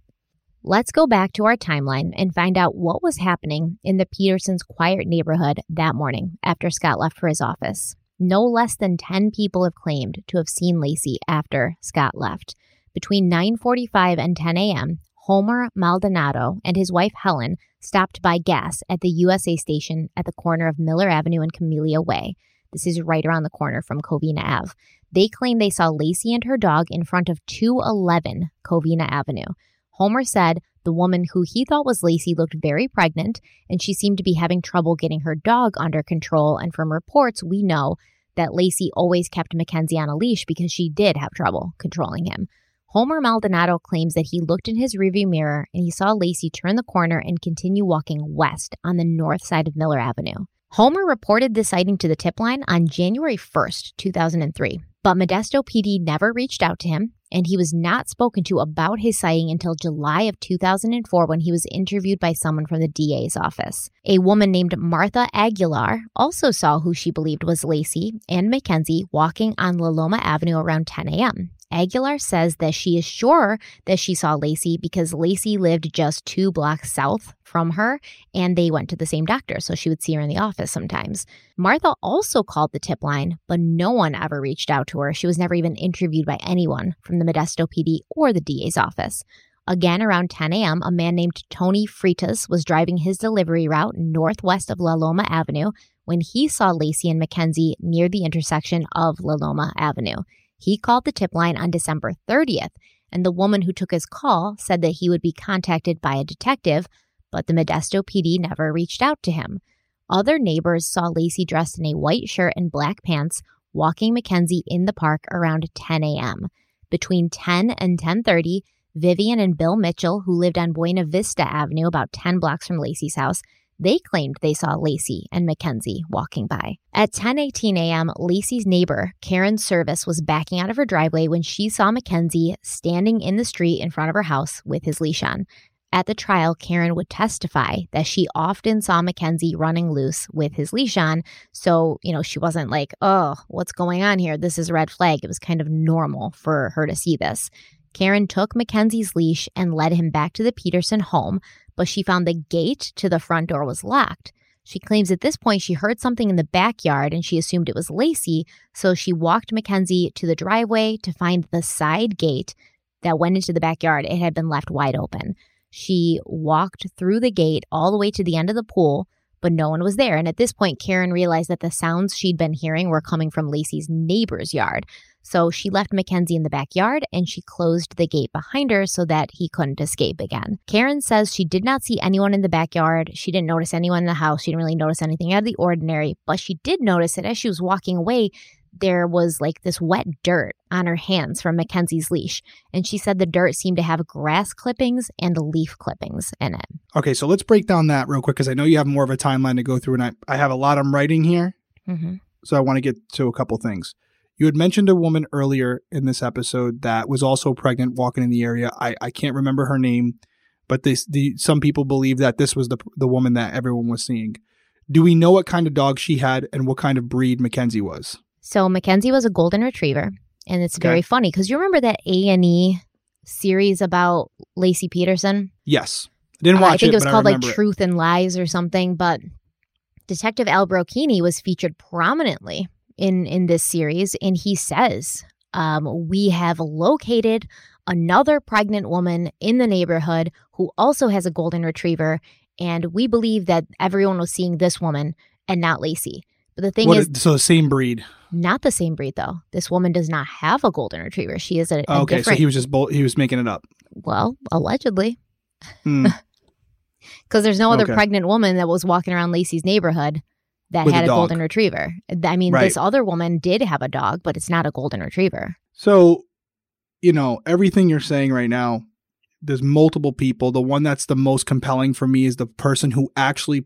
Let's go back to our timeline and find out what was happening in the Petersons' quiet neighborhood that morning after Scott left for his office. No less than 10 people have claimed to have seen Laci after Scott left. Between 9:45 and 10 a.m., Homer Maldonado and his wife Helen stopped by gas at the USA station at the corner of Miller Avenue and Camellia Way. This is right around the corner from Covina Ave. They claim they saw Laci and her dog in front of 211 Covina Avenue. Homer said the woman who he thought was Laci looked very pregnant and she seemed to be having trouble getting her dog under control. And from reports, we know that Laci always kept McKenzie on a leash because she did have trouble controlling him. Homer Maldonado claims that he looked in his rearview mirror and he saw Laci turn the corner and continue walking west on the north side of Miller Avenue. Homer reported this sighting to the tip line on January 1st, 2003, but Modesto PD never reached out to him, and he was not spoken to about his sighting until July of 2004 when he was interviewed by someone from the DA's office. A woman named Martha Aguilar also saw who she believed was Laci and McKenzie walking on La Loma Avenue around 10 a.m. Aguilar says that she is sure that she saw Laci because Laci lived just two blocks south from her and they went to the same doctor, so she would see her in the office sometimes. Martha also called the tip line, but no one ever reached out to her. She was never even interviewed by anyone from the Modesto PD or the DA's office. Again, around 10 a.m., a man named Tony Freitas was driving his delivery route northwest of La Loma Avenue when he saw Laci and McKenzie near the intersection of La Loma Avenue. He called the tip line on December 30th, and the woman who took his call said that he would be contacted by a detective, but the Modesto PD never reached out to him. Other neighbors saw Laci dressed in a white shirt and black pants walking McKenzie in the park around 10 a.m. Between 10 and 10:30, Vivian and Bill Mitchell, who lived on Buena Vista Avenue about 10 blocks from Laci's house, they claimed they saw Laci and McKenzie walking by. At 10:18 a.m., Lacey's neighbor, Karen Servas, was backing out of her driveway when she saw McKenzie standing in the street in front of her house with his leash on. At the trial, Karen would testify that she often saw McKenzie running loose with his leash on. So, you know, she wasn't like, oh, what's going on here? This is a red flag. It was kind of normal for her to see this. Karen took McKenzie's leash and led him back to the Peterson home, but she found the gate to the front door was locked. She claims at this point she heard something in the backyard and she assumed it was Laci, so she walked McKenzie to the driveway to find the side gate that went into the backyard. It had been left wide open. She walked through the gate all the way to the end of the pool, but no one was there. And at this point, Karen realized that the sounds she'd been hearing were coming from Laci's neighbor's yard. So she left McKenzie in the backyard and she closed the gate behind her so that he couldn't escape again. Karen says she did not see anyone in the backyard. She didn't notice anyone in the house. She didn't really notice anything out of the ordinary, but she did notice that as she was walking away, there was like this wet dirt on her hands from McKenzie's leash. And she said the dirt seemed to have grass clippings and leaf clippings in it. Okay, so let's break down that real quick because I know you have more of a timeline to go through, and I, I have a lot I'm writing here. Mm-hmm. So I want to get to a couple things. You had mentioned a woman earlier in this episode that was also pregnant walking in the area. I, I can't remember her name, but this the some people believe that this was the the woman that everyone was seeing. Do we know what kind of dog she had and what kind of breed McKenzie was? So McKenzie was a golden retriever, and it's Okay. very funny because you remember that A and E series about Laci Peterson. Yes. I didn't Uh, watch I think it, it was called like it. Truth and Lies or something. But Detective Al Brocchini was featured prominently in in this series, and he says, um, "We have located another pregnant woman in the neighborhood who also has a golden retriever, and we believe that everyone was seeing this woman and not Laci." But the thing What is, is- so the same breed. not the same breed though. This woman does not have a golden retriever. She is a, a okay, so he was just bol- he was making it up. well, allegedly, Hmm. because there's no other Okay. pregnant woman that was walking around Laci's neighborhood that With a had a, dog. golden retriever. I mean, Right. this other woman did have a dog, but it's not a golden retriever. So, you know, everything you're saying right now there's multiple people. The one that's the most compelling for me is the person who actually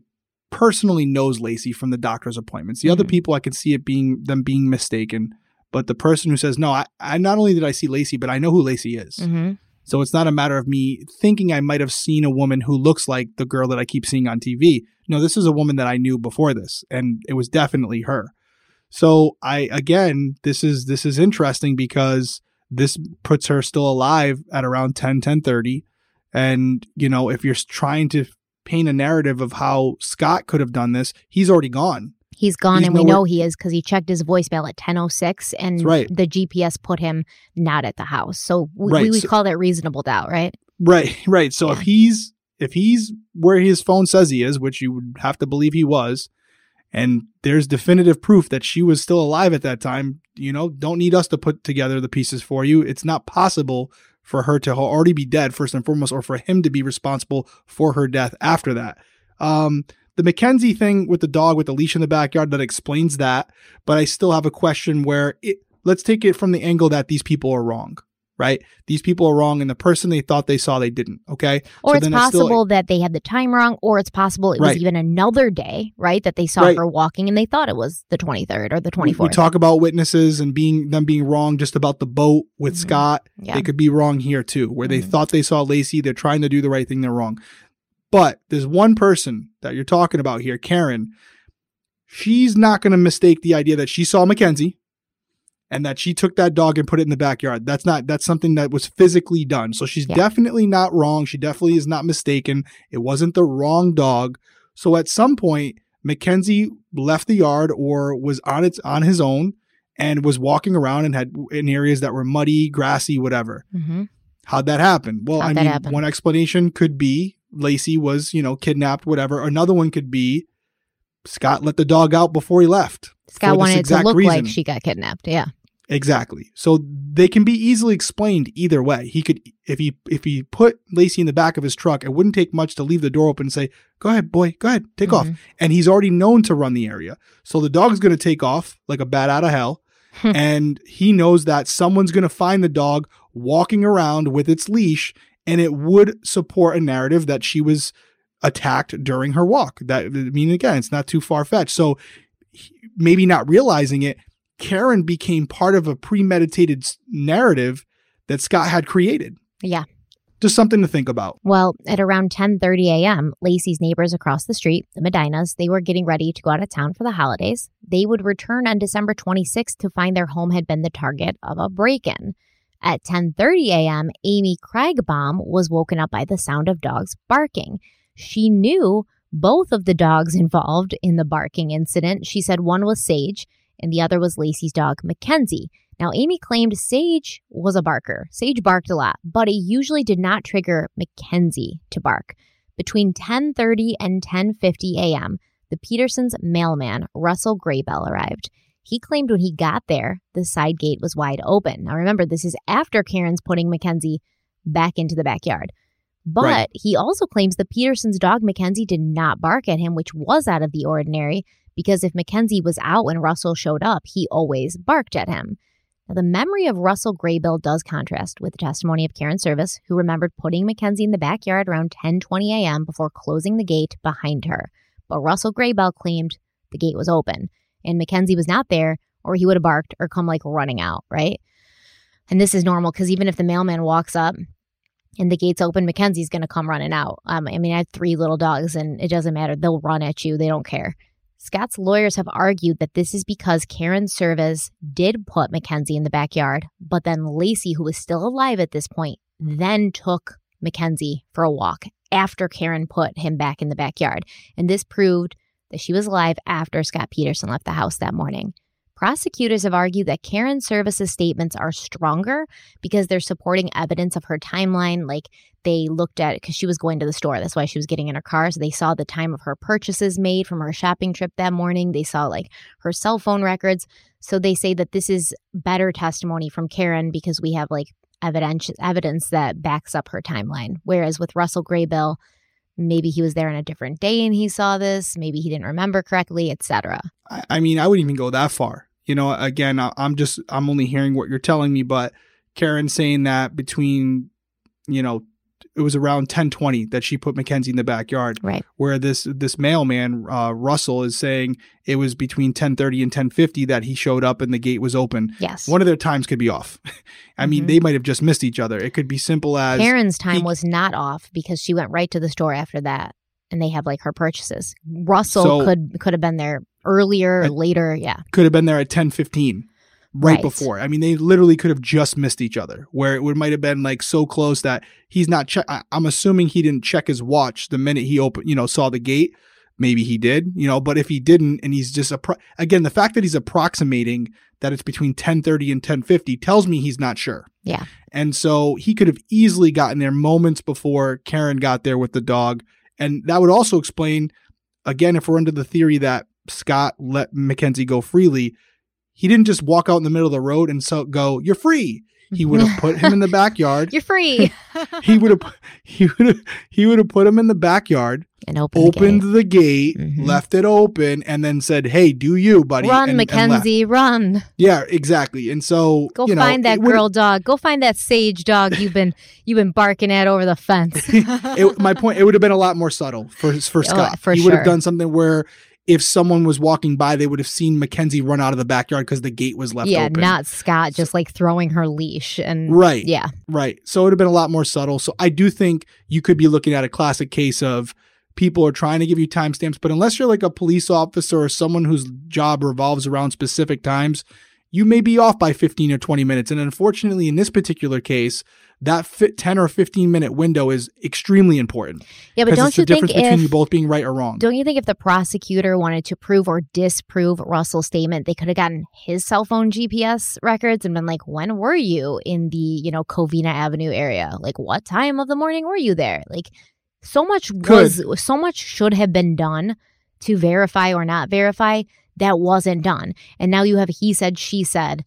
personally knows Laci from the doctor's appointments. The other Mhm. people I can see it being them being mistaken, but the person who says no, I, I not only did I see Laci, but I know who Laci is. hmm So it's not a matter of me thinking I might have seen a woman who looks like the girl that I keep seeing on TV. No, this is a woman that I knew before this, and it was definitely her. So I again, this is this is interesting because this puts her still alive at around 10 10:30 and you know, if you're trying to paint a narrative of how Scott could have done this, he's already gone. He's gone, He's and we know he is because he checked his voicemail at 10.06, and right. the GPS put him not at the house. So we, Right, we would so- call that reasonable doubt, right? Right, right. So if he's if he's where his phone says he is, which you would have to believe he was, and there's definitive proof that she was still alive at that time, you know, don't need us to put together the pieces for you. It's not possible for her to already be dead first and foremost, or for him to be responsible for her death after that. Um, the McKenzie thing with the dog with the leash in the backyard that explains that, but I still have a question where it. Let's take it from the angle that these people are wrong right? These people are wrong, and the person they thought they saw, they didn't. Okay. Or So it's then it's possible that they had the time wrong, or it's possible it was even another day, right? That they saw Right. her walking and they thought it was the 23rd or the 24th. we talk about witnesses and being them being wrong just about the boat with Mhm. Scott. yeah. They could be wrong here too, where they Mhm. thought they saw Laci. They're trying to do the right thing. They're wrong. But there's one person that you're talking about here, Karen. She's not going to mistake the idea that she saw McKenzie and that she took that dog and put it in the backyard. That's not, that's something that was physically done. So she's Yeah. definitely not wrong. She definitely is not mistaken. It wasn't the wrong dog. So at some point, McKenzie left the yard or was on its on his own and was walking around and had in areas that were muddy, grassy, whatever. hmm How'd that happen? Well, How'd I mean, happen? one explanation could be Laci was, you know, kidnapped, whatever. Another one could be Scott let the dog out before he left. Scott wanted to look reason. like she got kidnapped. Yeah. Exactly. So they can be easily explained either way. He could if he if he put Laci in the back of his truck, it wouldn't take much to leave the door open and say, "Go ahead, boy. Go ahead. Take off." Mhm. And he's already known to run the area. So the dog's going to take off like a bat out of hell. and he knows that someone's going to find the dog walking around with its leash and it would support a narrative that she was attacked during her walk. That I mean again, it's not too far fetched. So he- maybe not realizing it, Karen became part of a premeditated narrative that Scott had created. Yeah. Just something to think about. Well, at around 10:30 a.m., Laci's neighbors across the street, the Medinas, they were getting ready to go out of town for the holidays. They would return on December 26th to find their home had been the target of a break-in. At 10:30 a.m., Amy Krigbaum was woken up by the sound of dogs barking. She knew both of the dogs involved in the barking incident. She said one was Sage and the other was Laci's dog, McKenzie. Now, Amy claimed Sage was a barker. Sage barked a lot, but he usually did not trigger McKenzie to bark. Between 10:30 and 10:50 a.m., the Petersons' mailman, Russell Graybill, arrived. He claimed when he got there, the side gate was wide open. Now, remember, this is after Karen's putting McKenzie back into the backyard. But Right. he also claims the Petersons' dog McKenzie did not bark at him, which was out of the ordinary because if McKenzie was out when Russell showed up, he always barked at him. Now, the memory of Russell Graybill does contrast with the testimony of Karen Servas, who remembered putting McKenzie in the backyard around 10:20 a.m. before closing the gate behind her. But Russell Graybill claimed the gate was open and McKenzie was not there, or he would have barked or come like running out, right? And this is normal because even if the mailman walks up and the gate's open, McKenzie's going to come running out. Um, I mean, I have three little dogs, and it doesn't matter. They'll run at you. They don't care. Scott's lawyers have argued that this is because Karen Servas did put McKenzie in the backyard, but then Laci, who was still alive at this point, then took McKenzie for a walk after Karen put him back in the backyard. And this proved that she was alive after Scott Peterson left the house that morning. Prosecutors have argued that Karen Servas's statements are stronger because they're supporting evidence of her timeline. Like they looked at because she was going to the store. That's why she was getting in her car. So they saw the time of her purchases made from her shopping trip that morning. They saw like her cell phone records. So they say that this is better testimony from Karen because we have like evidence evidence that backs up her timeline. Whereas with Russell Graybill, maybe he was there on a different day and he saw this. Maybe he didn't remember correctly, etc. I mean, I wouldn't even go that far. You know, again, I, I'm just I'm only hearing what you're telling me, but Karen saying that between, you know, it was around 1020 that she put McKenzie in the backyard. Right. Where this this mailman uh, Russell is saying it was between 1030 and 1050 that he showed up and the gate was open. Yes. One of their times could be off. I mean, Mhm. they might have just missed each other. It could be simple as Karen's time he- was not off because she went right to the store after that, and they have like her purchases. Russell So- could could have been there earlier, or later. Yeah. could have been there at 1015 right, Right. before. I mean, they literally could have just missed each other where it would might have been like so close that he's not check. I- I'm assuming he didn't check his watch the minute he opened, you know, saw the gate. Maybe he did, you know, but if he didn't and he's just appro- again, the fact that he's approximating that it's between 1030 and 1050 tells me he's not sure. Yeah. And so he could have easily gotten there moments before Karen got there with the dog. And that would also explain, again, if we're under the theory that Scott let McKenzie go freely, he didn't just walk out in the middle of the road and so go, You're free. He would have put him in the backyard. You're free. He would have he would have he would have put him in the backyard, and open opened the the gate, Mhm. left it open, and then said, Hey, do you, buddy? Run, and- and. McKenzie, run. Yeah, exactly. And so Go you know, find that girl dog. Go find that sage dog you've been you've been barking at over the fence. it, my point, it would have been a lot more subtle for for Scott. Oh, for he would have done something where if someone was walking by, they would have seen McKenzie run out of the backyard because the gate was left yeah, open. not Scott just like throwing her leash and right. yeah. Right. So it would have been a lot more subtle. So I do think you could be looking at a classic case of people are trying to give you timestamps, but unless you're like a police officer or someone whose job revolves around specific times, you may be off by 15 or 20 minutes. And unfortunately, in this particular case, that fit 10 or 15 minute window is extremely important. Yeah, but don't you think difference between if you both being right or wrong. Don't you think if the prosecutor wanted to prove or disprove Russell's statement, they could have gotten his cell phone GPS records and been like, when were you in the, you know, Covina Avenue area? Like, what time of the morning were you there? Like, so much was, so much should have been done to verify or not verify that wasn't done. And now you have he said, she said,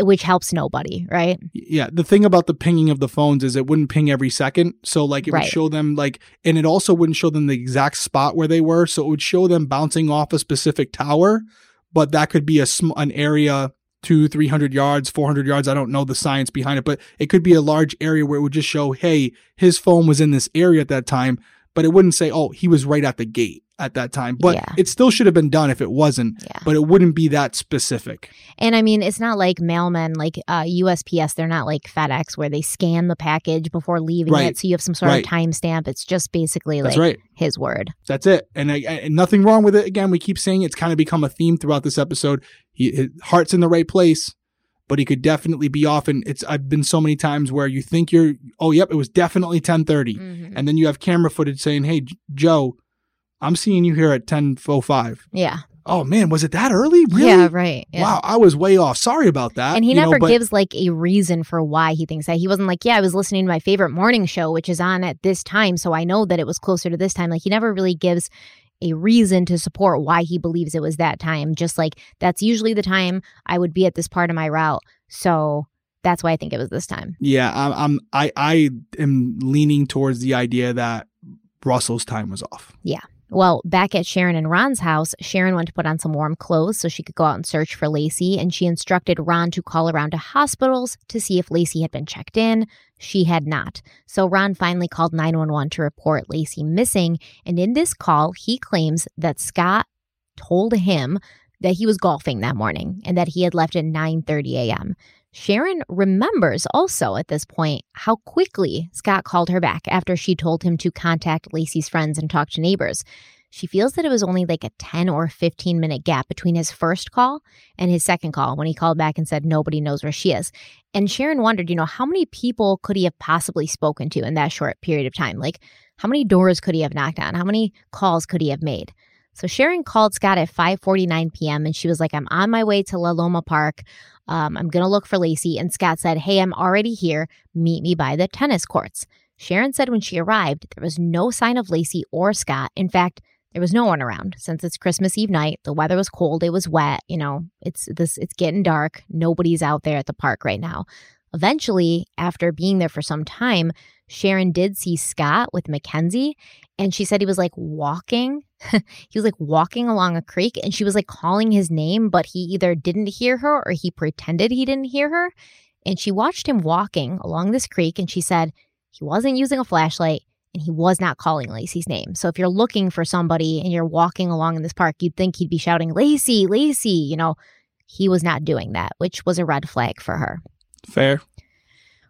which helps nobody, right? Yeah, the thing about the pinging of the phones is it wouldn't ping every second. So like it Right. would show them like and it also wouldn't show them the exact spot where they were, so it would show them bouncing off a specific tower, but that could be a sm- an area 2 300 yards, 400 yards, I don't know the science behind it, but it could be a large area where it would just show, "Hey, his phone was in this area at that time." But it wouldn't say, "Oh, he was right at the gate at that time." But Yeah. it still should have been done if it wasn't, Yeah. but it wouldn't be that specific. And I mean, it's not like mailmen, like uh, USPS, they're not like FedEx where they scan the package before leaving Right. it. So you have some sort Right. of timestamp. It's just basically That's like right. his word. That's it. And, I, and nothing wrong with it. Again, we keep saying it's kind of become a theme throughout this episode. He, his heart's in the right place, but he could definitely be off. And it's I've been so many times where you think you're, oh, yep, it was definitely 1030. Mm-hmm. And then you have camera footage saying, hey, J- Joe, I'm seeing you here at 1005. Yeah. Oh, man, was it that early? Really? Yeah, right. Yeah. Wow, I was way off. Sorry about that. And he You know, never but- gives like a reason for why he thinks that. He wasn't like, yeah, I was listening to my favorite morning show, which is on at this time. So I know that it was closer to this time. Like he never really gives a reason to support why he believes it was that time. Just like that's usually the time I would be at this part of my route. So that's why I think it was this time. Yeah, I'm, I'm I I am leaning towards the idea that Russell's time was off. Well, back at Sharon and Ron's house, Sharon went to put on some warm clothes so she could go out and search for Laci, and she instructed Ron to call around to hospitals to see if Laci had been checked in. She had not. So Ron finally called 911 to report Laci missing, and in this call, he claims that Scott told him that he was golfing that morning and that he had left at 9:30 a.m. Sharon remembers also at this point how quickly Scott called her back after she told him to contact Laci's friends and talk to neighbors. She feels that it was only like a 10 or 15 minute gap between his first call and his second call when he called back and said nobody knows where she is. And Sharon wondered, you know, how many people could he have possibly spoken to in that short period of time? Like, how many doors could he have knocked on? How many calls could he have made? So Sharon called Scott at 5:49 p.m. and she was like, "I'm on my way to La Loma Park. Um, I'm gonna look for Laci." And Scott said, "Hey, I'm already here. Meet me by the tennis courts." Sharon said when she arrived, there was no sign of Laci or Scott. In fact, there was no one around since it's Christmas Eve night. The weather was cold. It was wet. You know, it's this. It's getting dark. Nobody's out there at the park right now. Eventually, after being there for some time, Sharon did see Scott with McKenzie, and she said he was like walking. he was like walking along a creek, and she was like calling his name, but he either didn't hear her or he pretended he didn't hear her. And she watched him walking along this creek, and she said He wasn't using a flashlight and he was not calling Laci's name. So if you're looking for somebody and you're walking along in this park, you'd think he'd be shouting, Laci, Laci. You know, he was not doing that, which was a red flag for her. Fair.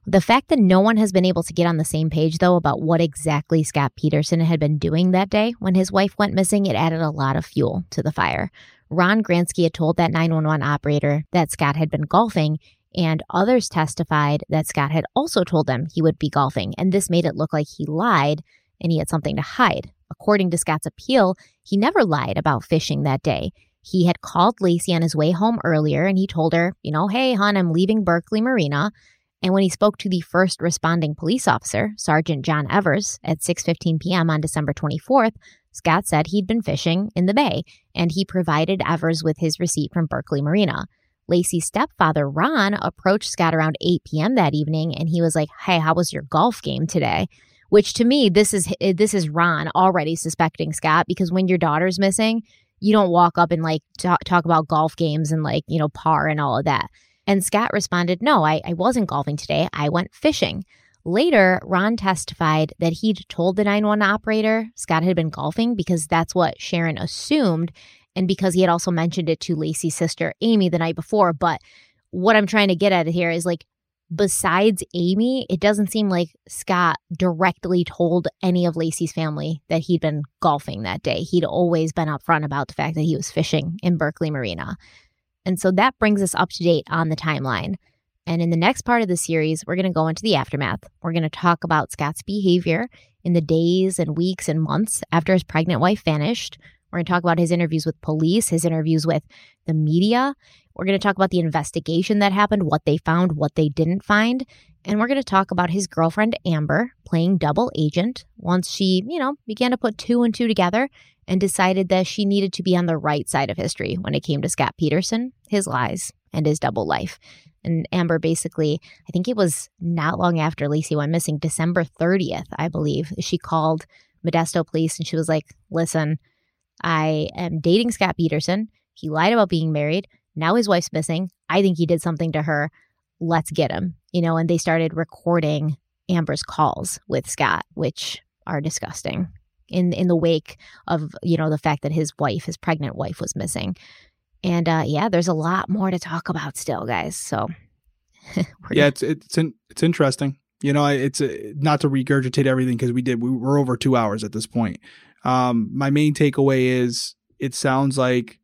The fact that no one has been able to get on the same page, though, about what exactly Scott Peterson had been doing that day when his wife went missing, it added a lot of fuel to the fire. Ron Grantski had told that 911 operator that Scott had been golfing, and others testified that Scott had also told them he would be golfing, and this made it look like he lied and he had something to hide. According to Scott's appeal, he never lied about fishing that day. He had called Laci on his way home earlier and he told her, you know, hey, hon, I'm leaving Berkeley Marina. And when he spoke to the first responding police officer, Sergeant John Evers, at 6:15 p.m. on December 24th, Scott said he'd been fishing in the bay, and he provided Evers with his receipt from Berkeley Marina. Laci's stepfather, Ron, approached Scott around 8 p.m. that evening, and he was like, "Hey, how was your golf game today?" Which to me, this is this is Ron already suspecting Scott because when your daughter's missing, you don't walk up and like talk, talk about golf games and like you know par and all of that. And Scott responded, No, I, I wasn't golfing today. I went fishing. Later, Ron testified that he'd told the 911 operator Scott had been golfing because that's what Sharon assumed, and because he had also mentioned it to Laci's sister, Amy, the night before. But what I'm trying to get at here is like, besides Amy, it doesn't seem like Scott directly told any of Laci's family that he'd been golfing that day. He'd always been upfront about the fact that he was fishing in Berkeley Marina. And so that brings us up to date on the timeline. And in the next part of the series, we're going to go into the aftermath. We're going to talk about Scott's behavior in the days and weeks and months after his pregnant wife vanished. We're going to talk about his interviews with police, his interviews with the media. We're going to talk about the investigation that happened, what they found, what they didn't find. And we're going to talk about his girlfriend, Amber, playing double agent once she, you know, began to put two and two together and decided that she needed to be on the right side of history when it came to Scott Peterson, his lies, and his double life. And Amber basically, I think it was not long after Laci went missing, December 30th, I believe, she called Modesto police and she was like, listen, I am dating Scott Peterson. He lied about being married. Now his wife's missing. I think he did something to her. Let's get him. You know, and they started recording Amber's calls with Scott, which are disgusting in in the wake of you know the fact that his wife, his pregnant wife, was missing. And uh, yeah, there's a lot more to talk about still, guys. So yeah, it's it's in, it's interesting. You know, it's uh, not to regurgitate everything because we did. We were over two hours at this point. Um, my main takeaway is it sounds like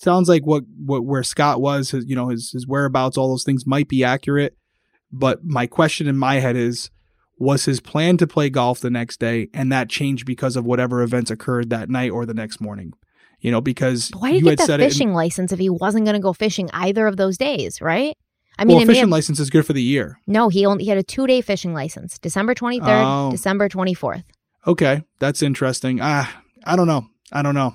sounds like what what where Scott was, his, you know, his his whereabouts, all those things might be accurate. But my question in my head is, was his plan to play golf the next day, and that changed because of whatever events occurred that night or the next morning. You know, because why did he get the fishing in, license if he wasn't going to go fishing either of those days, right? I mean, well, a fishing have, license is good for the year. No, he only he had a two day fishing license, December twenty third, oh. December twenty fourth. Okay, that's interesting. Ah, I don't know. I don't know.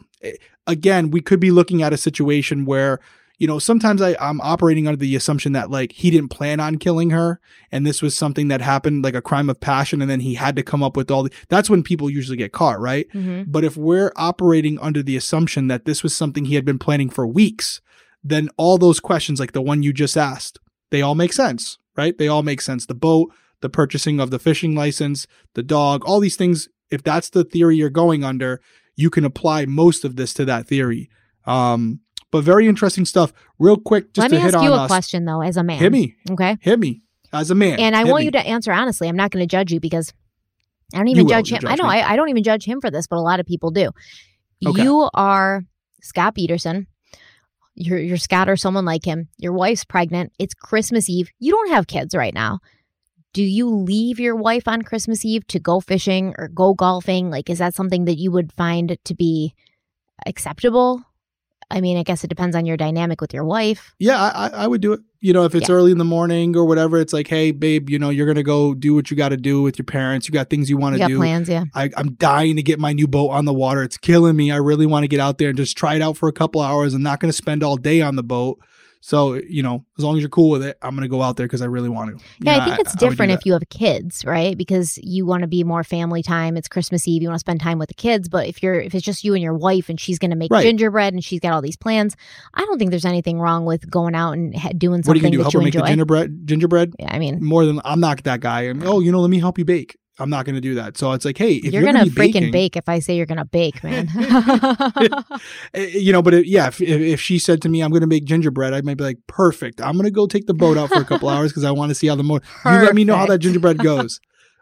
Again, we could be looking at a situation where you know, sometimes I, I'm operating under the assumption that like he didn't plan on killing her and this was something that happened like a crime of passion and then he had to come up with all the, that's when people usually get caught, right? Mm-hmm. But if we're operating under the assumption that this was something he had been planning for weeks, then all those questions, like the one you just asked, they all make sense, right? They all make sense. The boat, the purchasing of the fishing license, the dog, all these things, if that's the theory you're going under, you can apply most of this to that theory. Um, but very interesting stuff. Real quick, just Let to me ask you a us. question though, as a man. Hit me. Okay. Hit me as a man. And I want me. you to answer honestly. I'm not going to judge you because I don't even You judge him. You I know. I, I don't even judge him for this, but a lot of people do. Okay. You are Scott Peterson. You're, you're Scott or someone like him. Your wife's pregnant. It's Christmas Eve. You don't have kids right now. Do you leave your wife on Christmas Eve to go fishing or go golfing? Like, is that something that you would find to be acceptable? I mean, I guess it depends on your dynamic with your wife. Yeah, I, I- would do it. You know, if it's Yeah. early in the morning or whatever, it's like, hey, babe, you know, you're gonna go do what you got to do with your parents. You got things you want to do. plans, yeah. I, I'm dying to get my new boat on the water. It's killing me. I really want to get out there and just try it out for a couple hours. I'm not to spend all day on the boat. So, you know, as long as you're cool with it, I'm going to go out there because I really want to. You Yeah, know, I think it's I different that. if you have kids, right? Because you want to be more family time. It's Christmas Eve. You want to spend time with the kids. But if you're if it's just you and your wife and she's going to make Right. gingerbread and she's got all these plans, I don't think there's anything wrong with going out and ha- doing What are you something going to do? Help you her make enjoy. the gingerbread? Gingerbread? yeah, I mean, More than I'm not that guy. And, oh, you know, let me help you bake. I'm not going to do that. So it's like, hey, if you're, you're, gonna, freaking baking, bake if I say you're gonna bake, man. eh, you know, but it, yeah, if, if she said to me, I'm going to make gingerbread, I might be like, perfect. I'm going to go take the boat out for a couple hours because I want to see how the mo. You let me know how that gingerbread goes.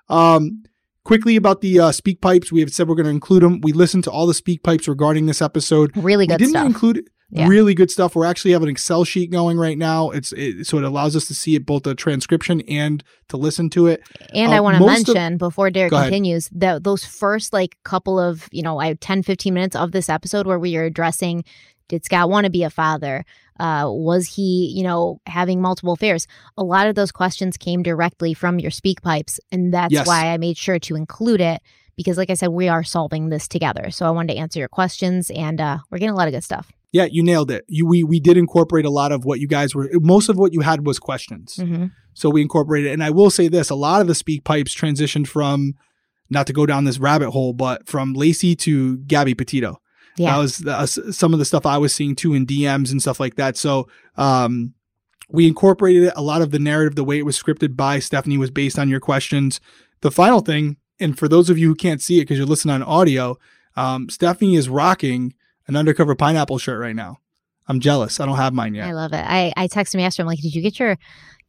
um, quickly about the uh, speak pipes, we have said we're going to include them. We listened to all the speak pipes regarding this episode. really we good didn't stuff. include Yeah. really good stuff. We're actually have an Excel sheet going right now. It's it, so it allows us to see it both the transcription and to listen to it. And Uh, I want to most of- mention before Derek Go ahead. continues that those first like couple of, you know, I have 10, 15 minutes of this episode where we are addressing did Scott want to be a father? Uh, was he, you know, having multiple affairs? A lot of those questions came directly from your speak pipes. And that's Yes. why I made sure to include it because, like I said, we are solving this together. So I wanted to answer your questions and uh, we're getting a lot of good stuff. Yeah, you nailed it. You we we did incorporate a lot of what you guys were. Most of what you had was questions. hmm So we incorporated, and I will say this: a lot of the speak pipes transitioned from, not to go down this rabbit hole, but from Laci to Gabby Petito. Yeah. That was the, uh, some of the stuff I was seeing too in DMs and stuff like that. So um, we incorporated it. A lot of the narrative, the way it was scripted by Stephanie, was based on your questions. The final thing, and for those of you who can't see it because you're listening on audio, um, Stephanie is rocking an undercover pineapple shirt right now. I'm jealous. I don't have mine yet. I love it. I, I texted him yesterday. I'm like, did you get your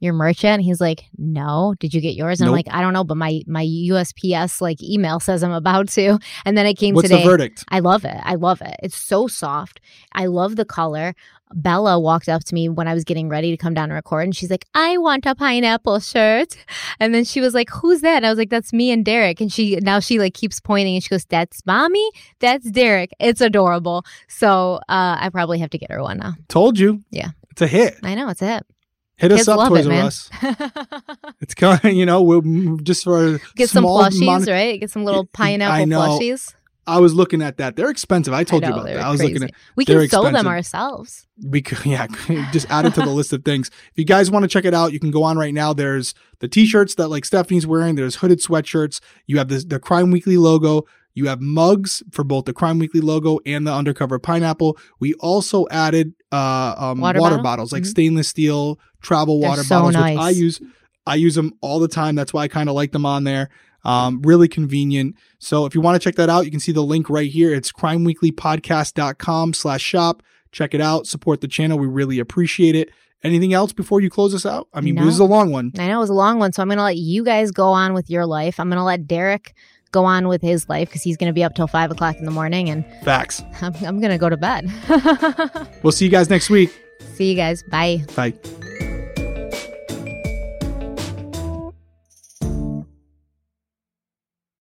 your merch yet? And he's like, no. Did you get yours? And Nope. I'm like, I don't know, but my my USPS like email says I'm about to. And then it came What's today. the verdict? I love it. I love it. It's so soft. I love the color. Bella walked up to me when I was getting ready to come down and record, and she's like, "I want a pineapple shirt." And then she was like, "Who's that?" And I was like, "That's me and Derek." And she now she like keeps pointing, and she goes, "That's mommy. That's Derek. It's adorable." So uh, I probably have to get her one now. Told you. Yeah. It's a hit. I know it's a hit. Hit Kids us up, Toys it, R. Us. It's kind of you know, we'll mm, just for Get some plushies, mon- right? Get some little pineapple know. plushies. I was looking at that. They're expensive. I told I you about that. I was looking at We can sew them ourselves. we could, yeah, just add it to the list of things. If you guys want to check it out, you can go on right now. There's the t-shirts that like Stephanie's wearing. There's hooded sweatshirts. You have the the Crime Weekly logo. You have mugs for both the Crime Weekly logo and the undercover pineapple. We also added uh, um, Water water, bottle? bottles, like Mhm. stainless steel travel They're water so bottles, nice. which I use. I use them all the time. That's why I kind of like them on there. Um, really convenient. So if you want to check that out, you can see the link right here. It's crimeweeklypodcast.com slash shop. Check it out. Support the channel. We really appreciate it. Anything else before you close us out? I mean, No. this is a long one. I know it was a long one, so I'm going to let you guys go on with your life. I'm going to let Derek go on with his life because he's going to be up till five o'clock in the morning, and Facts. I'm, I'm going to go to bed. We'll see you guys next week. See you guys. Bye. Bye.